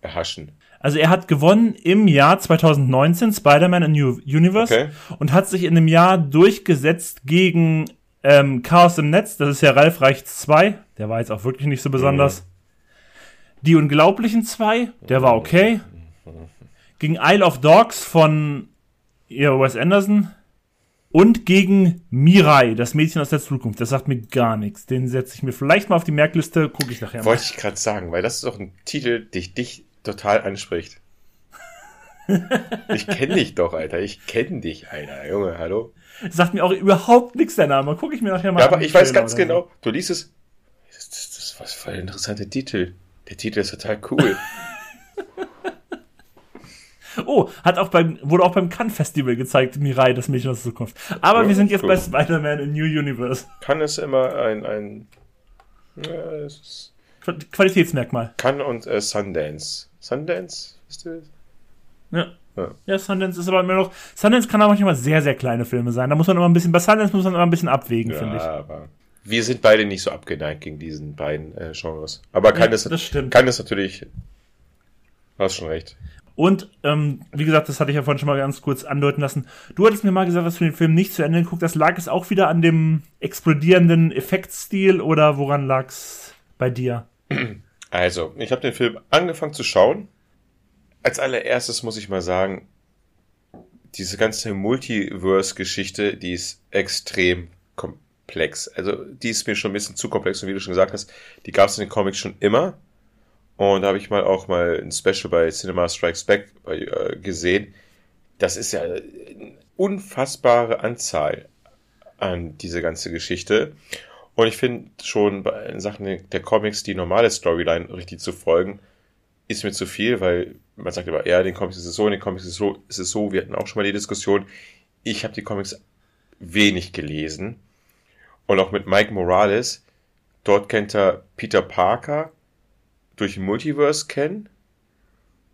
erhaschen. Also er hat gewonnen im Jahr 2019 Spider-Man A New Universe Okay. und hat sich in dem Jahr durchgesetzt gegen ähm, Chaos im Netz. Das ist ja Ralf Reichts 2. Der war jetzt auch wirklich nicht so besonders. Die Unglaublichen 2. Der war okay. Gegen Isle of Dogs von ja, Wes Anderson. Und gegen Mirai, das Mädchen aus der Zukunft. Das sagt mir gar nichts. Den setze ich mir vielleicht mal auf die Merkliste. Gucke ich nachher mal. Wollte ich gerade sagen, weil das ist auch ein Titel, der dich total anspricht. ich kenne dich doch, Alter. Ich kenne dich, Alter. Junge, hallo. Sagt mir auch überhaupt nichts der Name. Gucke ich mir nachher mal Ja, an. aber ich weiß ganz oder so. genau, du liest es. Das, das, das für ein interessanter Titel. Der Titel ist total cool. Oh, hat auch beim, wurde auch beim Cannes Festival gezeigt, Mirai, das Mädchen aus der Zukunft. Aber Ja, wir sind jetzt cool. bei Spider-Man in New Universe. Kann es immer ein, ein ja, es ist Qual- Qualitätsmerkmal. kann und äh, Sundance. Sundance? Wisst ihr? Ja. Ja. Ja, Sundance ist aber immer noch. Sundance kann aber manchmal sehr, sehr kleine Filme sein. Da muss man immer ein bisschen, bei Sundance muss man immer ein bisschen abwägen, finde ich. Ja, aber wir sind beide nicht so abgeneigt gegen diesen beiden äh, Genres. Aber kann Ja, es das stimmt. kann es natürlich. Hast schon recht. Und, ähm, wie gesagt, das hatte ich ja vorhin schon mal ganz kurz andeuten lassen. Du hattest mir mal gesagt, dass du den Film nicht zu Ende geguckt hast. Lag es auch wieder an dem explodierenden Effektstil oder woran lag es bei dir? Also, ich habe den Film angefangen zu schauen. Als allererstes muss ich mal sagen, diese ganze Multiverse-Geschichte, die ist extrem komplex. Also, die ist mir schon ein bisschen zu komplex und wie du schon gesagt hast, die gab es in den Comics schon immer. Und da habe ich mal auch mal ein Special bei Cinema Strikes Back äh, gesehen. Das ist ja eine unfassbare Anzahl an diese ganze Geschichte. Und ich finde schon bei Sachen der Comics die normale Storyline richtig zu folgen, ist mir zu viel, weil man sagt immer, ja, den Comics ist es so, den Comics ist es so, ist es so. Wir hatten auch schon mal die Diskussion. Ich habe die Comics wenig gelesen. Und auch mit Mike Morales, dort kennt er Peter Parker durch Multiverse kennen.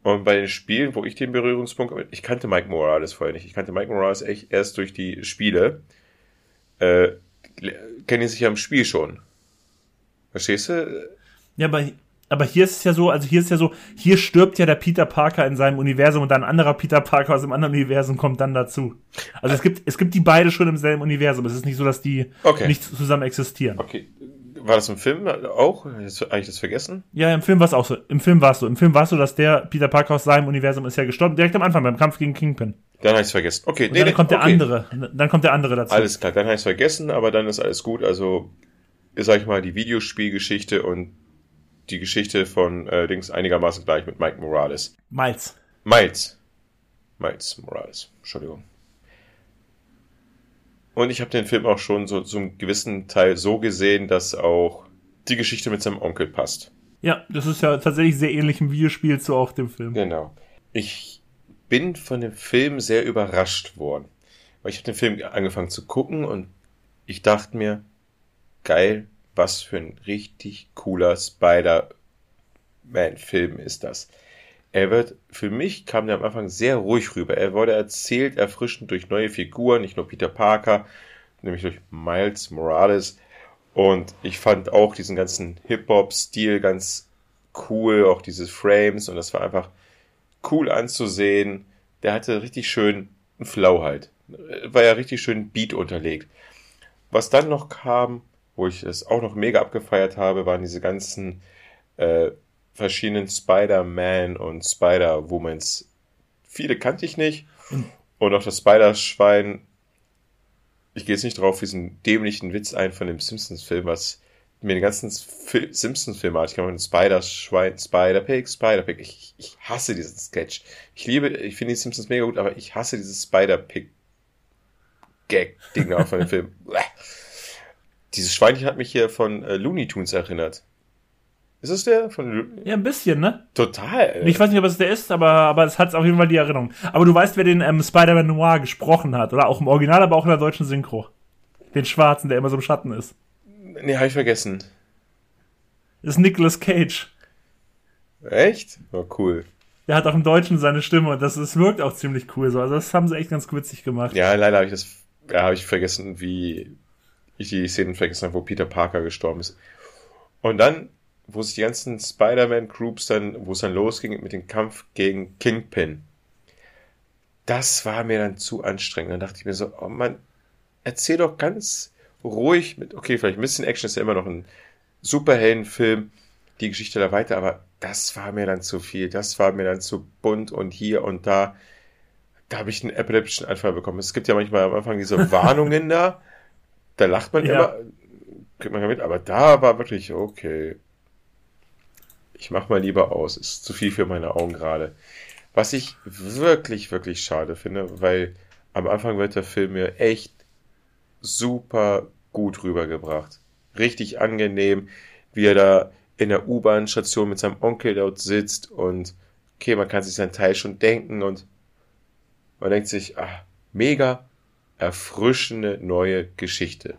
Und bei den Spielen, wo ich den Berührungspunkt, ich kannte Mike Morales vorher nicht. Ich kannte Mike Morales echt erst durch die Spiele. Äh, kennen sich ja im Spiel schon. Verstehst du? Ja, aber, aber hier ist es ja so, also hier ist ja so, hier stirbt ja der Peter Parker in seinem Universum und ein anderer Peter Parker aus dem anderen Universum kommt dann dazu. Also es gibt, es gibt die beide schon im selben Universum. Es ist nicht so, dass die Okay. nicht zusammen existieren. Okay. War das im Film auch? Jetzt habe ich das vergessen? Ja, im Film war es auch so. Im Film war es so. Im Film war es so, dass der Peter Parker aus seinem Universum ist ja gestorben, direkt am Anfang beim Kampf gegen Kingpin. Dann habe ich es vergessen. Okay, Und dann kommt der okay. andere. Dann kommt der andere dazu. Alles klar, dann habe ich es vergessen, aber dann ist alles gut. Also, sag ich mal, die Videospielgeschichte und die Geschichte von äh, Dings einigermaßen gleich mit Mike Morales. Miles. Miles. Miles Morales. Entschuldigung. Und ich habe den Film auch schon so zum gewissen Teil so gesehen, dass auch die Geschichte mit seinem Onkel passt. Ja, das ist ja tatsächlich sehr ähnlich im Videospiel zu auch dem Film. Genau. Ich bin von dem Film sehr überrascht worden. Weil ich habe den Film angefangen zu gucken und ich dachte mir, geil, was für ein richtig cooler Spider-Man-Film ist das. Er wird, für mich kam der am Anfang sehr ruhig rüber. Er wurde erzählt, erfrischend durch neue Figuren, nicht nur Peter Parker, nämlich durch Miles Morales. Und ich fand auch diesen ganzen Hip-Hop-Stil ganz cool, auch diese Frames und das war einfach cool anzusehen. Der hatte richtig schön einen Flow halt. War ja richtig schön Beat unterlegt. Was dann noch kam, wo ich es auch noch mega abgefeiert habe, waren diese ganzen äh, verschiedenen Spider-Man und Spider-Womans. Viele kannte ich nicht. Und auch das Spider-Schwein. Ich gehe jetzt nicht drauf diesen dämlichen Witz ein von dem Simpsons-Film, was mir den ganzen Fi- Simpsons-Film hat. Ich kann mit Spider-Schwein, Spider-Pig, Spider-Pig. Ich, ich hasse diesen Sketch. Ich liebe, ich finde die Simpsons mega gut, aber ich hasse dieses Spider-Pig-Gag-Ding da von dem Film. Dieses Schweinchen hat mich hier von äh, Looney Tunes erinnert. Ist es der? Von Ja, ein bisschen, ne? Total. Ich weiß nicht, ob es der ist, aber, aber es hat auf jeden Fall die Erinnerung. Aber du weißt, wer den ähm, Spider-Man Noir gesprochen hat, oder? Auch im Original, aber auch in der deutschen Synchro. Den Schwarzen, der immer so im Schatten ist. Nee, habe ich vergessen. Das ist Nicolas Cage. Echt? Oh, cool. Der hat auch im Deutschen seine Stimme und das, das wirkt auch ziemlich cool so. Also das haben sie echt ganz witzig gemacht. Ja, leider habe ich das, ja, habe ich vergessen, wie ich die Szenen vergessen habe, wo Peter Parker gestorben ist. Und dann, wo sich die ganzen Spider-Man-Groups dann, wo es dann losging mit dem Kampf gegen Kingpin. Das war mir dann zu anstrengend. Dann dachte ich mir so, oh Mann, erzähl doch ganz ruhig mit, okay, vielleicht ein bisschen Action ist ja immer noch ein Superheldenfilm, die Geschichte da weiter, aber das war mir dann zu viel. Das war mir dann zu bunt und hier und da. Da habe ich einen epileptischen Anfall bekommen. Es gibt ja manchmal am Anfang diese Warnungen da. Da lacht man Ja. immer, kriegt man ja mit, aber da war wirklich, okay. Ich mach mal lieber aus. Ist zu viel für meine Augen gerade. Was ich wirklich, wirklich schade finde, weil am Anfang wird der Film mir echt super gut rübergebracht. Richtig angenehm, wie er da in der U-Bahn-Station mit seinem Onkel dort sitzt und okay, man kann sich seinen Teil schon denken und man denkt sich, ah, mega erfrischende neue Geschichte.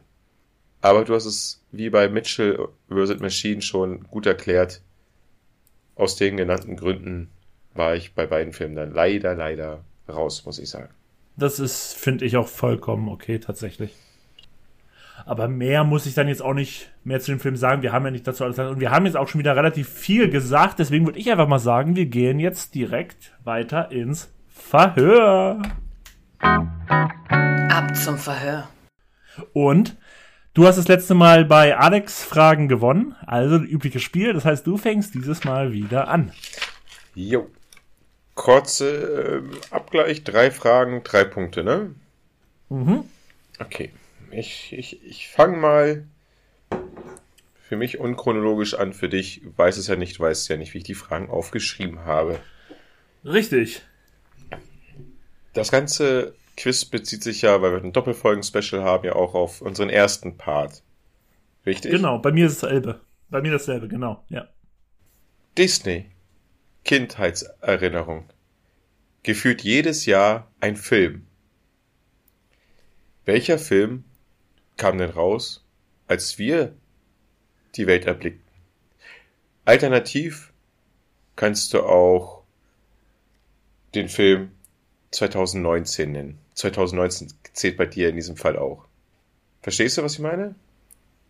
Aber du hast es wie bei Mitchell vs. Machine schon gut erklärt. Aus den genannten Gründen war ich bei beiden Filmen dann leider, leider raus, muss ich sagen. Das ist, finde ich, auch vollkommen okay, tatsächlich. Aber mehr muss ich dann jetzt auch nicht mehr zu dem Film sagen. Wir haben ja nicht dazu alles gesagt. Und wir haben jetzt auch schon wieder relativ viel gesagt. Deswegen würde ich einfach mal sagen, wir gehen jetzt direkt weiter ins Verhör. Ab zum Verhör. Und du hast das letzte Mal bei Alex Fragen gewonnen. Also das übliche Spiel. Das heißt, du fängst dieses Mal wieder an. Jo. Kurze ähm, Abgleich, drei Fragen, drei Punkte, ne? Mhm. Okay. Ich, ich, ich fange mal für mich unchronologisch an, für dich weiß es ja nicht, weiß ja nicht, wie ich die Fragen aufgeschrieben habe. Richtig. Das ganze Quiz bezieht sich ja, weil wir ein Doppelfolgen-Special haben, ja auch auf unseren ersten Part. Richtig? Genau, bei mir ist es dasselbe. Bei mir dasselbe, genau, ja. Disney. Kindheitserinnerung. Gefühlt jedes Jahr ein Film. Welcher Film kam denn raus, als wir die Welt erblickten? Alternativ kannst du auch den Film 2019 nennen. 2019 zählt bei dir in diesem Fall auch. Verstehst du, was ich meine?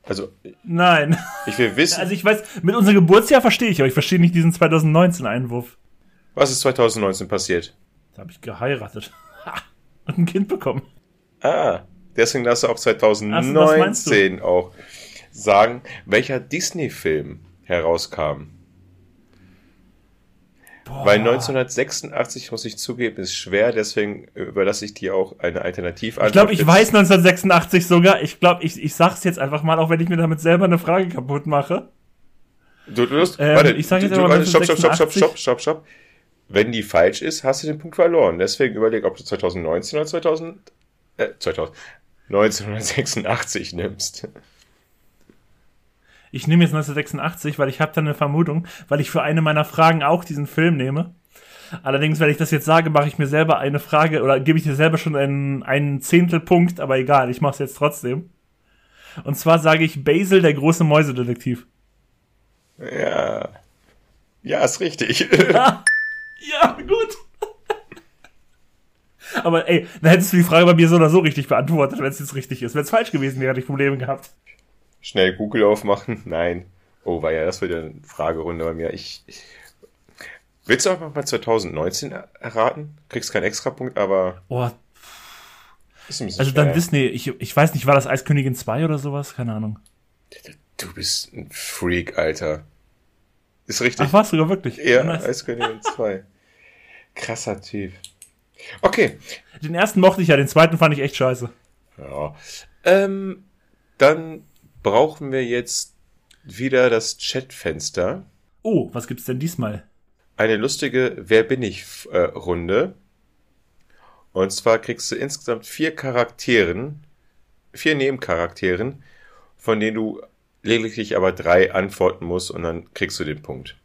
Also. Nein. Ich will wissen. Also ich weiß, mit unserem Geburtsjahr verstehe ich, aber ich verstehe nicht diesen 2019-Einwurf. Was ist 2019 passiert? Da habe ich geheiratet. Und ein Kind bekommen. Ah, deswegen darfst du auch 2019 du? auch sagen, welcher Disney-Film herauskam. Boah. Weil 1986, muss ich zugeben, ist schwer, deswegen überlasse ich dir auch eine Alternativantwort. Ich glaube, ich weiß 1986 sogar. Ich glaube, ich, ich sag's jetzt einfach mal, auch wenn ich mir damit selber eine Frage kaputt mache. Du, du wirst, ähm, warte, ich sag jetzt du, aber stopp, stopp, stopp, stopp, stopp, stopp, stopp. Wenn die falsch ist, hast du den Punkt verloren. Deswegen überleg, ob du 2019 oder 2000, äh, 2000, 1986 nimmst. Ich nehme jetzt 1986, weil ich habe da eine Vermutung, weil ich für eine meiner Fragen auch diesen Film nehme. Allerdings, wenn ich das jetzt sage, mache ich mir selber eine Frage oder gebe ich dir selber schon einen, einen Zehntelpunkt, aber egal, ich mache es jetzt trotzdem. Und zwar sage ich Basil, der große Mäusedetektiv. Ja. Ja, ist richtig. Ja, ja gut. Aber ey, dann hättest du die Frage bei mir so oder so richtig beantwortet, wenn es jetzt richtig ist. Wenn es falsch gewesen wäre, hätte ich Probleme gehabt schnell Google aufmachen? Nein. Oh, war ja, das wird eine Fragerunde bei mir. Ich, ich willst du auch mal 2019 erraten? Kriegst keinen Extrapunkt, aber. Oh. also schwer. dann Disney, ich, ich weiß nicht, war das Eiskönigin 2 oder sowas? Keine Ahnung. Du bist ein Freak, Alter. Ist richtig. Ach, warst du sogar wirklich? Ja, nice. Eiskönigin 2. Krasser Typ. Okay. Den ersten mochte ich ja, den zweiten fand ich echt scheiße. Ja. Ähm, dann brauchen wir jetzt wieder das Chatfenster. Oh, was gibt's denn diesmal? Eine lustige Wer bin ich äh, Runde. Und zwar kriegst du insgesamt vier Charakteren, vier Nebencharakteren, von denen du lediglich aber drei antworten musst und dann kriegst du den Punkt.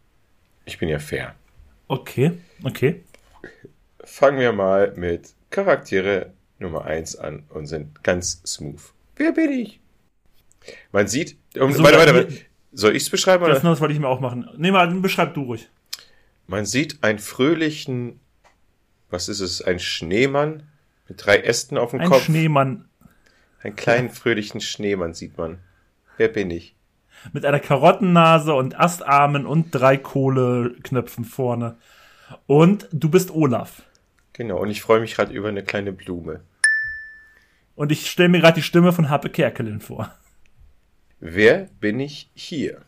Ich bin ja fair. Okay, okay. Fangen wir mal mit Charaktere Nummer eins an und sind ganz smooth. Wer bin ich? Man sieht, um, so, warte, warte, warte. soll ich es beschreiben? Das, oder? das wollte ich mir auch machen. Nee, mal, beschreib du ruhig. Man sieht einen fröhlichen, was ist es, ein Schneemann mit drei Ästen auf dem ein Kopf. Ein Schneemann. Einen kleinen, fröhlichen Schneemann sieht man. Wer bin ich? Mit einer Karottennase und Astarmen und drei Kohleknöpfen vorne. Und du bist Olaf. Genau, und ich freue mich gerade über eine kleine Blume. Und ich stelle mir gerade die Stimme von Happe Kerkelin vor. Wer bin ich hier?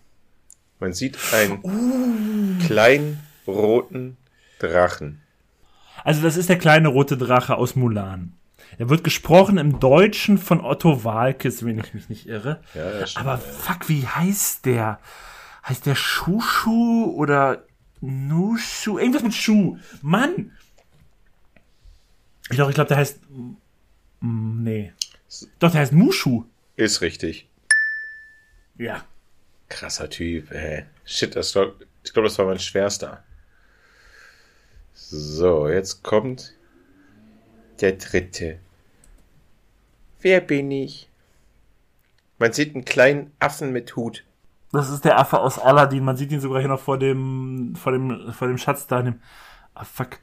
Man sieht einen uh. kleinen roten Drachen. Also das ist der kleine rote Drache aus Mulan. Er wird gesprochen im Deutschen von Otto Walkes, wenn ich mich nicht irre. Ja, Aber fuck, wie heißt der? Heißt der Schuschu oder Nushu? Irgendwas mit Schuh. Mann! Ich glaube, ich glaube, der heißt. Nee. Doch, der heißt Mushu. Ist richtig. Ja. Krasser Typ, ey. Shit, das glaub, ich glaube, das war mein schwerster. So, jetzt kommt der dritte. Wer bin ich? Man sieht einen kleinen Affen mit Hut. Das ist der Affe aus Aladdin. Man sieht ihn sogar hier noch vor dem, vor dem, vor dem Schatz da. Dem, ah, fuck.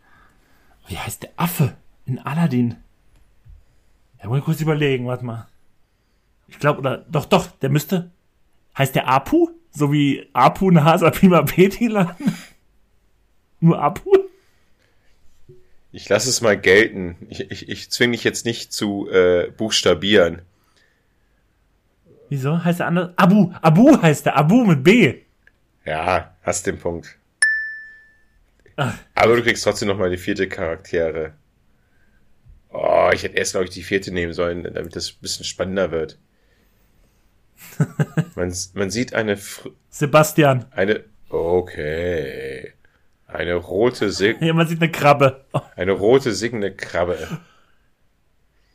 Wie heißt der Affe in Aladdin? Ja, muss ich kurz überlegen, warte mal. Ich glaube, oder, doch, doch, der müsste, Heißt der Apu? So wie Apu Nasa Prima Petilan? Nur Apu? Ich lasse es mal gelten. Ich, ich, ich zwinge dich jetzt nicht zu äh, buchstabieren. Wieso? Heißt der andere? Abu. Abu heißt der. Abu mit B. Ja, hast den Punkt. Ach. Aber du kriegst trotzdem noch mal die vierte Charaktere. Oh, ich hätte erst, glaube ich, die vierte nehmen sollen, damit das ein bisschen spannender wird. Man, man sieht eine, fr- Sebastian. eine, okay. Eine rote, Sig Ja, man sieht eine Krabbe. Eine rote singende Krabbe.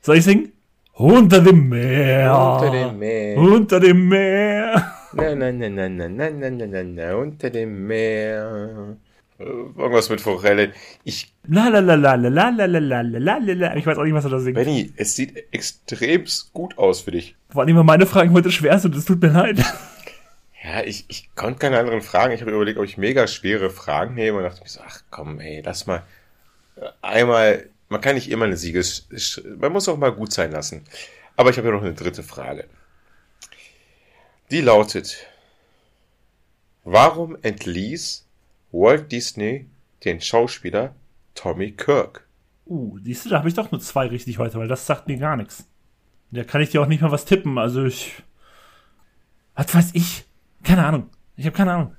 soll ich singen? Unter dem Meer. Unter dem Meer. Unter dem Meer. Na, na, na, na, na, na, na, na, na, unter dem Meer. Äh, Irgendwas mit Forelle. Ich, La la la la la la la la la la la la. Ich weiß auch nicht, was er da singt. Benny, es sieht extrem gut aus für dich. Vor allem, weil meine Fragen heute schwer sind. Es tut mir leid. Ja, ich, ich konnte keine anderen Fragen. Ich habe überlegt, ob ich mega schwere Fragen nehme und dachte mir so, ach komm, ey, lass mal äh, einmal, man kann nicht immer eine Sieges, man muss auch mal gut sein lassen. Aber ich habe ja noch eine dritte Frage. Die lautet, warum entließ Walt Disney den Schauspieler Tommy Kirk? Uh, siehst du, da habe ich doch nur zwei richtig heute, weil das sagt mir gar nichts. Da kann ich dir auch nicht mal was tippen. Also ich. Was weiß ich? Keine Ahnung. Ich habe keine Ahnung.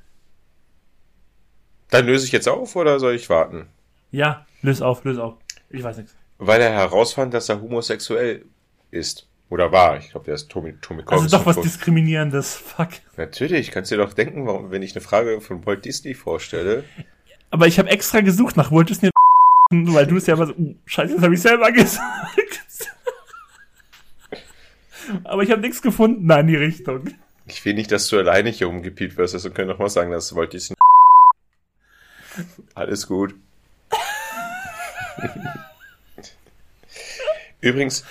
Dann löse ich jetzt auf oder soll ich warten? Ja, löse auf, löse auf. Ich weiß nichts. Weil er herausfand, dass er homosexuell ist. Oder war. Ich glaube, der ist Tommy, Tommy Kirk. Also ist doch was Diskriminierendes. Fuck. Natürlich, kannst dir doch denken, warum, wenn ich eine Frage von Walt Disney vorstelle. Aber ich habe extra gesucht nach Walt Disney, weil du es ja immer so, uh, scheiße, das habe ich selber gesagt. Aber ich habe nichts gefunden da in die Richtung. Ich will nicht, dass du alleine hier umgepiept wirst, also können noch mal sagen, dass Walt Disney. Alles gut. Übrigens,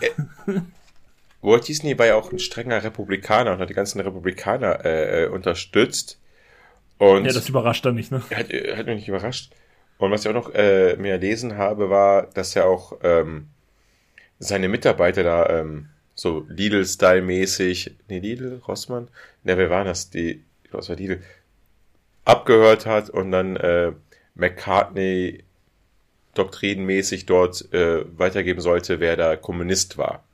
äh, Walt Disney war ja auch ein strenger Republikaner und hat die ganzen Republikaner äh, äh, unterstützt. Und Ja, das überrascht dann nicht, ne? hat, äh, hat mich nicht überrascht. Und was ich auch noch äh, mir gelesen habe, war, dass er auch ähm, seine Mitarbeiter da ähm, so Lidl-Style-mäßig, nee, Lidl, Rossmann, ne, wer war das? Die, es war Lidl, abgehört hat und dann äh, McCartney doktrinmäßig dort äh, weitergeben sollte, wer da Kommunist war.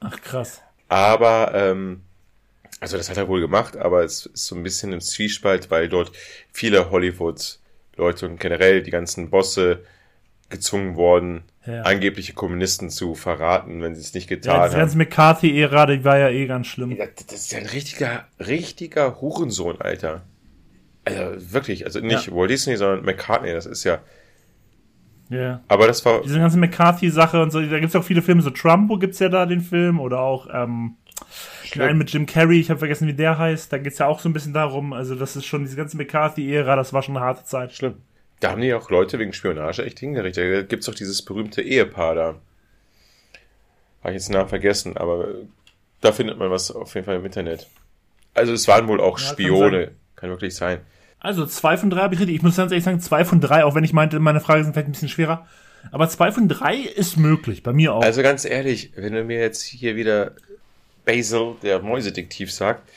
Ach krass. Aber, ähm, also das hat er wohl gemacht, aber es ist so ein bisschen im Zwiespalt, weil dort viele Hollywood-Leute und generell die ganzen Bosse gezwungen wurden, Ja. angebliche Kommunisten zu verraten, wenn sie es nicht Ja, getan diese ganze haben. McCarthy-Ära, die war ja eh ganz schlimm. Ja, Das ist ja ein richtiger, richtiger Hurensohn, Alter. Also wirklich, also nicht Ja. Walt Disney, sondern McCartney, das ist ja. Ja. Aber das war. Diese ganze McCarthy-Sache und so, da gibt's auch viele Filme, so Trumbo gibt's ja da den Film oder auch ähm, den einen mit Jim Carrey, ich habe vergessen, wie der heißt, da geht's ja auch so ein bisschen darum, also das ist schon diese ganze McCarthy-Ära, das war schon eine harte Zeit. Schlimm. Da haben die auch Leute wegen Spionage echt hingerichtet. Da gibt's doch dieses berühmte Ehepaar da. Habe ich jetzt den Namen vergessen, aber da findet man was auf jeden Fall im Internet. Also es waren wohl auch Ja, kann Spione. Kann, wirklich sein. Also zwei von drei habe ich richtig. Ich muss ganz ehrlich sagen, zwei von drei, auch wenn ich meinte, meine Fragen sind vielleicht ein bisschen schwerer. Aber zwei von drei ist möglich, bei mir auch. Also ganz ehrlich, wenn du mir jetzt hier wieder Basil, der Mäusedetektiv, sagt,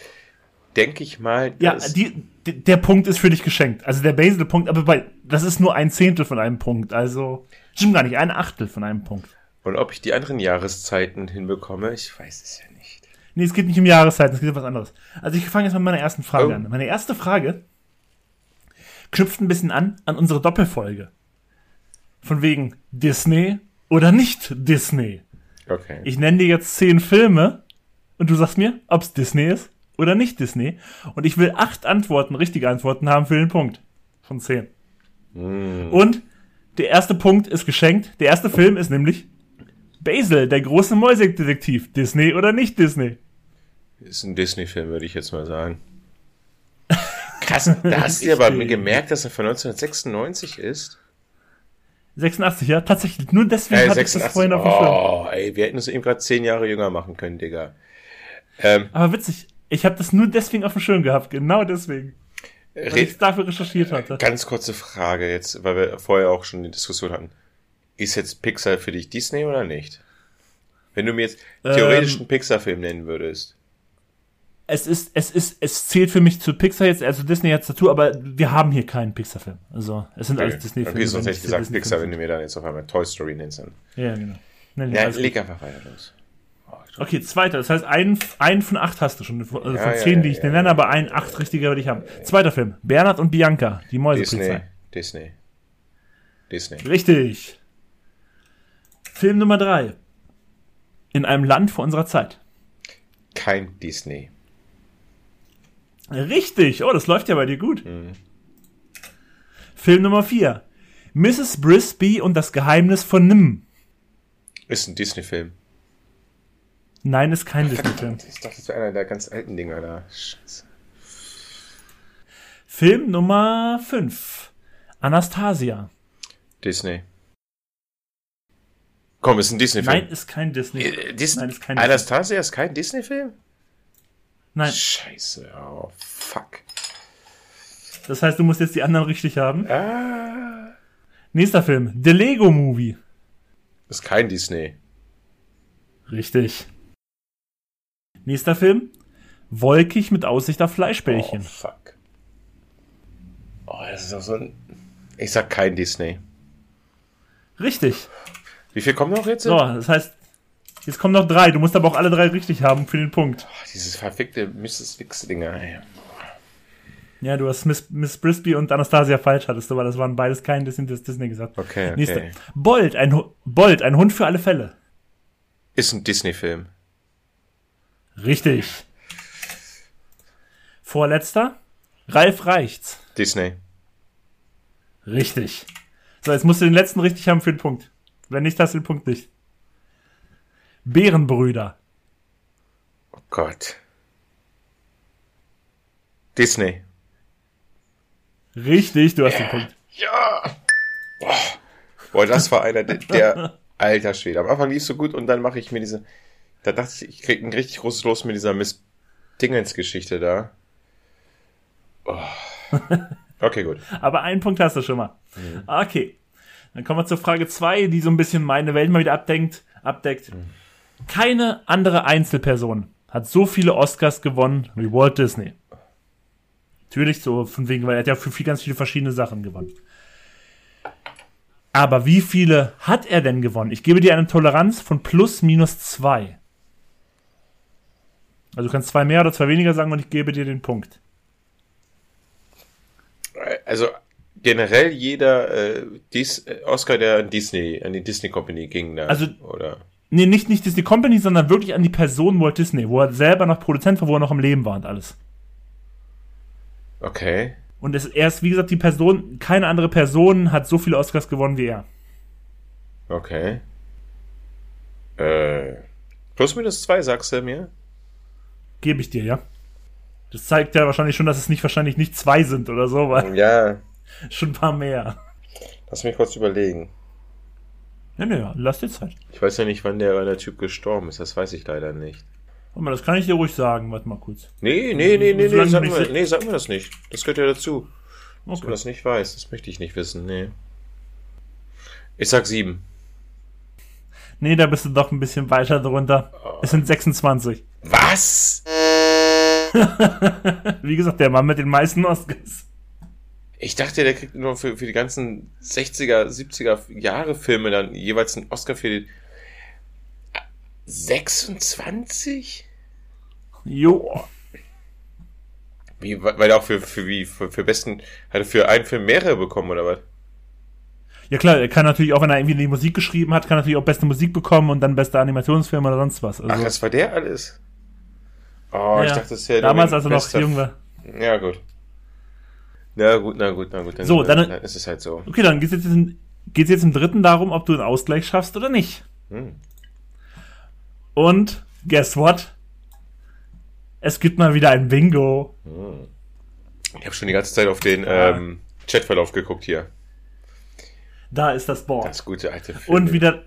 denke ich mal, ja, dass- die, der Punkt ist für dich geschenkt. Also der Basil-Punkt, aber bei, das ist nur ein Zehntel von einem Punkt. Also, stimmt gar nicht, ein Achtel von einem Punkt. und ob ich die anderen Jahreszeiten hinbekomme, ich weiß es ja nicht. Nee, es geht nicht um Jahreszeiten, es geht um was anderes. Also ich fange jetzt mal mit meiner ersten Frage Oh. an. Meine erste Frage knüpft ein bisschen an an unsere Doppelfolge. Von wegen Disney oder nicht Disney. Okay. Ich nenne dir jetzt zehn Filme und du sagst mir, ob's Disney ist oder nicht Disney. Und ich will acht Antworten, richtige Antworten haben für den Punkt. Von zehn. Und der erste Punkt ist geschenkt. Der erste Film ist nämlich Basil, der große Mäusedetektiv. Disney oder nicht Disney? Ist ein Disney-Film, würde ich jetzt mal sagen. Krass, da hast du dir aber gemerkt, dass er von 1996 ist. 86, ja, tatsächlich. Nur deswegen Äh, hatte ich das vorhin auf dem Schirm. Oh, ey, wir hätten uns eben gerade zehn Jahre jünger machen können, Digga. Ähm, Aber witzig, ich habe das nur deswegen auf dem Schirm gehabt. Genau deswegen. Weil ich dafür recherchiert hatte. ganz kurze Frage jetzt, weil wir vorher auch schon die Diskussion hatten. Ist jetzt Pixar für dich Disney oder nicht? Wenn du mir jetzt theoretisch Ähm, einen Pixar-Film nennen würdest. Es ist, es ist, es zählt für mich zu Pixar jetzt, also Disney jetzt dazu, aber wir haben hier keinen Pixar-Film. Also, es sind alles Okay, Disney-Filme. okay sonst hätte ich es gesagt Disney-Filme Pixar, wenn du mir dann jetzt auf einmal Toy Story nennst. Ja, genau. Nein, Ja, alles gut. leg einfach weiter los. Okay, zweiter. Das heißt, einen, einen von acht hast du schon. Also von Ja, ja, zehn, die ja, ich ja, nenne, aber einen acht richtiger würde ich haben. Zweiter Film. Bernhard und Bianca, die Disney, Mäusepolizei. Disney. Disney. Richtig. Film Nummer drei. In einem Land vor unserer Zeit. kein Disney. Richtig. Oh, das läuft ja bei dir gut. Film Nummer 4. Mrs. Brisby und das Geheimnis von Nim. Ist ein Disney-Film. Nein, ist kein Disney-Film. Ich dachte, das wäre einer der ganz alten Dinger da. Scheiße. Film Nummer 5. Anastasia. Disney. Komm, ist ein Disney-Film. Nein, ist kein Disney. Äh, Disney. Nein, ist kein Disney. Anastasia ist kein Disney-Film? Nein, Scheiße, oh, fuck. das heißt, du musst jetzt die anderen richtig haben. Ah. Nächster Film. The Lego Movie. Ist kein Disney. Richtig. Nächster Film. Wolkig mit Aussicht auf Oh, Fleischbällchen. fuck. Oh, das ist auch so ein. Ich sag kein Disney. Richtig. Wie viel kommen noch jetzt? So, das heißt, jetzt kommen noch drei. Du musst aber auch alle drei richtig haben für den Punkt. Oh, dieses verfickte Mrs. Wix-Dinger, ey. Ja, du hast Miss, Miss Brisby und Anastasia falsch hattest du, weil das waren beides kein Disney, das Disney gesagt. Okay, okay. Nächster. Bolt, ein, Bolt, ein Hund für alle Fälle. Ist ein Disney-Film. Richtig. Vorletzter. Ralf Reichts. Disney. Richtig. So, jetzt musst du den letzten richtig haben für den Punkt. Wenn nicht, hast du den Punkt nicht. Bärenbrüder. Oh Gott. Disney. Richtig, du hast den Punkt. Ja! Boah, Boah das war einer der, der alter Schwede. Am Anfang lief so gut und dann mache ich mir diese. Da dachte ich, ich krieg ein richtig großes Los mit dieser Miss Dingens-Geschichte da. Oh. Okay, gut. Aber einen Punkt hast du schon mal. Okay. Dann kommen wir zur Frage 2, die so ein bisschen meine Welt mal wieder abdenkt, abdeckt. Keine andere Einzelperson hat so viele Oscars gewonnen wie Walt Disney. Natürlich so, von wegen, weil er hat ja für viel, ganz viele verschiedene Sachen gewonnen. Aber wie viele hat er denn gewonnen? Ich gebe dir eine Toleranz von plus minus zwei. Also du kannst zwei mehr oder zwei weniger sagen und ich gebe dir den Punkt. Also generell jeder äh, dies, äh, Oscar, der an Disney, an die Disney Company ging, da, Also- oder? Nee, nicht, nicht Disney Company, sondern wirklich an die Person Walt Disney, wo er selber noch Produzent war, wo er noch am Leben war und alles. Okay. Und es, er ist, wie gesagt, die Person, keine andere Person hat so viele Oscars gewonnen wie er. Okay. Äh, plus minus zwei, sagst du mir? Gebe ich dir, ja. Das zeigt ja wahrscheinlich schon, dass es nicht wahrscheinlich nicht zwei sind oder so, weil Ja, schon ein paar mehr. lass mich kurz überlegen. Ja, ne, lass dir Zeit. Ich weiß ja nicht, wann der, wann der Typ gestorben ist, das weiß ich leider nicht. Warte mal, das kann ich dir ruhig sagen. Warte mal kurz. Nee, nee, nee, nee, nee, sag mir, nee, sag mir das nicht. Das gehört ja dazu. Dass man Okay. das nicht weiß, das möchte ich nicht wissen, nee. Ich sag sieben. Nee, da bist du doch ein bisschen weiter drunter. Es sind 26. Was? Wie gesagt, der Mann mit den meisten Oscars. Ich dachte, der kriegt nur für, für die ganzen 60er, 70er Jahre Filme dann jeweils einen Oscar für die 26? Jo. Wie, weil er auch für, für wie, für, für besten, hat er für einen Film mehrere bekommen, oder was? Ja klar, er kann natürlich auch, wenn er irgendwie die Musik geschrieben hat, kann er natürlich auch beste Musik bekommen und dann beste Animationsfilm oder sonst was. Also, Ach, das war der alles? Oh, ich ja. dachte, das wäre Damals, nur als er noch jung war. Ja, gut. Na gut, na gut, na gut. Dann, So, dann- dann ist es halt so. Okay, dann geht's jetzt, in, geht's jetzt im dritten darum, ob du einen Ausgleich schaffst oder nicht. Hm. Und guess what? Es gibt mal wieder ein Bingo. Ich habe schon die ganze Zeit auf den ähm, Chatverlauf geguckt hier. Da ist das Board. Das gute alte Film. Und wieder,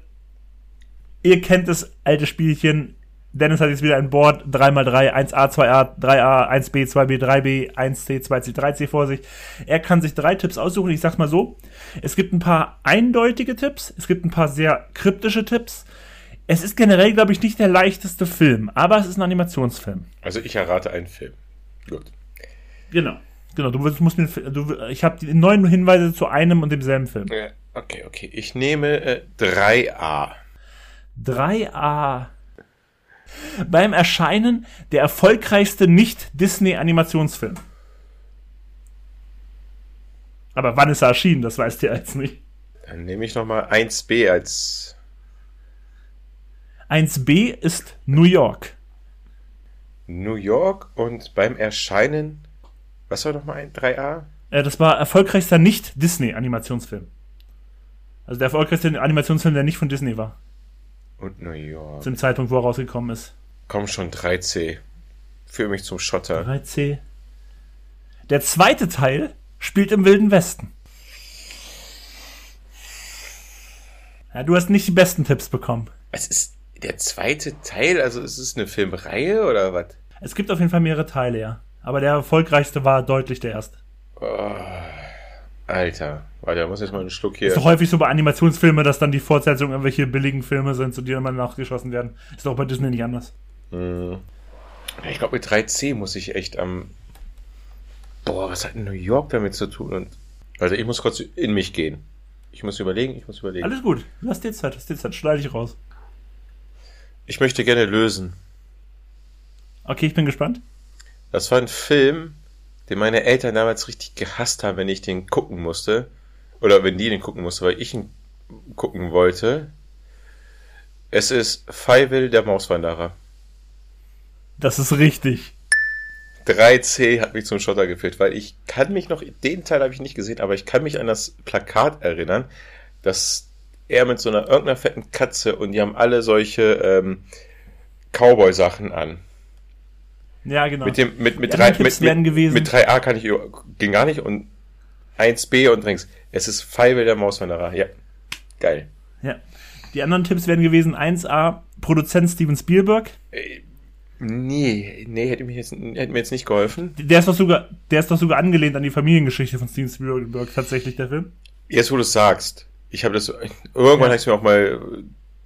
ihr kennt das alte Spielchen. Dennis hat jetzt wieder ein Board 3x3, 1a, 2a, 3a, 1b, 2b, 3b, 1c, 2c, 3c vor sich. Er kann sich drei Tipps aussuchen. Ich sag's mal so. Es gibt ein paar eindeutige Tipps. Es gibt ein paar sehr kryptische Tipps. Es ist generell, glaube ich, nicht der leichteste Film, aber es ist ein Animationsfilm. Also ich errate einen Film. Gut. Genau. Genau, du musst mir, du, ich habe die neun Hinweise zu einem und demselben Film. Äh, Okay, okay. Ich nehme äh, 3a. 3a. Beim Erscheinen der erfolgreichste Nicht-Disney-Animationsfilm. Aber wann ist er erschienen, das weißt du ja jetzt nicht. Dann nehme ich nochmal 1b als 1b ist New York. New York und beim Erscheinen, was war nochmal ein 3A? Äh, das war erfolgreichster Nicht-Disney-Animationsfilm. Also der erfolgreichste Animationsfilm, der nicht von Disney war. Und New York. Zum Zeitpunkt, wo er rausgekommen ist. Komm schon, 3C. Führ mich zum Schotter. 3C. Der zweite Teil spielt im Wilden Westen. Ja, du hast nicht die besten Tipps bekommen. Es ist der zweite Teil, also ist es eine Filmreihe oder was? Es gibt auf jeden Fall mehrere Teile, ja. Aber der erfolgreichste war deutlich der erste. Oh, Alter, warte, da muss jetzt mal einen Schluck hier. Ist doch häufig so bei Animationsfilmen, dass dann die Fortsetzungen irgendwelche billigen Filme sind, zu denen man nachgeschossen werden. Ist doch bei Disney nicht anders. Hm. Ich glaube, mit 3C muss ich echt am. Boah, was hat New York damit zu tun? Und also ich muss kurz in mich gehen. Ich muss überlegen, ich muss überlegen. Alles gut. Lass dir Zeit, lass dir Zeit. Schneide ich raus. Ich möchte gerne lösen. Okay, ich bin gespannt. Das war ein Film, den meine Eltern damals richtig gehasst haben, wenn ich den gucken musste. Oder wenn die den gucken musste, weil ich ihn gucken wollte. Es ist Feivel, der Mauswanderer. Das ist richtig. 3C hat mich zum Schotter geführt, weil ich kann mich noch, den Teil habe ich nicht gesehen, aber ich kann mich an das Plakat erinnern, dass er mit so einer irgendeiner fetten Katze und die haben alle solche ähm, Cowboy-Sachen an. Ja, genau. Mit dem, mit, mit, drei, mit, mit, mit 3a kann ich, ging gar nicht und 1b und drinks. Es ist Pfeil der Mauswanderer. Ja. Geil. Ja. Die anderen Tipps wären gewesen 1a, Produzent Steven Spielberg. Äh, Nee, nee, hätte, mich jetzt, hätte mir jetzt nicht geholfen. Der ist doch sogar, der ist doch sogar angelehnt an die Familiengeschichte von Steven Spielberg tatsächlich, der Film. Jetzt, wo du es sagst, ich habe das, irgendwann ja. habe ich mir auch mal,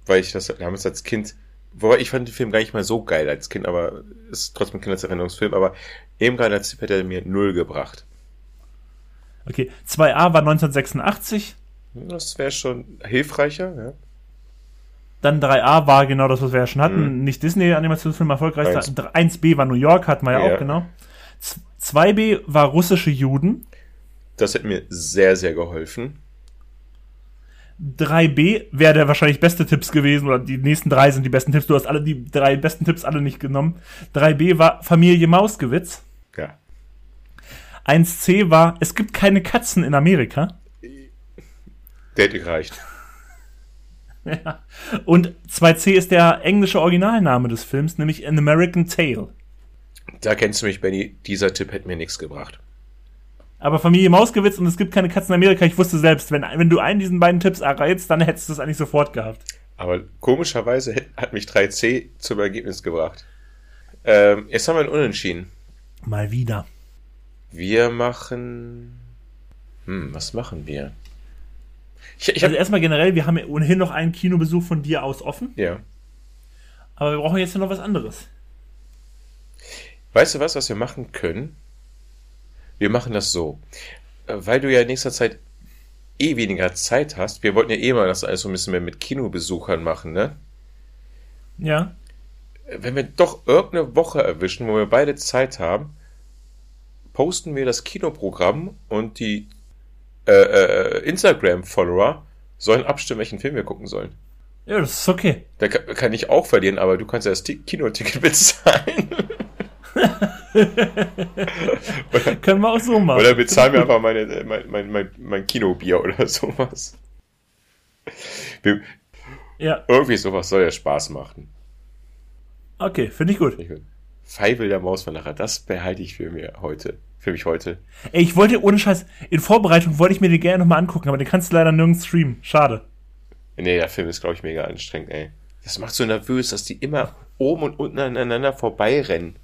weil ich das damals als Kind, wobei ich fand den Film gar nicht mal so geil als Kind, aber ist trotzdem ein Kindheitserinnerungsfilm, aber eben gerade als Tipp hätte er mir null gebracht. Okay, 2a war 1986. Das wäre schon hilfreicher, ja. Dann 3a war genau das, was wir ja schon hatten. Mhm. Nicht Disney-Animationsfilm erfolgreichster. 1. 1b war New York, hatten wir ja, ja. auch, genau. 2b war russische Juden. Das hätte mir sehr, sehr geholfen. 3b wäre der wahrscheinlich beste Tipps gewesen, oder die nächsten drei sind die besten Tipps. Du hast alle die drei besten Tipps alle nicht genommen. 3b war Familie Mausgewitz. Ja. 1c war Es gibt keine Katzen in Amerika. Der hätte gereicht. Ja. Und 2C ist der englische Originalname des Films, nämlich An American Tale. Da kennst du mich, Benny. Dieser Tipp hätte mir nichts gebracht. Aber Familie Mausgewitz und es gibt keine Katzen in Amerika. Ich wusste selbst, wenn, wenn du einen diesen beiden Tipps erreizt, dann hättest du es eigentlich sofort gehabt. Aber komischerweise hat mich 3C zum Ergebnis gebracht. Ähm, jetzt haben wir einen Unentschieden. Mal wieder. Wir machen. Hm, was machen wir? Ich, ich also erstmal generell, wir haben ja ohnehin noch einen Kinobesuch von dir aus offen. Ja. Aber wir brauchen jetzt ja noch was anderes. Weißt du was, was wir machen können? Wir machen das so. Äh, weil du ja in nächster Zeit eh weniger Zeit hast. Wir wollten ja eh mal das alles so ein bisschen mehr mit Kinobesuchern machen, ne? Ja. Wenn wir doch irgendeine Woche erwischen, wo wir beide Zeit haben, posten wir das Kinoprogramm und die äh, äh, Instagram-Follower sollen abstimmen, welchen Film wir gucken sollen. Ja, das ist okay. Da kann, kann ich auch verlieren, aber du kannst ja das Kinoticket bezahlen. Oder, Können wir auch so machen. Oder bezahlen wir einfach meine, mein, mein, mein, mein Kinobier oder sowas. Wir, ja. Irgendwie sowas soll ja Spaß machen. Okay, finde ich gut. Feivel der Mauswanderer, das behalte ich für mir heute für mich heute. Ey, ich wollte ohne Scheiß, in Vorbereitung wollte ich mir den gerne nochmal angucken, aber den kannst du leider nirgends streamen. Schade. Nee, der Film ist, glaube ich, mega anstrengend, ey. Das macht so nervös, dass die immer oben und unten aneinander vorbeirennen.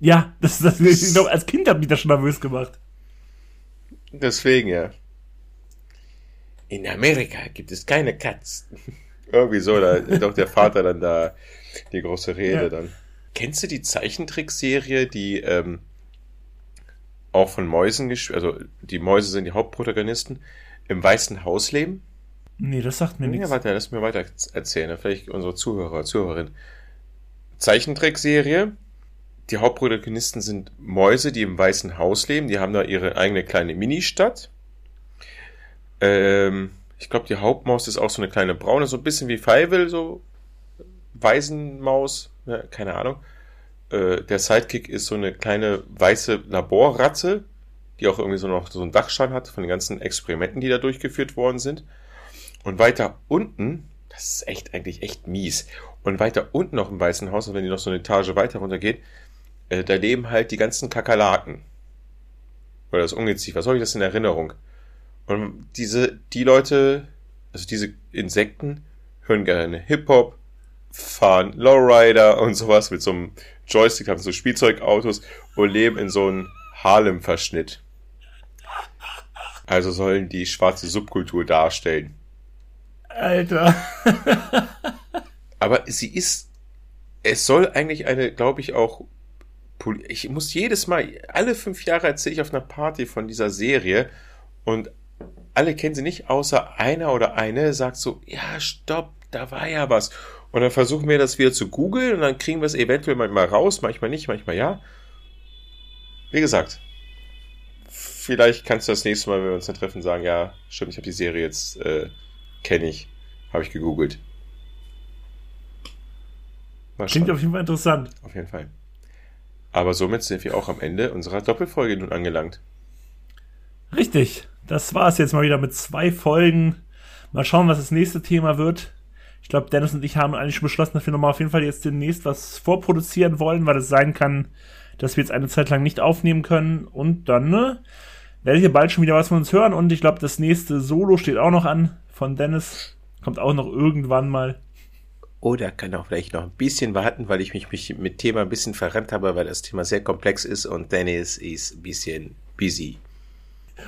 Ja, das, das, ich glaube, als Kind hat mich das schon nervös gemacht. Deswegen, ja. In Amerika gibt es keine Katzen. Irgendwie so, da doch der Vater dann da die große Rede ja. dann. Kennst du die Zeichentrickserie, die ähm, auch von Mäusen gespielt, also die Mäuse sind die Hauptprotagonisten, im Weißen Haus leben. Nee, das sagt mir ja, nichts. Warte, lass mir weiter erzählen, vielleicht unsere Zuhörer, Zuhörerin. Zeichentrickserie. Die Hauptprotagonisten sind Mäuse, die im Weißen Haus leben. Die haben da ihre eigene kleine Ministadt. Ähm, ich glaube, die Hauptmaus ist auch so eine kleine braune, so ein bisschen wie Feivel, so Waisenmaus, ja, keine Ahnung. äh, der Sidekick ist so eine kleine weiße Laborratze, die auch irgendwie so noch so einen Dachschein hat von den ganzen Experimenten, die da durchgeführt worden sind. Und weiter unten, das ist echt eigentlich echt mies. Und weiter unten noch im Weißen Haus, wenn die noch so eine Etage weiter runter geht, äh, da leben halt die ganzen Kakerlaken. Oder das Ungeziefer, was habe ich das in Erinnerung? Und diese, die Leute, also diese Insekten, hören gerne Hip-Hop, fahren Lowrider und sowas mit so einem Joystick, haben so Spielzeugautos und leben in so einem Harlem-Verschnitt. Also sollen die schwarze Subkultur darstellen. Alter. Aber sie ist, es soll eigentlich eine, glaube ich, auch, ich muss jedes Mal, alle fünf Jahre erzähle ich auf einer Party von dieser Serie und alle kennen sie nicht, außer einer oder eine sagt so, ja, stopp, da war ja was. Und dann versuchen wir das wieder zu googeln und dann kriegen wir es eventuell manchmal raus, manchmal nicht, manchmal ja. Wie gesagt, vielleicht kannst du das nächste Mal, wenn wir uns dann treffen, sagen, ja, stimmt, ich habe die Serie jetzt, äh, kenne ich, habe ich gegoogelt. Klingt auf jeden Fall interessant. Auf jeden Fall. Aber somit sind wir auch am Ende unserer Doppelfolge nun angelangt. Richtig. Das war es jetzt mal wieder mit zwei Folgen. Mal schauen, was das nächste Thema wird. Ich glaube, Dennis und ich haben eigentlich schon beschlossen, dass wir nochmal auf jeden Fall jetzt demnächst was vorproduzieren wollen, weil es sein kann, dass wir jetzt eine Zeit lang nicht aufnehmen können. Und dann ne, werdet ihr bald schon wieder was von uns hören. Und ich glaube, das nächste Solo steht auch noch an von Dennis. Kommt auch noch irgendwann mal. Oder kann auch vielleicht noch ein bisschen warten, weil ich mich, mich mit Thema ein bisschen verrennt habe, weil das Thema sehr komplex ist und Dennis ist ein bisschen busy.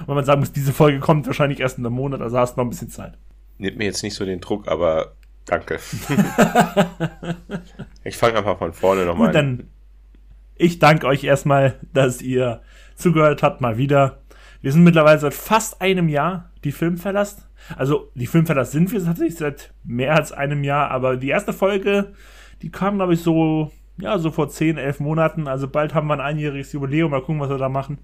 Und man sagen muss, diese Folge kommt wahrscheinlich erst in einem Monat, also hast du noch ein bisschen Zeit. Nimmt mir jetzt nicht so den Druck, aber danke. ich fange einfach von vorne nochmal an. Dann ich danke euch erstmal, dass ihr zugehört habt, mal wieder. Wir sind mittlerweile seit fast einem Jahr die Filmverlass. Also die Filmverlass sind wir tatsächlich seit mehr als einem Jahr, aber die erste Folge, die kam, glaube ich, so, ja, so vor 10, 11 Monaten. Also bald haben wir ein einjähriges Jubiläum. Mal gucken, was wir da machen.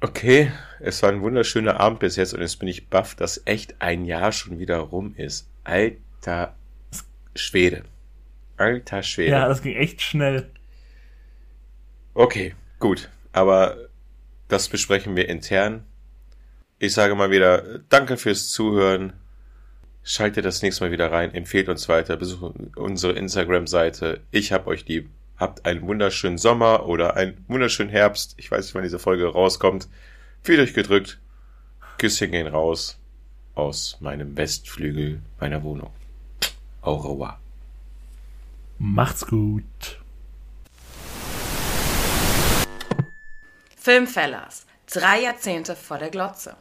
Okay, es war ein wunderschöner Abend bis jetzt und jetzt bin ich baff, dass echt ein Jahr schon wieder rum ist. Alter Schwede. Alter Schwede. Ja, das ging echt schnell. Okay, gut. Aber das besprechen wir intern. Ich sage mal wieder, danke fürs Zuhören. Schaltet das nächste Mal wieder rein, empfehlt uns weiter, besucht unsere Instagram-Seite. Ich hab euch lieb. Habt einen wunderschönen Sommer oder einen wunderschönen Herbst. Ich weiß nicht, wann diese Folge rauskommt. Fühlt euch gedrückt. Küsschen gehen raus aus meinem Westflügel meiner Wohnung. Au revoir. Macht's gut. Filmfellers. Drei Jahrzehnte vor der Glotze.